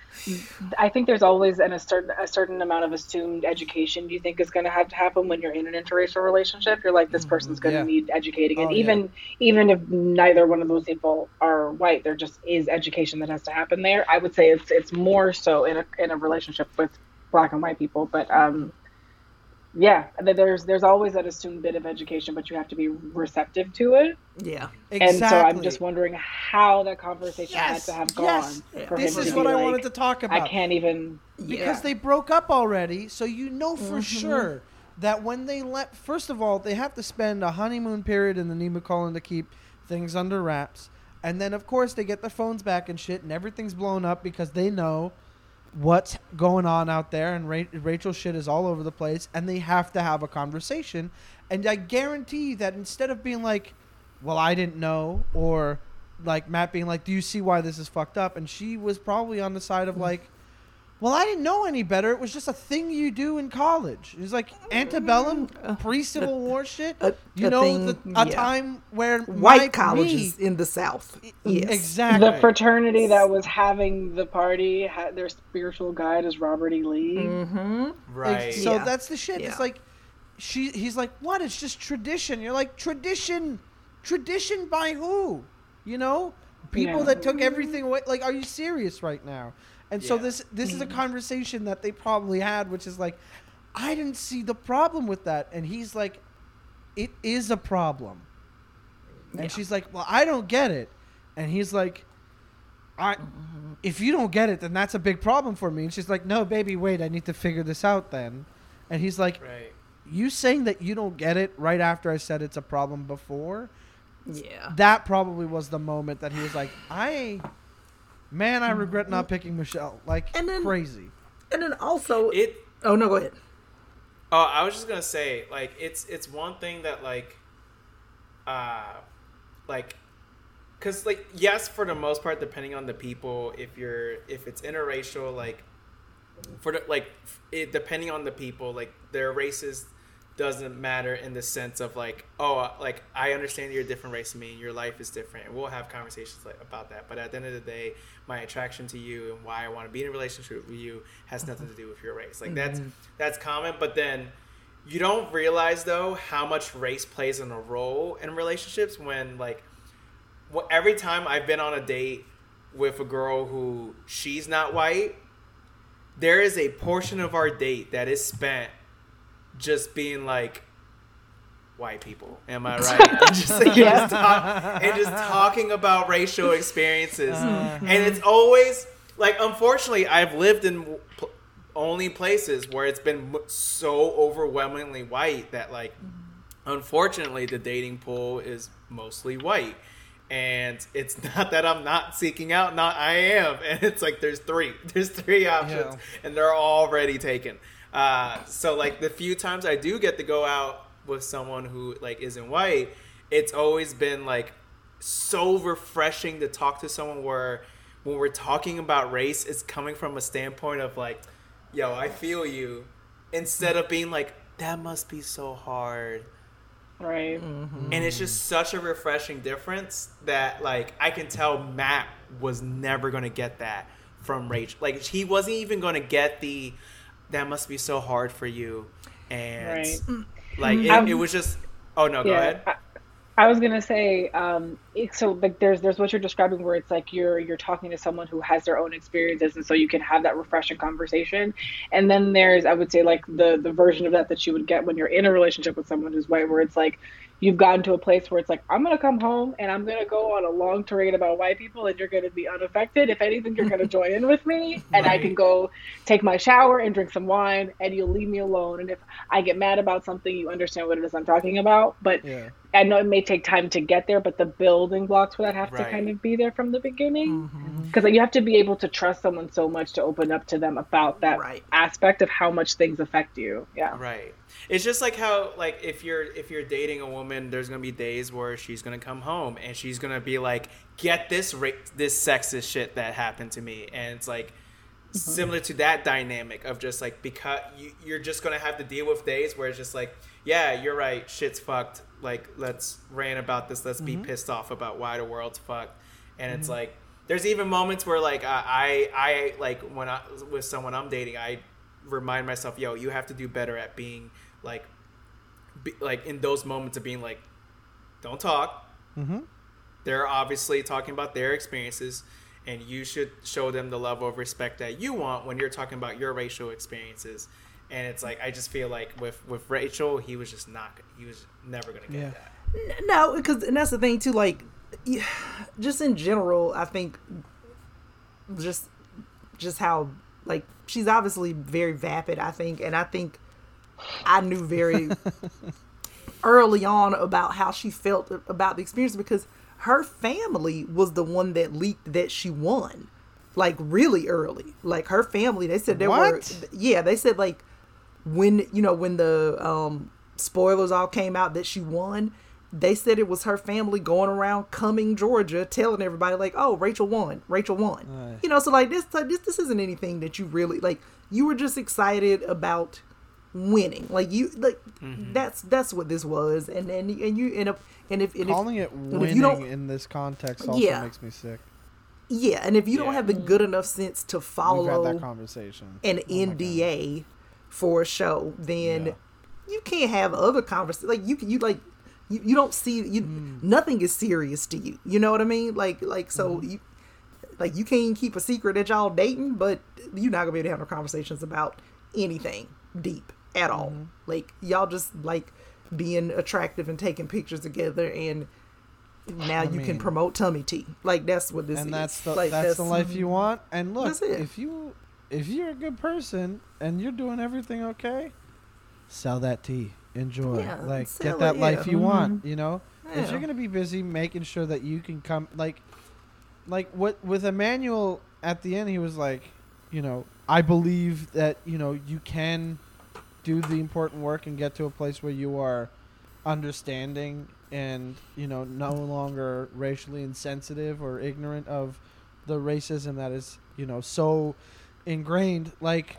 I think there's always an, a certain a certain amount of assumed education you think is going to have to happen when you're in an interracial relationship. You're like this person's going to Yeah. need educating, and Oh, yeah. even even if neither one of those people are white, there just is education that has to happen there. I would say it's it's more so in a in a relationship with black and white people, but um, yeah, there's there's always that assumed bit of education, but you have to be receptive to it. Yeah. exactly. And so I'm just wondering how that conversation Yes, had to have gone yes. for This him is to what be I like, wanted to talk about. I can't even. because Yeah. they broke up already, so you know for mm-hmm. sure that when they let first of all, they have to spend a honeymoon period in the Nima Cullen to keep things under wraps. And then of course they get their phones back and shit and everything's blown up because they know what's going on out there and Ra- Rachel shit is all over the place and they have to have a conversation. And I guarantee that instead of being like, "Well, I didn't know," or like Matt being like, "Do you see why this is fucked up?" and she was probably on the side of like, "Well, I didn't know any better. It was just a thing you do in college." It was like antebellum, mm-hmm. uh, pre-Civil War shit. a- you a know, thing, the, a yeah. time where White my- colleges me- in the South. Mm-hmm. Yes. exactly. The fraternity that was having the party, had their spiritual guide is Robert E. Lee. Mm-hmm. Right. Ex- So Yeah. that's the shit. Yeah. It's like she he's like, "What? It's just tradition." You're like, "Tradition? Tradition by who?" You know? People Yeah. that took everything away. Like, are you serious right now? And so this this is a mm. conversation that they probably had which is like, "I didn't see the problem with that." And he's like, "It is a problem." And Yeah. she's like, "Well, I don't get it." And he's like, I mm-hmm. if you don't get it, then that's a big problem for me. And she's like, No, baby, wait, I need to figure this out then. And he's like, Right. You saying that you don't get it right after I said it's a problem before, Yeah. that probably was the moment that he was like, I man, I regret not picking Michelle. Like And then- crazy. And then also, It. oh no, go ahead. Oh, I was just gonna say, like, it's it's one thing that like, uh, like, cause like yes, for the most part, depending on the people, if you're if it's interracial, like, for the like, it depending on the people, like their races doesn't matter in the sense of like, oh, uh, like I understand you're a different race to me, and your life is different, and we'll have conversations like about that. But at the end of the day, my attraction to you and why I want to be in a relationship with you has mm-hmm. nothing to do with your race. Like that's mm-hmm. that's common, but then you don't realize though how much race plays in a role in relationships when like wh- every time I've been on a date with a girl who she's not white, there is a portion of our date that is spent just being like white people. Am I right? and, just, and just talk- and just talking about racial experiences, uh-huh. and it's always like unfortunately I've lived in pl- only places where it's been so overwhelmingly white that like mm-hmm. unfortunately the dating pool is mostly white. And it's not that i'm not seeking out not i am. And it's like there's three there's three options. Yeah. and they're already taken uh, so like the few times i do get to go out with someone who like isn't white it's always been like so refreshing to talk to someone where when we're talking about race it's coming from a standpoint of like yo i feel you instead of being like that must be so hard Right. and it's just such a refreshing difference that like I can tell Matt was never gonna get that from Rachel. Like he wasn't even gonna get the that must be so hard for you, and Right. like it, Um, it was just oh no go ahead. I, I was gonna say, um, it- so like there's there's what you're describing where it's like you're you're talking to someone who has their own experiences, and so you can have that refreshing conversation. And then there's I would say like the the version of that that you would get when you're in a relationship with someone who's white, where it's like you've gotten to a place where it's like I'm gonna come home and I'm gonna go on a long tirade about white people, and you're gonna be unaffected. If anything, you're gonna join in with me, and I can go take my shower and drink some wine, and you'll leave me alone. And if I get mad about something, you understand what it is I'm talking about, but. Yeah. I know it may take time to get there, but the building blocks for that have to kind of be there from the beginning. Mm-hmm. Because you have to be able to trust someone so much to open up to them about that Right. aspect of how much things affect you. Yeah. Right. It's just like how like if you're if you're dating a woman, there's gonna be days where she's gonna come home and she's gonna be like, "Get this ra- this sexist shit that happened to me," and it's like similar to that dynamic of just like because you, you're just gonna have to deal with days where it's just like, yeah, you're right, shit's fucked. Like let's rant about this. Let's be pissed off about why the world's fucked, and it's like. There's even moments where like I, I I like when I with someone I'm dating I remind myself, yo, you have to do better at being like, be, like in those moments of being like, don't talk. Mm-hmm. They're obviously talking about their experiences, and you should show them the level of respect that you want when you're talking about your racial experiences. And it's like I just feel like with with Rachel, he was just not. He was never gonna get Yeah. that. No, because and that's the thing too. Like, yeah, just in general, I think just just how like she's obviously very vapid. I think, and I think I knew very early on about how she felt about the experience because her family was the one that leaked that she won like really early like her family they said there were What? yeah they said like when you know when the um spoilers all came out that she won they said it was her family going around Cumming georgia telling everybody like oh rachel won rachel won you know so like this like this this isn't anything that you really like you were just excited about winning like you like that's that's what this was and and, and you end up and if, and if Calling it if winning you don't- in this context also Yeah. makes me sick. yeah and if you don't have the good enough sense to follow that conversation. an Oh. NDA for a show, then Yeah. you can't have other conversations. Like you, can you like you, you don't see you. Mm. Nothing is serious to you. You know what I mean? Like like so Mm-hmm. you. Like you can't keep a secret that y'all dating, but you're not gonna be able to have no conversations about anything deep at all. Mm-hmm. Like y'all just like being attractive and taking pictures together, and now you can promote tummy tea. Like that's what this is. and that's the like, that's, the life you want. And look, if you if you're a good person and you're doing everything okay, sell that tea. Enjoy. Yeah, like get that life yeah. Mm-hmm. you want. You know, if you're gonna be busy making sure that you can come, like, like what with Emmanuel at the end, he was like, you know, I believe that you know you can do the important work and get to a place where you are understanding and you know no longer racially insensitive or ignorant of the racism that is you know so ingrained like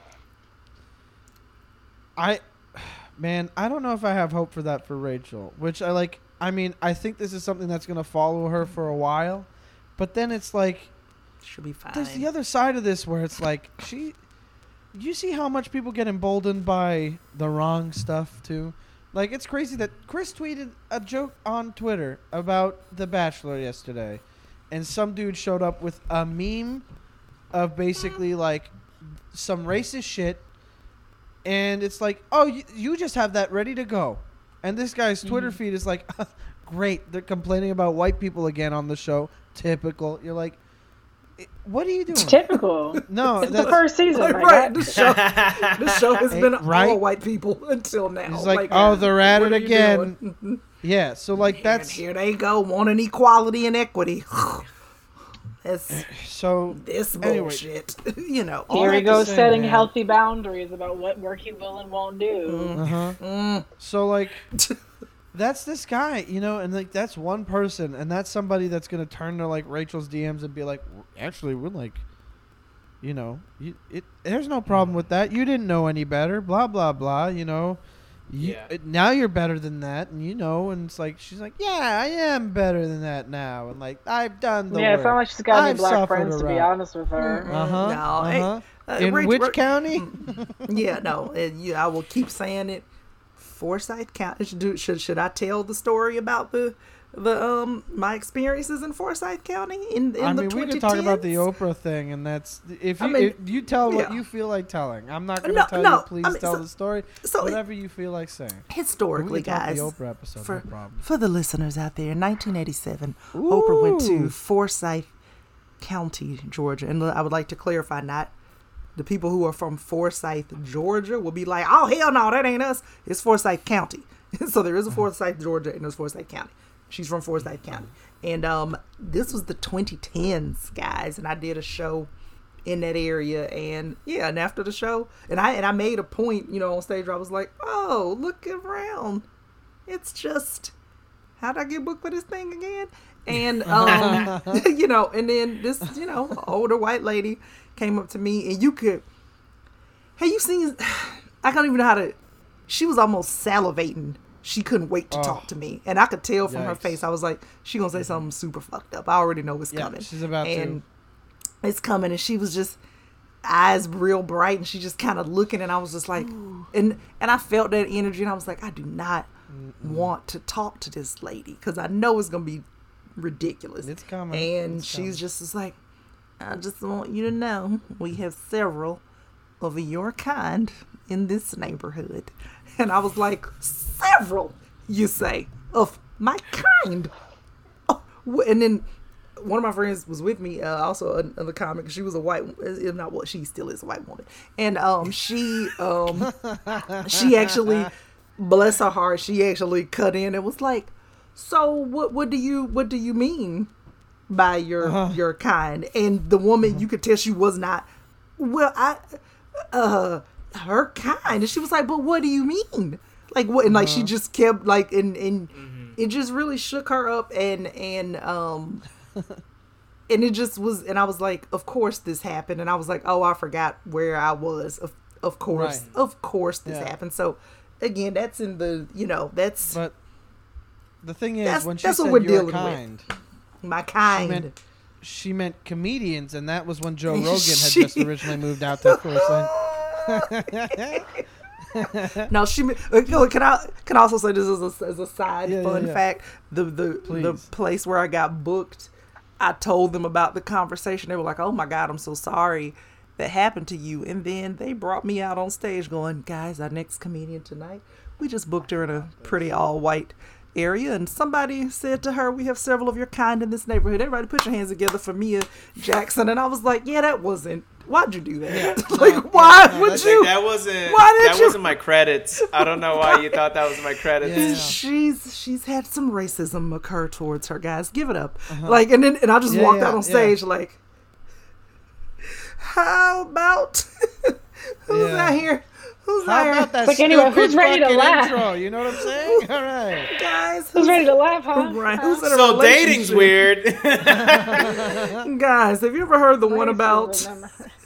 i man i don't know if i have hope for that for rachel which i like i mean i think this is something that's going to follow her for a while but then it's like she'll be fine. there's the other side of this where it's like she you see how much people get emboldened by the wrong stuff too like it's crazy that chris tweeted a joke on twitter about the bachelor yesterday and some dude showed up with a meme of basically like some racist shit and it's like oh you, you just have that ready to go and this guy's mm-hmm. twitter feed is like great they're complaining about white people again on the show typical you're like what are you doing Typical. no It's the first season. my right. God. The show, the show has Hey, been right? all white people until now. He's like, "Oh, they're at it again." yeah so like that's here they go wanting equality and equity. That's so this Anyway. bullshit. you know. all Here he that goes say, setting man. healthy boundaries about what work he will and won't do. uh-huh Mm. so like that's this guy you know and like that's one person and that's somebody that's gonna turn to like rachel's dms and be like actually we're like you know you, it there's no problem with that you didn't know any better blah blah blah you know you, Yeah. it, now you're better than that and you know and it's like she's like yeah i am better than that now and like i've done the Yeah, work it's not like she's got any I've black suffered friends, to be honest with her. uh-huh No, uh-huh. Uh, in Rach- which Ra- county yeah, no, and you, I will keep saying it. Forsyth County. Should, should should I tell the story about the the um my experiences in Forsyth County in, in I the mean, 2010s. we could talk about the Oprah thing, and that's if you I mean, if you tell what you feel like telling. I'm not going to No, tell no, you. Please I mean, tell so- the story. so- Whatever you feel like saying. historically, can guys. the Oprah episode. for, no problem. for the listeners out there, in 1987, Oprah went to Forsyth County, Georgia. And I would like to clarify, not the people who are from Forsyth, Georgia, will be like, oh, hell no, that ain't us. It's Forsyth County. so there is a Forsyth, Georgia, and there's Forsyth County. She's from Forsyth County. And um, this was the 2010s, guys. And I did a show in that area and yeah and after the show and i and i made a point you know on stage where i was like oh look around it's just how'd i get booked for this thing again and um you know and then this you know older white lady came up to me and you could hey you seen i don't even know how to she was almost salivating she couldn't wait to Oh. talk to me. And i could tell from her face. I was like she gonna say something super fucked up. I already know it's Yeah, coming. she's about to. and it's coming. And she was just eyes real bright and she just kind of looking. And i was just like and and i felt that energy. And i was like i do not want to talk to this lady because i know it's gonna be ridiculous. It's coming. and It's she's coming. just like i just want you to know we have several of your kind in this neighborhood and i was like several you say of my kind oh, and then one of my friends was with me, uh, also another comic. She was a white, if not what she still is a white woman, and um, she um, she actually, bless her heart, she actually cut in and was like, "So what? What do you what do you mean by your Uh-huh. your kind?" And the woman, you could tell she was not. Well, I, uh, her kind, and she was like, "But what do you mean?" Like what? And like Uh-huh. she just kept like and and it just really shook her up and and um and it just was and i was like of course this happened and i was like oh i forgot where i was of, of course Right. of course this Yeah. happened so again that's in the you know that's But the thing is, That's- when she that's what we're dealing with. kind, my she kind meant she meant comedians, and that was when Joe Rogan had She- just originally moved out to Forsyth. no she uh, can i can I also say this as a, as a side Yeah, yeah, fun yeah. fact? The the the place where i got booked i told them about the conversation. They were like oh my god i'm so sorry that happened to you. And then they brought me out on stage going guys our next comedian tonight we just booked her in a pretty all white area. And somebody said to her we have several of your kind in this neighborhood. Everybody put your hands together for mia jackson. And i was like yeah that wasn't why'd you do that like why no, would Like, you that wasn't Why did that you- wasn't my credits. I don't know why you thought that was my credits. Yeah. she's she's had some racism occur towards her guys give it up like and then and i just Uh-huh. Yeah, walked yeah, out on yeah. stage like how about who's Yeah. out here who's How out about that Like, anyway, who's ready to fucking laugh? intro? You know what I'm saying? All right. guys Who's ready to laugh, huh? right who's in a So dating's weird. guys have you ever heard the one about.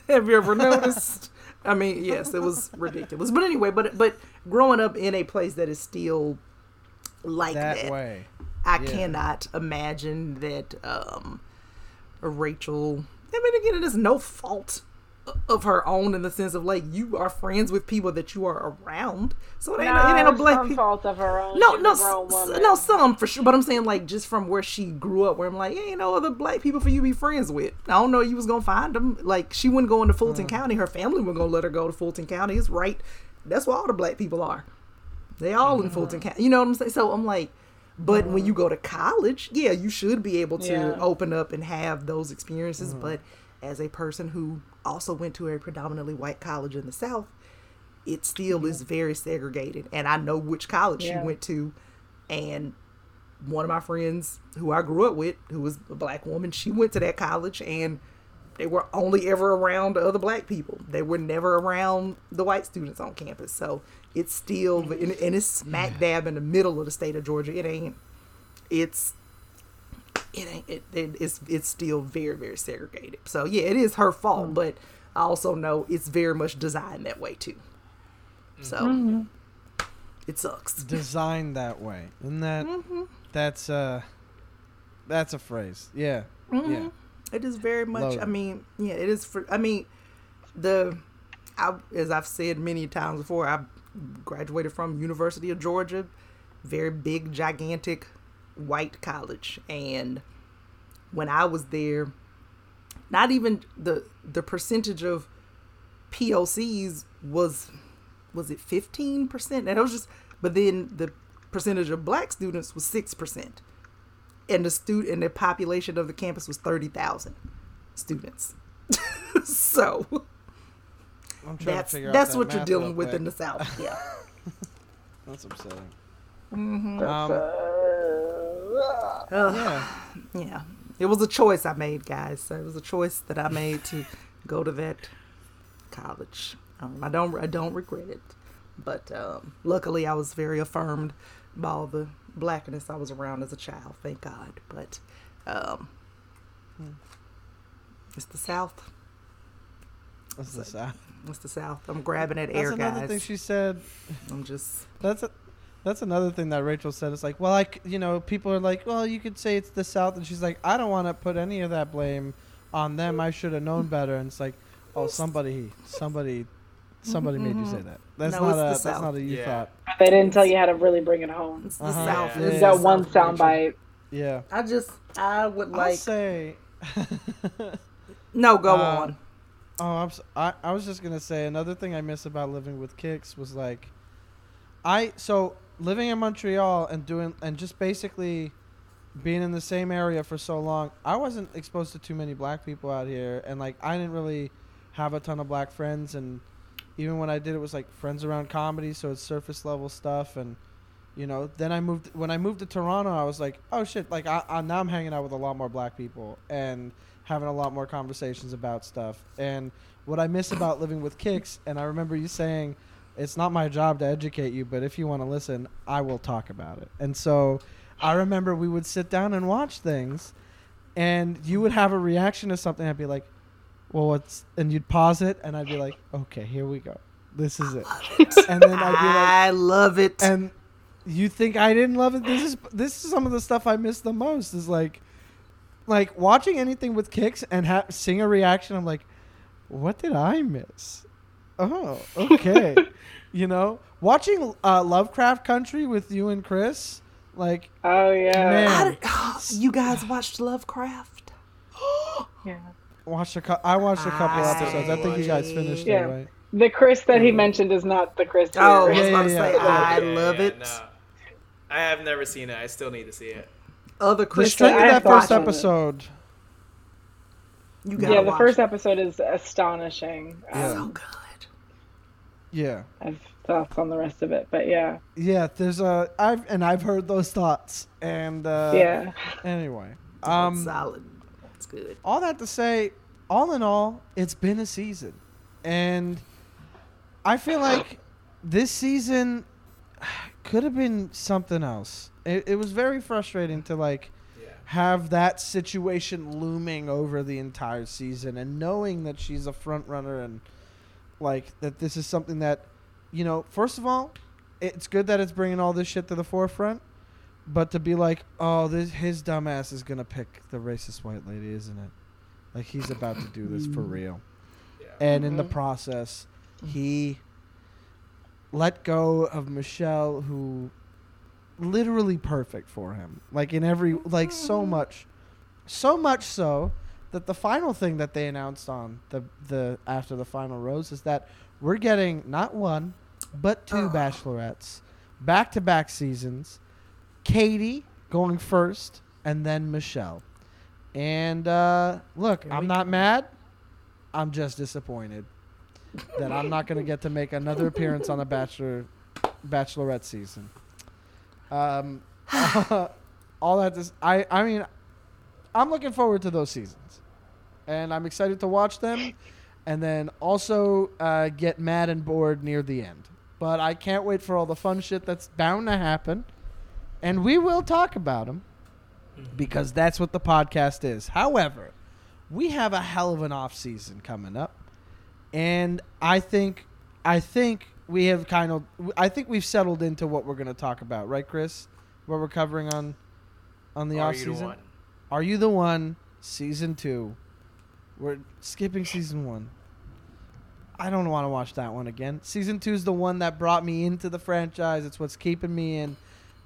Have you ever noticed? I mean, yes, it was ridiculous. But anyway, but but growing up in a place that is still like that, That way. I yeah. cannot imagine that um Rachel. I mean, again, it is no fault of her own in the sense of like you are friends with people that you are around, so it ain't, no, it ain't no black some people. fault of her own. No, no, s- no, some for sure. But I'm saying like just from where she grew up, where I'm like, yeah, ain't no other black people for you to be friends with. I don't know you was gonna find them. Like she wouldn't go into Fulton Mm. County. Her family wasn't gonna let her go to Fulton County. It's right. That's where all the black people are. They all in Mm. Fulton County. You know what I'm saying? So I'm like, but when you go to college, yeah, you should be able to Yeah. open up and have those experiences. Mm. But as a person who also went to a predominantly white college in the South, it still is very segregated. And I know which college Yeah. she went to. And one of my friends who I grew up with, who was a black woman, she went to that college and they were only ever around other black people. They were never around the white students on campus. So it's still, mm-hmm. and and it's smack dab in the middle of the state of Georgia. It ain't, it's, it ain't, it, it, it's, it's still very, very segregated. So yeah, it is her fault, but I also know it's very much designed that way too. So it sucks. Designed that way. Isn't that Mm-hmm. that's uh that's a phrase. Yeah. Yeah. It is very much. I mean, yeah, it is for. I mean, the, I, as I've said many times before, I graduated from University of Georgia, very big, gigantic, white college, and when I was there, not even the the percentage of POCs was was it fifteen percent? And it was just, but then the percentage of black students was six percent, and the student and the population of the campus was thirty thousand students. so I'm trying that's to figure that's that what you're dealing with quick. in the South. Yeah. That's upsetting. Mm-hmm. Um, Ugh. Yeah. Yeah. It was a choice I made, guys. It was a choice that I made to go to that college. Um, I don't I don't regret it. But um, luckily I was very affirmed by all the blackness I was around as a child, thank God. But um, it's the South. That's the South. It's the South. I'm grabbing at air, guys. That's another guys. thing she said. I'm just That's a, that's another thing that Rachel said. It's like, well, like you know, people are like, well, you could say it's the South, and she's like, I don't want to put any of that blame on them. I should have known better. And it's like, oh, somebody, somebody, somebody made you say that. That's No, not it's the a that's South. not a you Yeah. thought. They didn't tell you how to really bring it home. it's the Uh-huh. South. Yeah. It's Yeah. the That one South, Rachel. soundbite. Yeah. I just I would I'll like say. no go Uh, on. Oh, I'm, s- I, I was just gonna say another thing I miss about living with Kix was like, I so living in Montreal and doing and just basically being in the same area for so long, I wasn't exposed to too many black people out here, and like I didn't really have a ton of black friends, and even when I did, it was like friends around comedy, so it's surface level stuff, and you know, then I moved when I moved to Toronto, I was like, oh shit, like I, I now I'm hanging out with a lot more black people and having a lot more conversations about stuff. And what I miss about living with Kix, and I remember you saying, it's not my job to educate you, but if you want to listen, I will talk about it. And so I remember we would sit down and watch things, and you would have a reaction to something. I'd be like, well, what's, and you'd pause it, and I'd be like, okay, here we go. This is it. And then I'd be like, I love it. and you think I didn't love it? This is this is some of the stuff I miss the most. Is like, like watching anything with Kix and ha- seeing a reaction. I'm like, what did I miss? Oh, okay. you know, watching uh, Lovecraft Country with you and Chris. Like, Oh yeah. Man. How did, you guys watched Lovecraft? Yeah. watched a cou- I watched a couple I- episodes. I think you guys finished Yeah. it, right? The Chris that he mentioned is not the Chris. Oh, I here. was Yeah, about to yeah, say. I Yeah, love yeah, it. no. I have never seen it. I still need to see it. Other The Chris strength of that first watched it. episode. you gotta yeah, the watch first it. Oh, episode is astonishing. Yeah. So Um, good. Yeah. I've thoughts on the rest of it, but yeah, Yeah, there's a I've and I've heard those thoughts. And uh yeah. anyway. Um, Um solid. It's good. all that to say, all in all, it's been a season. And I feel like this season could have been something else. It, it was very frustrating to like Yeah. have that situation looming over the entire season and knowing that she's a front runner and like that this is something that you know first of all it's good that it's bringing all this shit to the forefront but to be like oh this his dumbass is gonna pick the racist white lady isn't it? Like he's about to do this for mm-hmm. real. Yeah. and in the Mhm. process mm-hmm. he let go of michelle who literally perfect for him. Like in every like so mm-hmm. much so much so that the final thing that they announced on the the after the final rose is that we're getting not one but two Ugh. bachelorettes back to back seasons katie going first and then michelle. And uh look Here i'm not mad. I'm just disappointed that i'm not going to get to make another appearance on a bachelor bachelorette season. Um all that is i i mean i'm looking forward to those seasons and i'm excited to watch them and then also uh, get mad and bored near the end. But i can't wait for all the fun shit that's bound to happen and we will talk about them because that's what the podcast is. However we have a hell of an off season coming up and i think i think we have kind of i think we've settled into what we're going to talk about right chris? What we're covering on on the Are off you the season? one? are you the one? Season two we're skipping season one i don't want to watch that one again season two is the one that brought me into the franchise it's what's keeping me in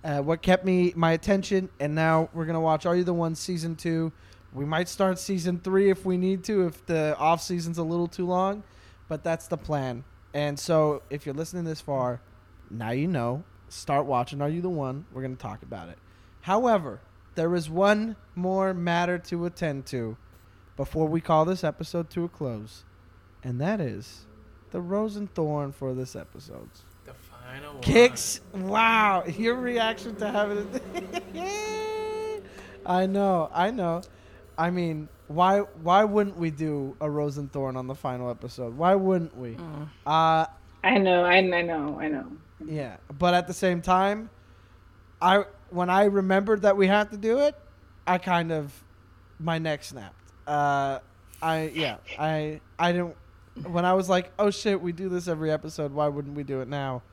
uh, what kept me my attention, and now we're gonna watch Are You the One season two. We might start season three if we need to, if the off season's a little too long, but that's the plan. And so, if you're listening this far, now you know. Start watching Are You the One? We're gonna talk about it. However, there is one more matter to attend to before we call this episode to a close, and that is the rose and thorn for this episode. The final Kix. Wow, your reaction to having it. I know, I know. I mean, why why wouldn't we do a rose and thorn on the final episode? Why wouldn't we? Uh I know, I, I know, I know. yeah, but at the same time, I when I remembered that we had to do it, I kind of my neck snapped. Uh, I yeah, I I didn't when I was like, oh shit, we do this every episode. Why wouldn't we do it now?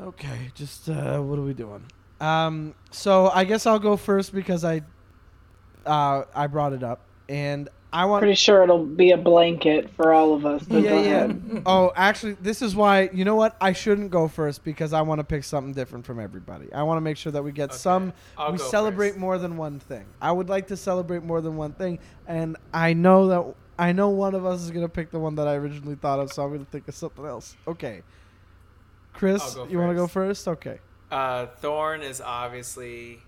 Okay, just uh, what are we doing? Um, so I guess I'll go first because I uh, I brought it up and I want Pretty sure it'll be a blanket for all of us. So yeah, yeah. ahead. Oh, actually, this is why. You know what? I shouldn't go first because I want to pick something different from everybody. I want to make sure that we get Okay, some. I'll we celebrate first. more than one thing. I would like to celebrate more than one thing, and I know that I know one of us is gonna pick the one that I originally thought of, so I'm gonna think of something else. Okay, Chris, you want to go first. first? Okay. Uh, Thorn is obviously.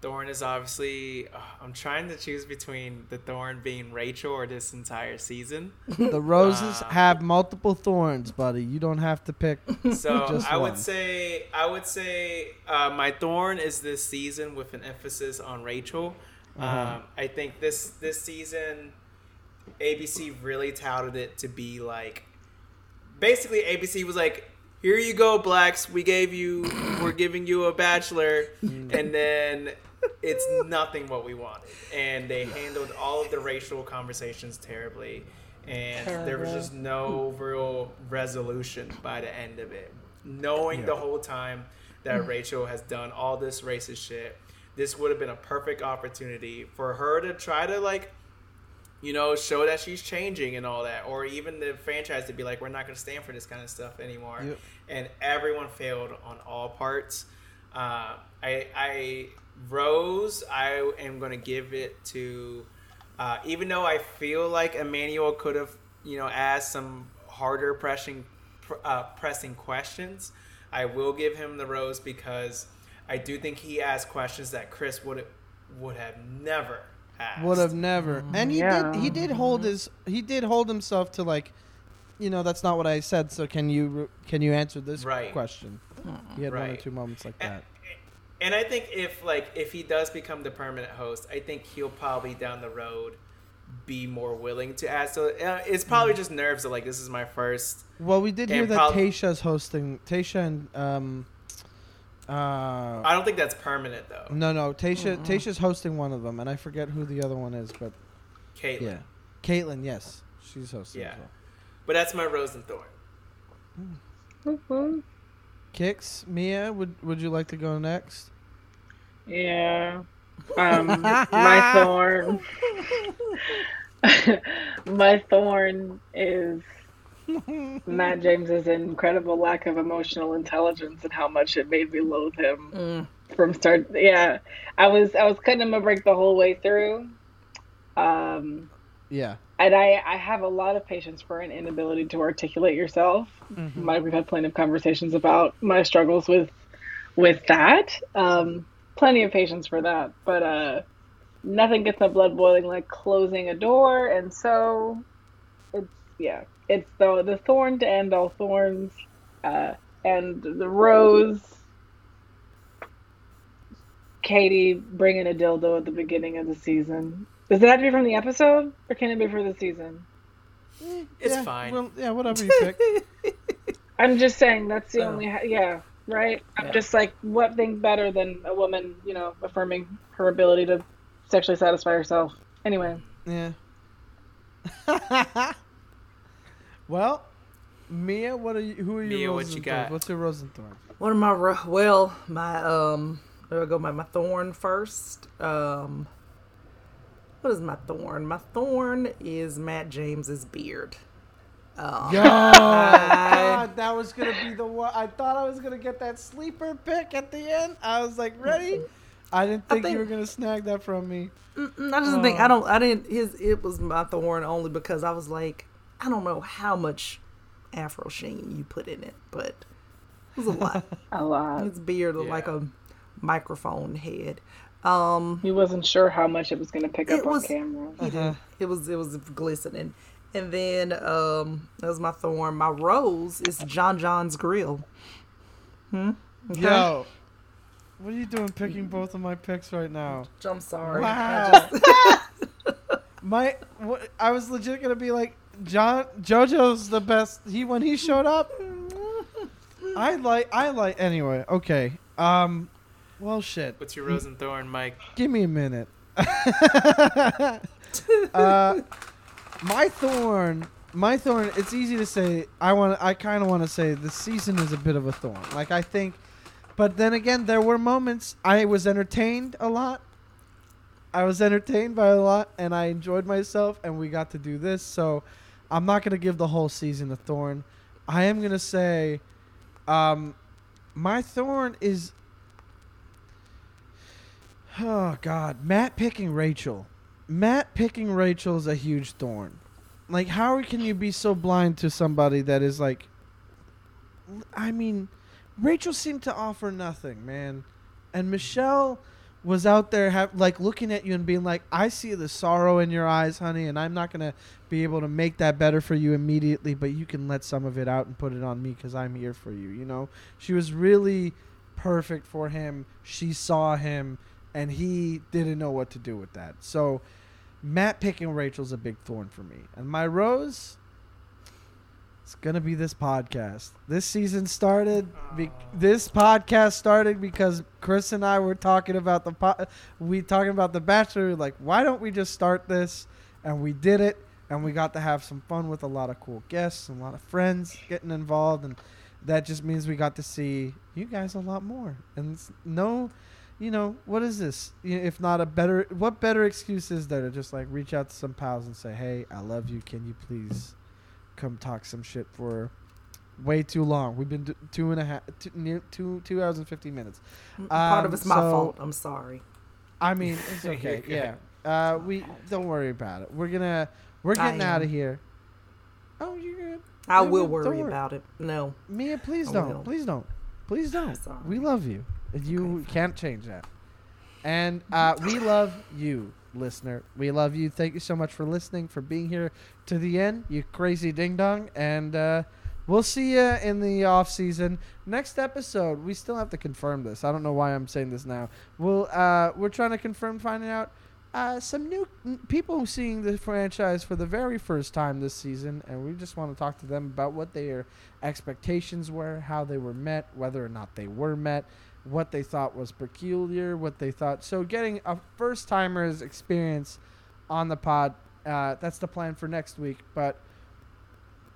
Thorn is obviously. uh, I'm trying to choose between the Thorn being Rachel or this entire season. The roses Wow. have multiple thorns, buddy. You don't have to pick. So Just I one. would say I would say uh, my thorn is this season with an emphasis on Rachel. Uh-huh. Um, I think this this season, ABC really touted it to be like, basically ABC was like, here you go, blacks. We gave you, we're giving you a bachelor, and then it's nothing what we wanted. And they handled all of the racial conversations terribly, and there was just no real resolution by the end of it. Knowing the whole time that Rachel has done all this racist shit, this would have been a perfect opportunity for her to try to like you know, show that she's changing and all that, or even the franchise to be like, we're not going to stand for this kind of stuff anymore. Yep. And everyone failed on all parts. Uh, I, I, Rose, I am going to give it to, uh, even though I feel like Emmanuel could have, you know, asked some harder pressing, uh, pressing questions. I will give him the rose because I do think he asked questions that Chris would would have never asked. Would have never. And he Yeah. did. He did hold his. He did hold himself to like, you know, that's not what I said. So can you can you answer this Right. question? He had one or two moments like And, that. And I think if like if he does become the permanent host, I think he'll probably down the road be more willing to ask. So uh, it's probably just nerves of like this is my first. Well, we did hear that prob- Tayshia's hosting. Tayshia and um, uh, I don't think that's permanent though. no, no, Tayshia. Tayshia's hosting one of them, and I forget who the other one is, but Kaitlyn. yeah, Kaitlyn. Yes, she's hosting. Yeah. as well. But that's my rose and thorn. Mhm. Kix, Mia, would would you like to go next? Yeah. Um, my thorn. my thorn is Matt James's incredible lack of emotional intelligence and how much it made me loathe him Mm. from start. Yeah, I was I was cutting him a break the whole way through. Um, Yeah. And I I have a lot of patience for an inability to articulate yourself. My, we've had plenty of conversations about my struggles with with that. Um, plenty of patience for that, but uh, nothing gets my blood boiling like closing a door, and so it's yeah, it's the the thorn to end all thorns, uh, and the rose. Katie bringing a dildo at the beginning of the season. Does it have to be from the episode, or can it be for the season? It's yeah, fine. Well, yeah, whatever you pick. I'm just saying that's the Oh. only ha- yeah right. I'm Yeah. just like what thing better than a woman you know affirming her ability to sexually satisfy herself. Anyway, Yeah. well, Mia, what are you? Who are you? Mia, what you got? What's your rose and thorn? What am I? Well, my um, there I go. My my thorn first. Um, what is my thorn? My thorn is Matt James's beard. Oh. Yo, God, that was gonna be the one. I thought I was gonna get that sleeper pick at the end. I was like, ready. I didn't I think, you were gonna snag that from me. I just think Oh. I don't. I didn't. His it was my thorn only because I was like, I don't know how much Afro sheen you put in it, but it was a lot. A lot. His beard looked like a microphone head. Um, He wasn't sure how much it was going to pick up was- on camera. he did. it was it was glistening. And then um, that was my thorn. My rose is John John's grill. Hmm. Okay. Yo, what are you doing picking both of my picks right now? I'm sorry. Wow. my, what, I was legit gonna be like, John JoJo's the best. He when he showed up, I like, I like. Anyway, okay. Um, well, shit. What's your rose and thorn, Mike? Give me a minute. uh, my thorn, my thorn. It's easy to say. I want. I kind of want to say the season is a bit of a thorn. Like I think, but then again, there were moments I was entertained a lot. I was entertained by a lot, and I enjoyed myself, and we got to do this. So, I'm not gonna give the whole season a thorn. I am gonna say, um, my thorn is Oh God, Matt picking Rachel. Matt picking Rachel is a huge thorn. Like, how can you be so blind to somebody that is like? I mean, Rachel seemed to offer nothing, man, and Michelle was out there have, like looking at you and being like, "I see the sorrow in your eyes, honey, and I'm not gonna be able to make that better for you immediately, but you can let some of it out and put it on me because I'm here for you." You know, she was really perfect for him. She saw him and he didn't know what to do with that. So Matt picking Rachel's a big thorn for me. And my rose it's going to be this podcast. This season started be- this podcast started because Chris and I were talking about the po- we talking about the bachelor like why don't we just start this and we did it and we got to have some fun with a lot of cool guests and a lot of friends getting involved and that just means we got to see you guys a lot more and it's no you know what is this if not a better what better excuse is there to just like reach out to some pals and say hey i love you can you please come talk some shit for way too long we've been two and a half two, near two two hours and 50 minutes Part Um, of it's my so- fault. I'm sorry. i mean it's okay yeah uh we don't worry about it we're gonna we're getting out of here oh you're good I will worry worry. about it. No. Mia, please don't. Please don't. Please don't. We love you. You can't change that. And uh, we love you, listener. We love you. Thank you so much for listening, for being here to the end, you crazy ding dong. And uh, we'll see you in the off season. Next episode, we still have to confirm this. I don't know why I'm saying this now. We'll uh, we're trying to confirm, finding out uh, some new people seeing the franchise for the very first time this season, and we just want to talk to them about what their expectations were, how they were met, whether or not they were met, what they thought was peculiar, what they thought. So, getting a first timer's experience on the pod, uh, that's the plan for next week. But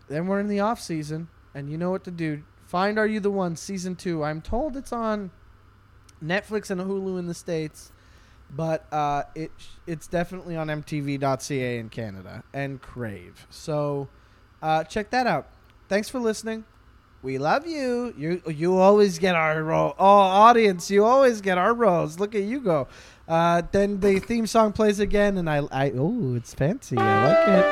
then we're in the off season, and you know what to do. Find Are You the One season two. I'm told it's on Netflix and Hulu in the states but uh, it it's definitely on MTV.ca in Canada and Crave. So uh, check that out. Thanks for listening. We love you. You you always get our role. Oh, audience, you always get our roles. Look at you go. Uh, then the theme song plays again, and I I oh, it's fancy. I like it.